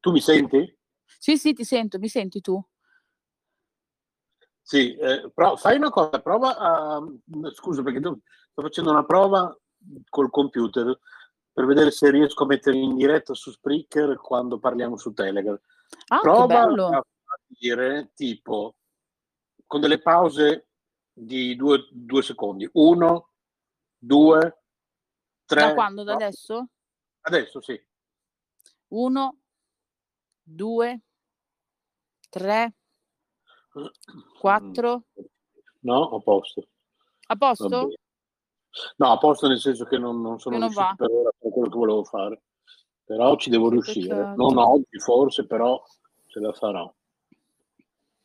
Tu mi senti? Sì, sì, ti sento, mi senti tu? Sì, eh, pro- fai una cosa, prova a... Scusa perché sto facendo una prova col computer per vedere se riesco a mettere in diretta su Spreaker quando parliamo su Telegram. Ah, che Prova bello! a dire tipo con delle pause di due, due secondi. Uno, due, tre. Da quando? Da no, adesso? Adesso sì. Uno, due, tre, quattro. No, a posto. A posto? No, a posto nel senso che non, non sono Che non riuscito va? per ora quello che volevo fare. Però ci devo Che riuscire. peccato. Non oggi forse, però ce la farò.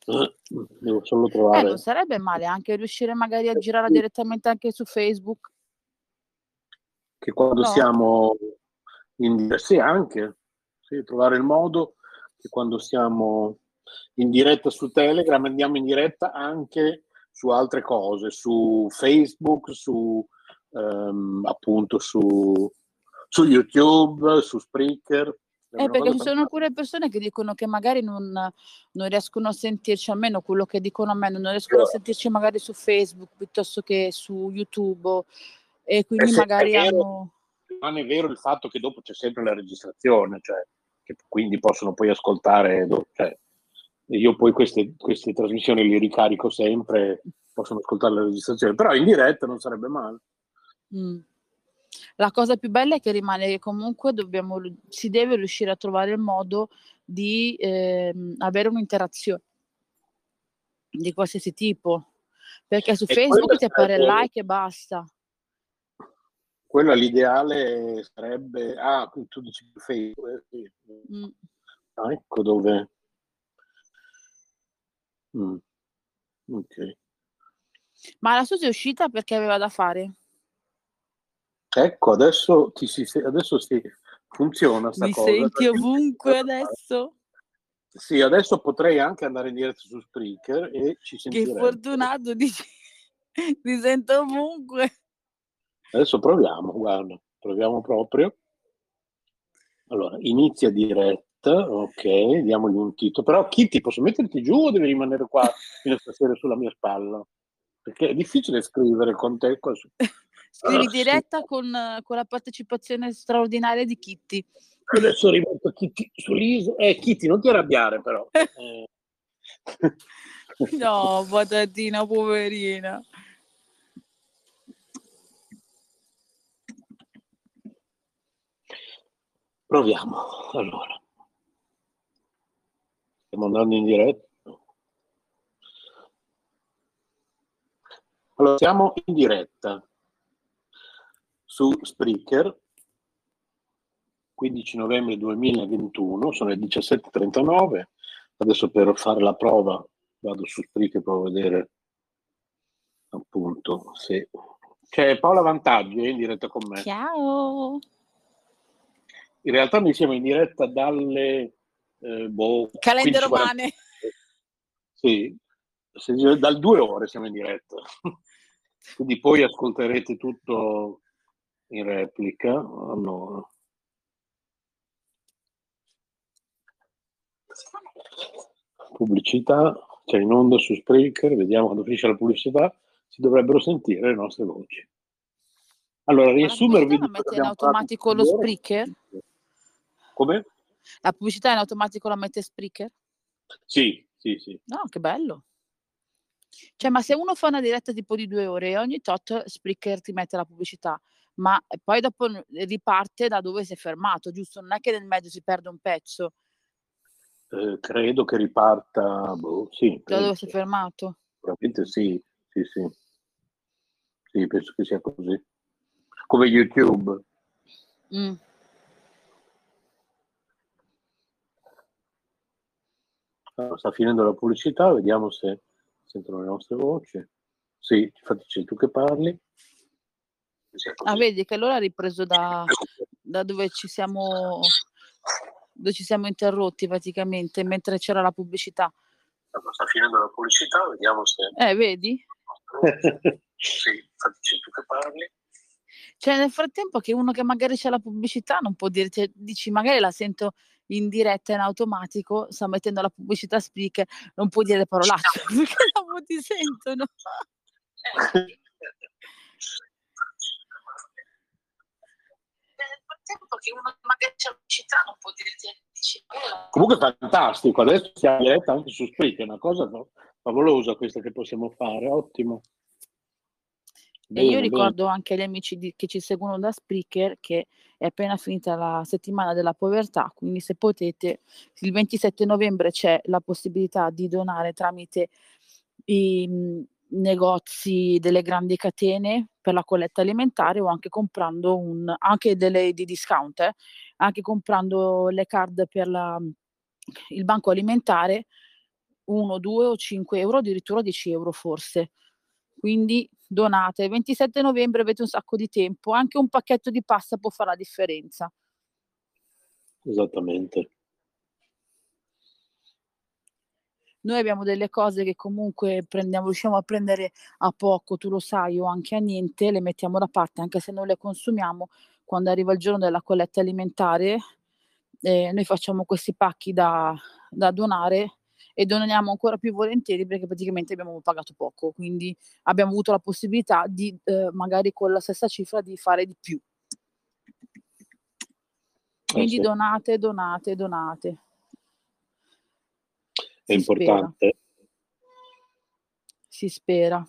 Eh, Devo solo Eh, trovare. non sarebbe male anche riuscire magari a girare direttamente anche su Facebook. che quando No? siamo in diretta, sì, anche sì, trovare il modo che quando siamo in diretta su Telegram andiamo in diretta anche su altre cose, su Facebook, su ehm, appunto su, su YouTube, su Spreaker. Eh, perché ci sono alcune persone che dicono che magari non, non riescono a sentirci, almeno quello che dicono a me, non riescono a sentirci magari su Facebook piuttosto che su YouTube e quindi se- magari vero. hanno... non è vero il fatto che dopo c'è sempre la registrazione, cioè che quindi possono poi ascoltare, cioè, io poi queste, queste trasmissioni le ricarico sempre, possono ascoltare la registrazione, però in diretta non sarebbe male. Mm. La cosa più bella è che rimane che comunque dobbiamo, si deve riuscire a trovare il modo di ehm, avere un'interazione di qualsiasi tipo, perché su E Facebook ti appare sarebbe- like e basta. Quello l'ideale sarebbe, ah, tu dici Facebook, eh, sì. Mm. Ah, ecco dove. Mm. Ok. Ma la Susi è uscita perché aveva da fare. Ecco, adesso, ti si, adesso si, funziona sta Mi cosa. senti perché- ovunque adesso? Sì, adesso potrei anche andare in diretta su Spreaker e ci Che sentiremo. fortunato, dici. Mi sento ovunque. Adesso proviamo, guarda, proviamo proprio. Allora, inizia diretta, ok, diamogli un titolo. Però Kitty, posso metterti giù o devi rimanere qua fino a stasera sulla mia spalla? Perché è difficile scrivere con te così. Scrivi sì. diretta con, eh, con la partecipazione straordinaria di Kitty. Adesso rimetto Kitty sull'iso. Eh, Kitty, non ti arrabbiare però. Eh. No, patatina poverina. Proviamo. Allora. Stiamo andando in diretta. Allora, siamo in diretta su Spreaker 15 novembre 2021, sono le 17.39. Adesso per fare la prova vado su Spreaker per vedere appunto se c'è Paola Vantaggio è in diretta con me. Ciao. In realtà noi siamo in diretta dalle eh, boh, Calende 15.40. romane. Sì, dal due ore siamo in diretta. Quindi poi ascolterete tutto in replica. Allora. Pubblicità, c'è in onda su Spreaker, vediamo quando finisce la pubblicità, si dovrebbero sentire le nostre voci. Allora, Ma riassumervi cosa mette in automatico lo. Spreaker? Come? La pubblicità in automatico la mette Spreaker? Sì, sì, sì. No, che bello. Cioè, ma se uno fa una diretta tipo di due ore e ogni tot Spreaker ti mette la pubblicità, ma poi dopo riparte da dove si è fermato, giusto? Non è che nel mezzo si perde un pezzo Eh, credo che riparta, boh, sì, da dove si è fermato. Probabilmente sì, sì, sì. Sì, penso che sia così. Come YouTube. Mm. Allora, sta finendo la pubblicità, vediamo se sentono le nostre voci. Sì, infatti c'è tu che parli. Ah, vedi che allora ha ripreso da, da dove ci siamo dove ci siamo interrotti praticamente mentre c'era la pubblicità. Sta finendo la pubblicità, vediamo se... Eh, vedi? sì, infatti c'è tu che parli. Cioè, nel frattempo che uno che magari c'è la pubblicità non può dire, cioè, dici magari la sento in diretta in automatico, sta mettendo la pubblicità speaker, non può dire parolacce perché dopo ti sentono. Frattempo che uno magari c'è la pubblicità non può dire, Comunque fantastico, adesso siamo in diretta anche su Spreaker, è una cosa fa- favolosa questa che possiamo fare, ottimo. E io bene. ricordo anche agli amici di- che ci seguono da Spreaker che è appena finita la settimana della povertà, quindi se potete, il 27 novembre c'è la possibilità di donare tramite i negozi delle grandi catene per la colletta alimentare o anche comprando un, anche delle di discount, eh, anche comprando le card per la- il banco alimentare 1, 2 o 5 euro, addirittura 10 euro forse. Quindi donate. 27 novembre avete un sacco di tempo, anche un pacchetto di pasta può fare la differenza. Esattamente. Noi abbiamo delle cose che comunque prendiamo, riusciamo a prendere a poco, tu lo sai, o anche a niente, le mettiamo da parte, anche se non le consumiamo. Quando arriva il giorno della colletta alimentare, eh, noi facciamo questi pacchi da, da donare e doniamo ancora più volentieri perché praticamente abbiamo pagato poco, quindi abbiamo avuto la possibilità di eh, magari con la stessa cifra di fare di più. Quindi sì. donate, donate, donate. È Si spera. importante. Si spera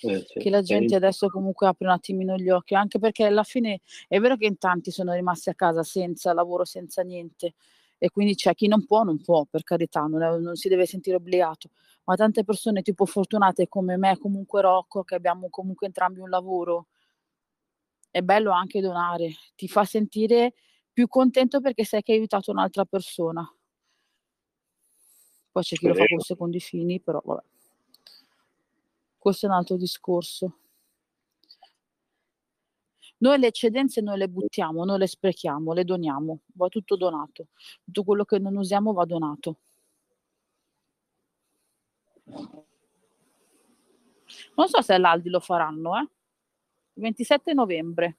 Eh, sì. che la gente adesso comunque apre un attimino gli occhi, anche perché alla fine è vero che in tanti sono rimasti a casa senza lavoro, senza niente, e quindi c'è chi non può, non può, per carità, non, è- non si deve sentire obbligato, ma tante persone tipo fortunate come me, comunque Rocco, che abbiamo comunque entrambi un lavoro, è bello anche donare, ti fa sentire più contento perché sai che hai aiutato un'altra persona. Poi c'è chi lo fa con secondi fini, però vabbè. Questo è un altro discorso. Noi le eccedenze non le buttiamo, non le sprechiamo, le doniamo, va tutto donato. Tutto quello che non usiamo va donato. Non so se all'Aldi lo faranno, eh? 27 novembre.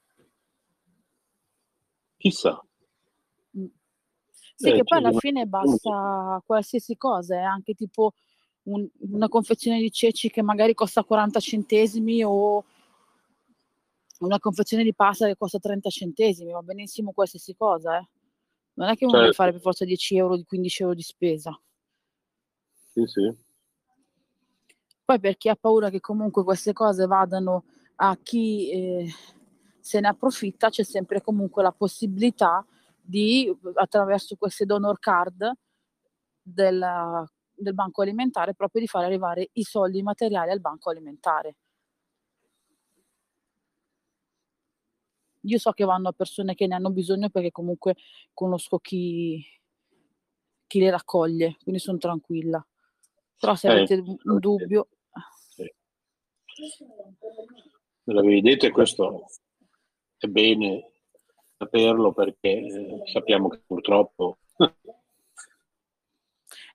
Chissà. Sì, Eh, che poi alla ma- fine basta qualsiasi cosa, eh, anche tipo un- una confezione di ceci che magari costa 40 centesimi o una confezione di pasta che costa 30 centesimi, va benissimo qualsiasi cosa, eh. Non è che uno deve Certo. fare per forza 10 euro, di 15 euro di spesa. Sì, sì. Poi per chi ha paura che comunque queste cose vadano a chi eh, se ne approfitta, c'è sempre comunque la possibilità di, attraverso queste donor card del, del banco alimentare, proprio di fare arrivare i soldi materiali al banco alimentare. Io so che vanno a persone che ne hanno bisogno perché comunque conosco chi, chi le raccoglie, quindi sono tranquilla. Però se Eh, avete un un dubbio, Sì. Me l'avevi detto e questo è bene saperlo perché eh, sappiamo che purtroppo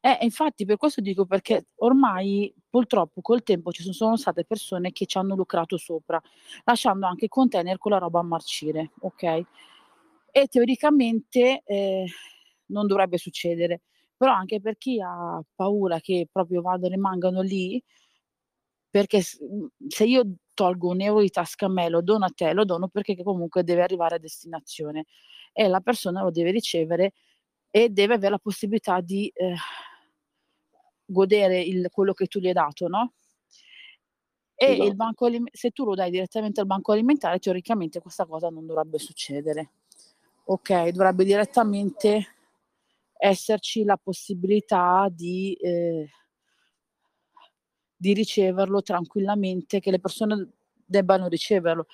Eh, infatti per questo dico perché ormai purtroppo col tempo ci sono, state persone che ci hanno lucrato sopra, lasciando anche i container con la roba a marcire, ok? E teoricamente eh, non dovrebbe succedere, però anche per chi ha paura che proprio vadano, rimangano lì, perché se io tolgo un euro di tasca a me, lo dono a te, lo dono perché comunque deve arrivare a destinazione e la persona lo deve ricevere e deve avere la possibilità di eh, godere il- quello che tu gli hai dato, no? E il Esatto. banco se tu lo dai direttamente al banco alimentare, teoricamente questa cosa non dovrebbe succedere. Ok, dovrebbe direttamente esserci la possibilità di, eh, di riceverlo tranquillamente, che le persone debbano riceverlo.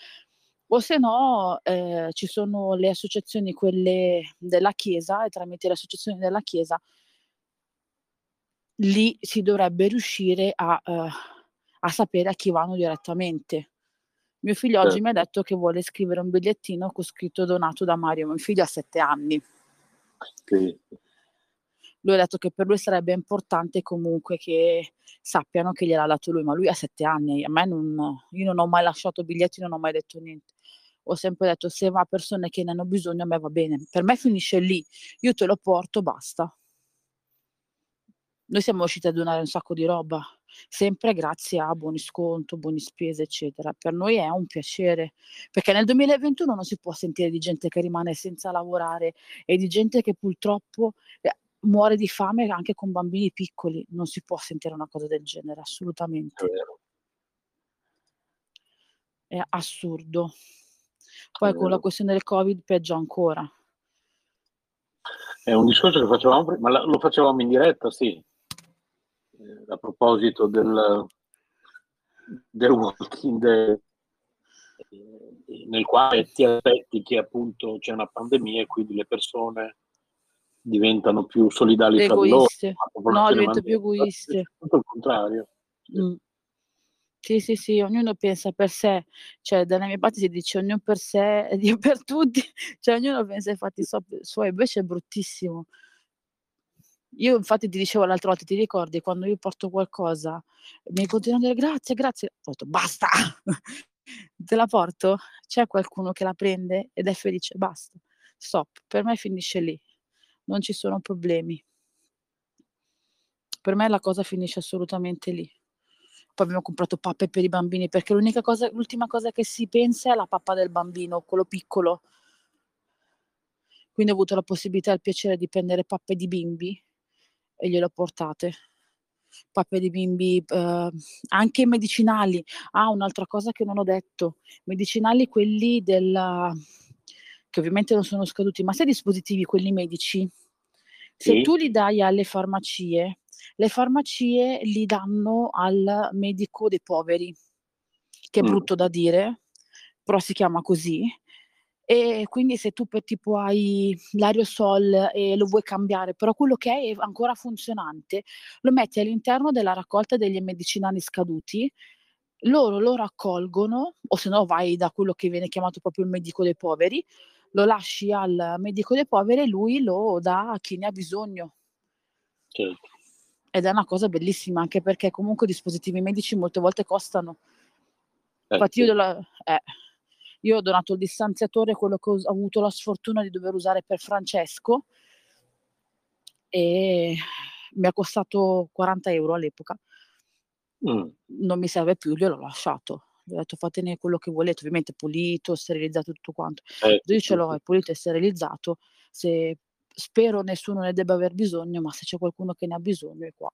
O se no, eh, ci sono le associazioni, quelle della Chiesa, e tramite le associazioni della Chiesa lì si dovrebbe riuscire a, eh, a sapere a chi vanno direttamente. Mio figlio oggi mi ha Certo. detto che vuole scrivere un bigliettino con scritto donato da Mario. Mio figlio ha sette anni. sì, Lui ha detto che per lui sarebbe importante comunque che sappiano che gliel'ha dato lui, ma lui ha sette anni. A me non, io non ho mai lasciato biglietti, non ho mai detto niente. Ho sempre detto se va persone che ne hanno bisogno, a me va bene. Per me finisce lì. Io te lo porto, basta. Noi siamo riusciti a donare un sacco di roba, sempre grazie a buoni sconto, buoni spese, eccetera. Per noi è un piacere, perché nel 2021 non si può sentire di gente che rimane senza lavorare e di gente che purtroppo eh, muore di fame anche con bambini piccoli. Non si può sentire una cosa del genere, è assolutamente. vero, È assurdo. è Poi con la questione del Covid peggio ancora. È un discorso che facevamo prima, ma lo facevamo in diretta, sì, Eh, a proposito del, del Walking Dead, eh, nel quale ti aspetti che appunto c'è una pandemia e quindi le persone diventano più solidali di loro, Egoiste. No, popolazione diventa più egoiste. tutto il contrario. Mm. Sì, sì, sì, ognuno pensa per sé, cioè dalle mie parti si dice ognuno per sé e Dio per tutti, cioè ognuno pensa ai fatti so- suoi, invece è bruttissimo. Io infatti ti dicevo l'altra volta, ti ricordi, quando io porto qualcosa, mi continuano a dire grazie, grazie, detto basta, te la porto, c'è qualcuno che la prende ed è felice, basta, stop, per me finisce lì, non ci sono problemi. Per me la cosa finisce assolutamente lì. Poi abbiamo comprato pappe per i bambini perché l'unica cosa, l'ultima cosa che si pensa è la pappa del bambino, quello piccolo. Quindi ho avuto la possibilità e il piacere di prendere pappe di bimbi e glielo portate. Poi per i bimbi, eh, anche medicinali. Ah, un'altra cosa che non ho detto, medicinali quelli della che ovviamente non sono scaduti, ma i dispositivi, quelli medici? Se Sì. tu li dai alle farmacie, le farmacie li danno al medico dei poveri, che è Mm. brutto da dire, però si chiama così. E quindi se tu per tipo hai l'aerosol e lo vuoi cambiare, però quello che è è ancora funzionante, lo metti all'interno della raccolta degli medicinali scaduti, loro lo raccolgono, o se no vai da quello che viene chiamato proprio il medico dei poveri, lo lasci al medico dei poveri e lui lo dà a chi ne ha bisogno. Certo. Ed è una cosa bellissima, anche perché comunque i dispositivi medici molte volte costano. Eh, Infatti io, sì. della- eh, io ho donato il distanziatore, quello che ho ho avuto la sfortuna di dover usare per Francesco, e mi ha costato 40 euro all'epoca. Mm. Non mi serve più, gliel'ho lasciato. Ho detto fatene quello che volete, ovviamente pulito, sterilizzato tutto quanto. Eh, Io ce l'ho, è pulito e sterilizzato. Se spero nessuno ne debba aver bisogno, ma se c'è qualcuno che ne ha bisogno è qua.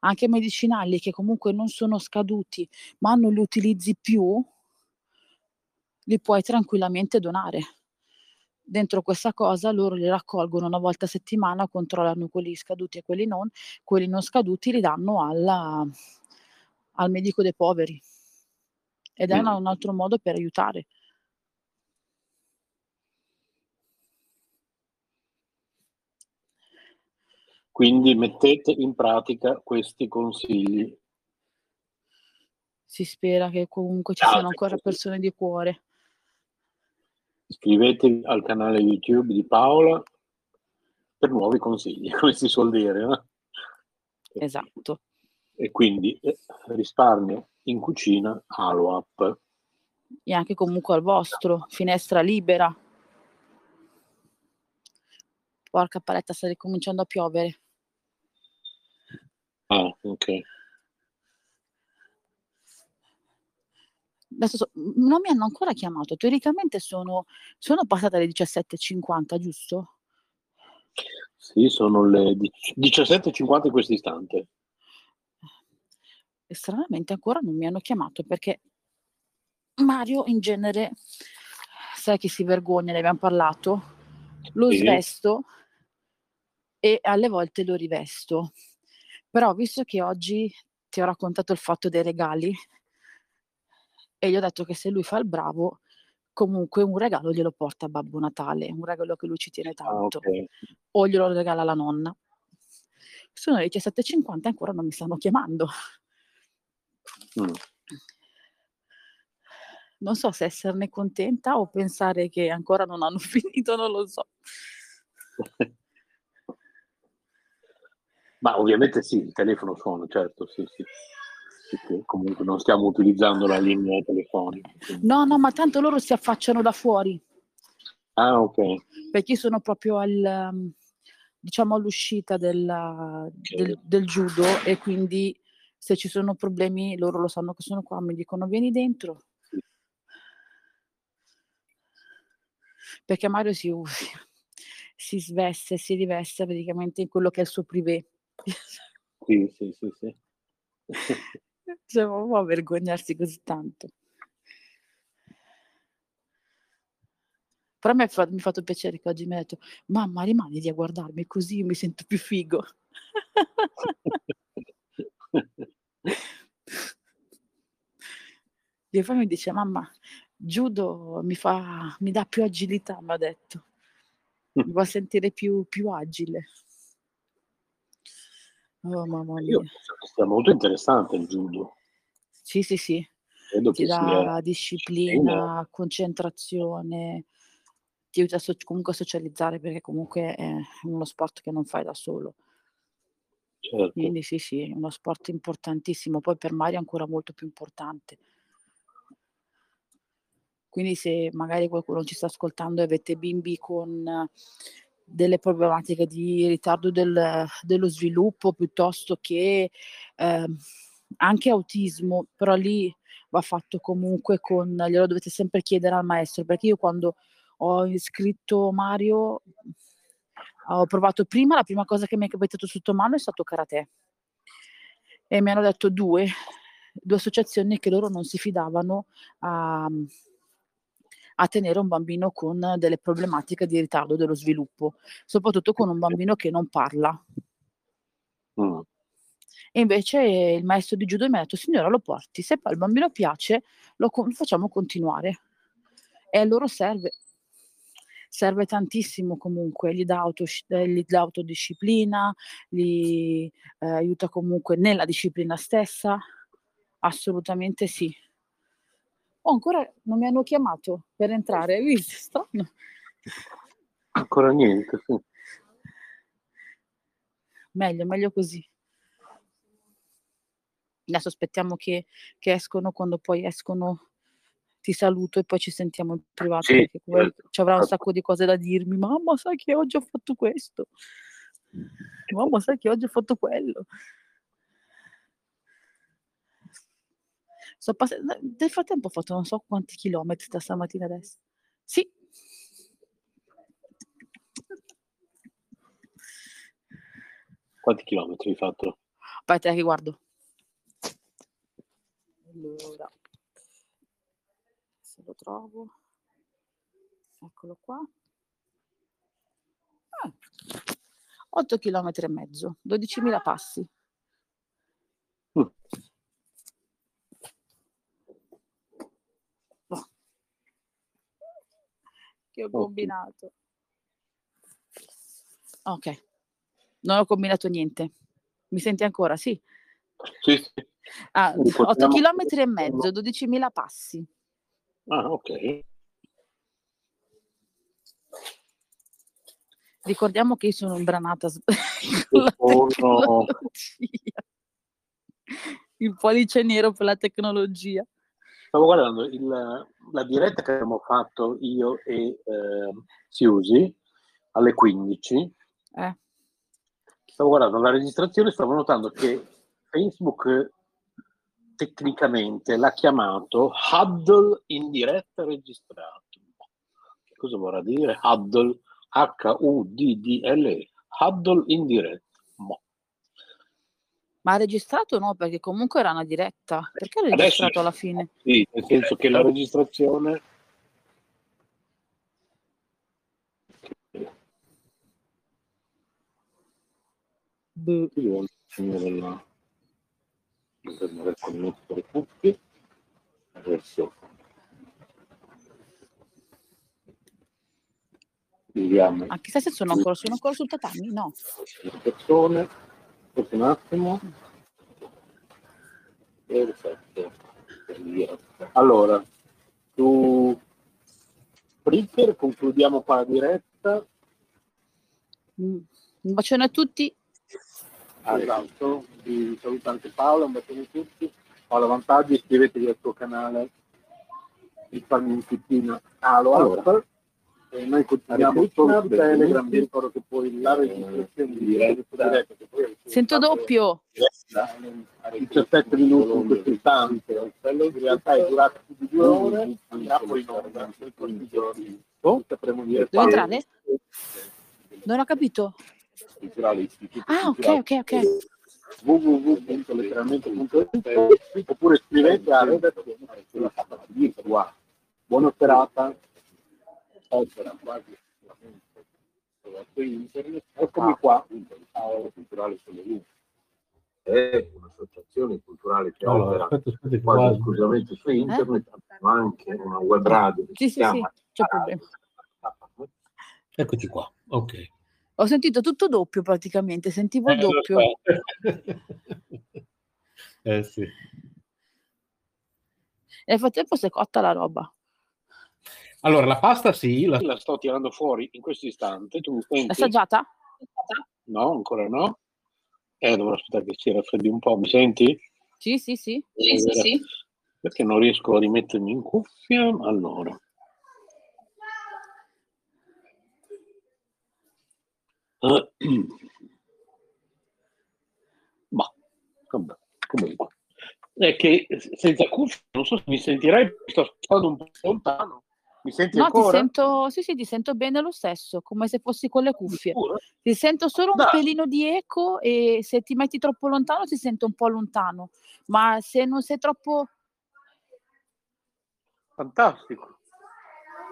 Anche medicinali che comunque non sono scaduti, ma non li utilizzi più, li puoi tranquillamente donare. Dentro questa cosa loro li raccolgono una volta a settimana, controllano quelli scaduti e quelli non, quelli non scaduti li danno alla- al medico dei poveri. Ed è Mm. un altro modo per aiutare. Quindi mettete in pratica questi consigli. Si spera che comunque ci Ah, siano ancora persone di cuore. Iscrivetevi al canale YouTube di Paola per nuovi consigli, come si suol dire. no? Esatto. E quindi eh, risparmio in cucina Aloap. E anche comunque al vostro, finestra libera. Porca paletta, sta ricominciando a piovere. Ah, ok. Adesso non mi hanno ancora chiamato. Teoricamente sono, sono passate le 17.50, giusto? Sì, sono le 17.50 in questo istante. E stranamente ancora non mi hanno chiamato perché Mario in genere, sai che si vergogna, ne abbiamo parlato, lo Sì. svesto e alle volte lo rivesto. Però visto che oggi ti ho raccontato il fatto dei regali e gli ho detto che se lui fa il bravo, comunque un regalo glielo porta a Babbo Natale, un regalo che lui ci tiene Ah, tanto, ok. o glielo regala la nonna. Sono le 17.50 e ancora non mi stanno chiamando. Mm. Non so se esserne contenta o pensare che ancora non hanno finito, non lo so. Ma ovviamente sì, il telefono suona, certo, sì, sì. Comunque non stiamo utilizzando la linea telefonica. quindi- No, no, ma tanto loro si affacciano da fuori, Ah, ok. perché io sono proprio al, diciamo all'uscita della- del, del judo e quindi se ci sono problemi loro lo sanno che sono qua, mi dicono vieni dentro. Perché Mario si, si sveste, si riveste praticamente in quello che è il suo privé. Sì, sì, sì, sì. Cioè, ma può vergognarsi così tanto. Però mi ha fa- mi ha fatto piacere che oggi mi ha detto, mamma rimani lì a guardarmi così io mi sento più figo. E poi mi dice, mamma, judo mi, fa, mi dà più agilità, mi ha detto. Mi fa sentire più, più agile. Oh, mamma Io mia. sia molto interessante il judo. Sì, sì, sì. Credo Ti dà disciplina, concentrazione, ti aiuta so- comunque a socializzare perché comunque è uno sport che non fai da solo. Certo. Quindi sì, sì, è uno sport importantissimo. Poi per Mario è ancora molto più importante. Quindi se magari qualcuno ci sta ascoltando e avete bimbi con eh, delle problematiche di ritardo del- dello sviluppo piuttosto che ehm, anche autismo, però lì va fatto comunque con, glielo dovete sempre chiedere al maestro, perché io quando ho iscritto Mario ho provato prima, la prima cosa che mi è capitato sotto mano è stato karate. E mi hanno detto due, due associazioni che loro non si fidavano a, a tenere un bambino con delle problematiche di ritardo dello sviluppo, soprattutto con un bambino che non parla. Mm. E invece il maestro di judo mi ha detto, signora lo porti, se poi il bambino piace lo co- facciamo continuare. E a loro serve, serve tantissimo comunque, gli dà, autosci- eh, gli dà autodisciplina, gli eh, aiuta comunque nella disciplina stessa, assolutamente sì. Oh, ancora non mi hanno chiamato per entrare, hai visto? Strano. Ancora niente, sì. Meglio, meglio così. Adesso aspettiamo che, che escono, quando poi escono ti saluto e poi ci sentiamo in privato Sì, perché certo. ci avrà un sacco di cose da dirmi. Mamma, sai che oggi ho fatto questo? Mamma, sai che oggi ho fatto quello? So pass- nel frattempo ho fatto non so quanti chilometri da stamattina adesso. Sì. Quanti chilometri hai fatto? Aspetta che guardo. Allora, lo trovo. Eccolo qua. Ah, 8 km e mezzo, 12.000 passi. Mm. Boh. Che ho combinato. Ok, non ho combinato niente. Mi senti ancora? Sì. Sì, sì. Ah, Quindi 8 possiamo- km e mezzo, 12.000 passi. Ah, ok. Ricordiamo che io sono imbranata con la tecnologia. Il pollice nero per la tecnologia. Stavo guardando il- la diretta che abbiamo fatto io e eh, Siusi alle 15. Eh. Stavo guardando la registrazione e stavo notando che Facebook tecnicamente l'ha chiamato Huddle in diretta registrato. Che cosa vorrà dire? Huddle, H-U-D-D-L-E, Huddle in diretta. Boh. Ma ha registrato no? Perché comunque era una diretta. Perché ha Adesso- registrato alla fine? Sì, nel senso che la registrazione Boh. Prendere il connettore cuffie adesso vediamo Anche se sono ancora, sono ancora sul tatami? No. le persone un attimo perfetto allora su Spreaker concludiamo qua la diretta Mm. Un bacione a tutti. Ah, esatto, vi saluto anche Paola, un bacione a tutti. Paola Vantaggi, iscrivetevi al suo canale. In cucina Alo allora, e noi continuiamo su Telegram, vi ricordo che poi la registrazione di diretta, che poi Sento doppio. 17 minuti in questo istante, in realtà è durata più di due ore, andrà poi in onda. nei prossimi giorni. Sapremo dire quando- entrare? Non ho capito. Culturale, istituto Ah, ok, culturale. ok, ok. www.letteralmente.it oppure scrivete a redazione sulla tappa di qua. Buona serata. Opera quasi internet. Eccomi qua. Aula culturale sulle linee. È un'associazione culturale che Allora, opera aspetta, aspetta, quasi guarda. esclusivamente su internet, ma anche una web radio che Sì, si sì, sì, c'è problema. Eccoci qua, ok. Ho sentito tutto doppio praticamente, sentivo il Eh, doppio. eh sì. Nel frattempo si è cotta la roba. Allora, la pasta sì, la- La sto tirando fuori in questo istante. Tu mi senti? Assaggiata? No, ancora no. Eh, dovrò aspettare che si raffreddi un po'. Mi senti? Sì, sì, sì. Eh, Perché non riesco a rimettermi in cuffia. Allora. Ma, vabbè, comunque. È che senza cuffia non so se mi sentirai, sto stando un po' lontano. Mi senti No, ti ancora? sento, sì, sì, ti sento bene lo stesso, come se fossi con le cuffie. Ti sento solo un Dai. pelino di eco e se ti metti troppo lontano ti sento un po' lontano, ma se non sei troppo... Fantastico.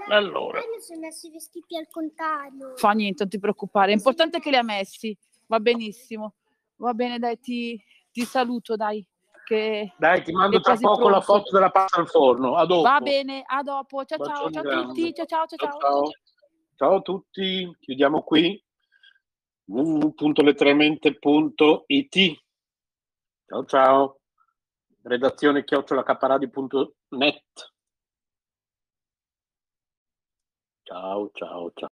Allora, Io si è messi i vestiti al contrario. Fa niente, non ti preoccupare, è importante che li ha messi, va benissimo. Va bene, dai, ti, ti saluto, dai, che dai, ti mando tra poco la pronto. foto della pasta al forno. A dopo. Va bene, a dopo, ciao ciao, ciao a tutti, ciao ciao ciao Ciao, ciao. ciao. A tutti, chiudiamo qui www.letteralmente.it Ciao ciao. Redazione chiocciolacaparadio.net Ciao ciao ciao.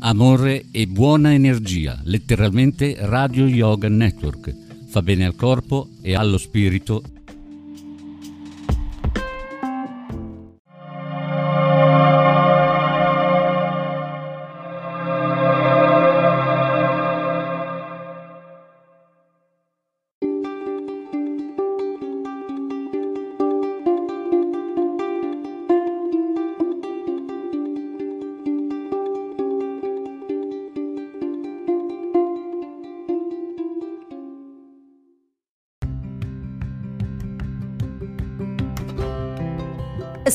Amore e buona energia, letteralmente Radio Yoga Network. Fa bene al corpo e allo spirito.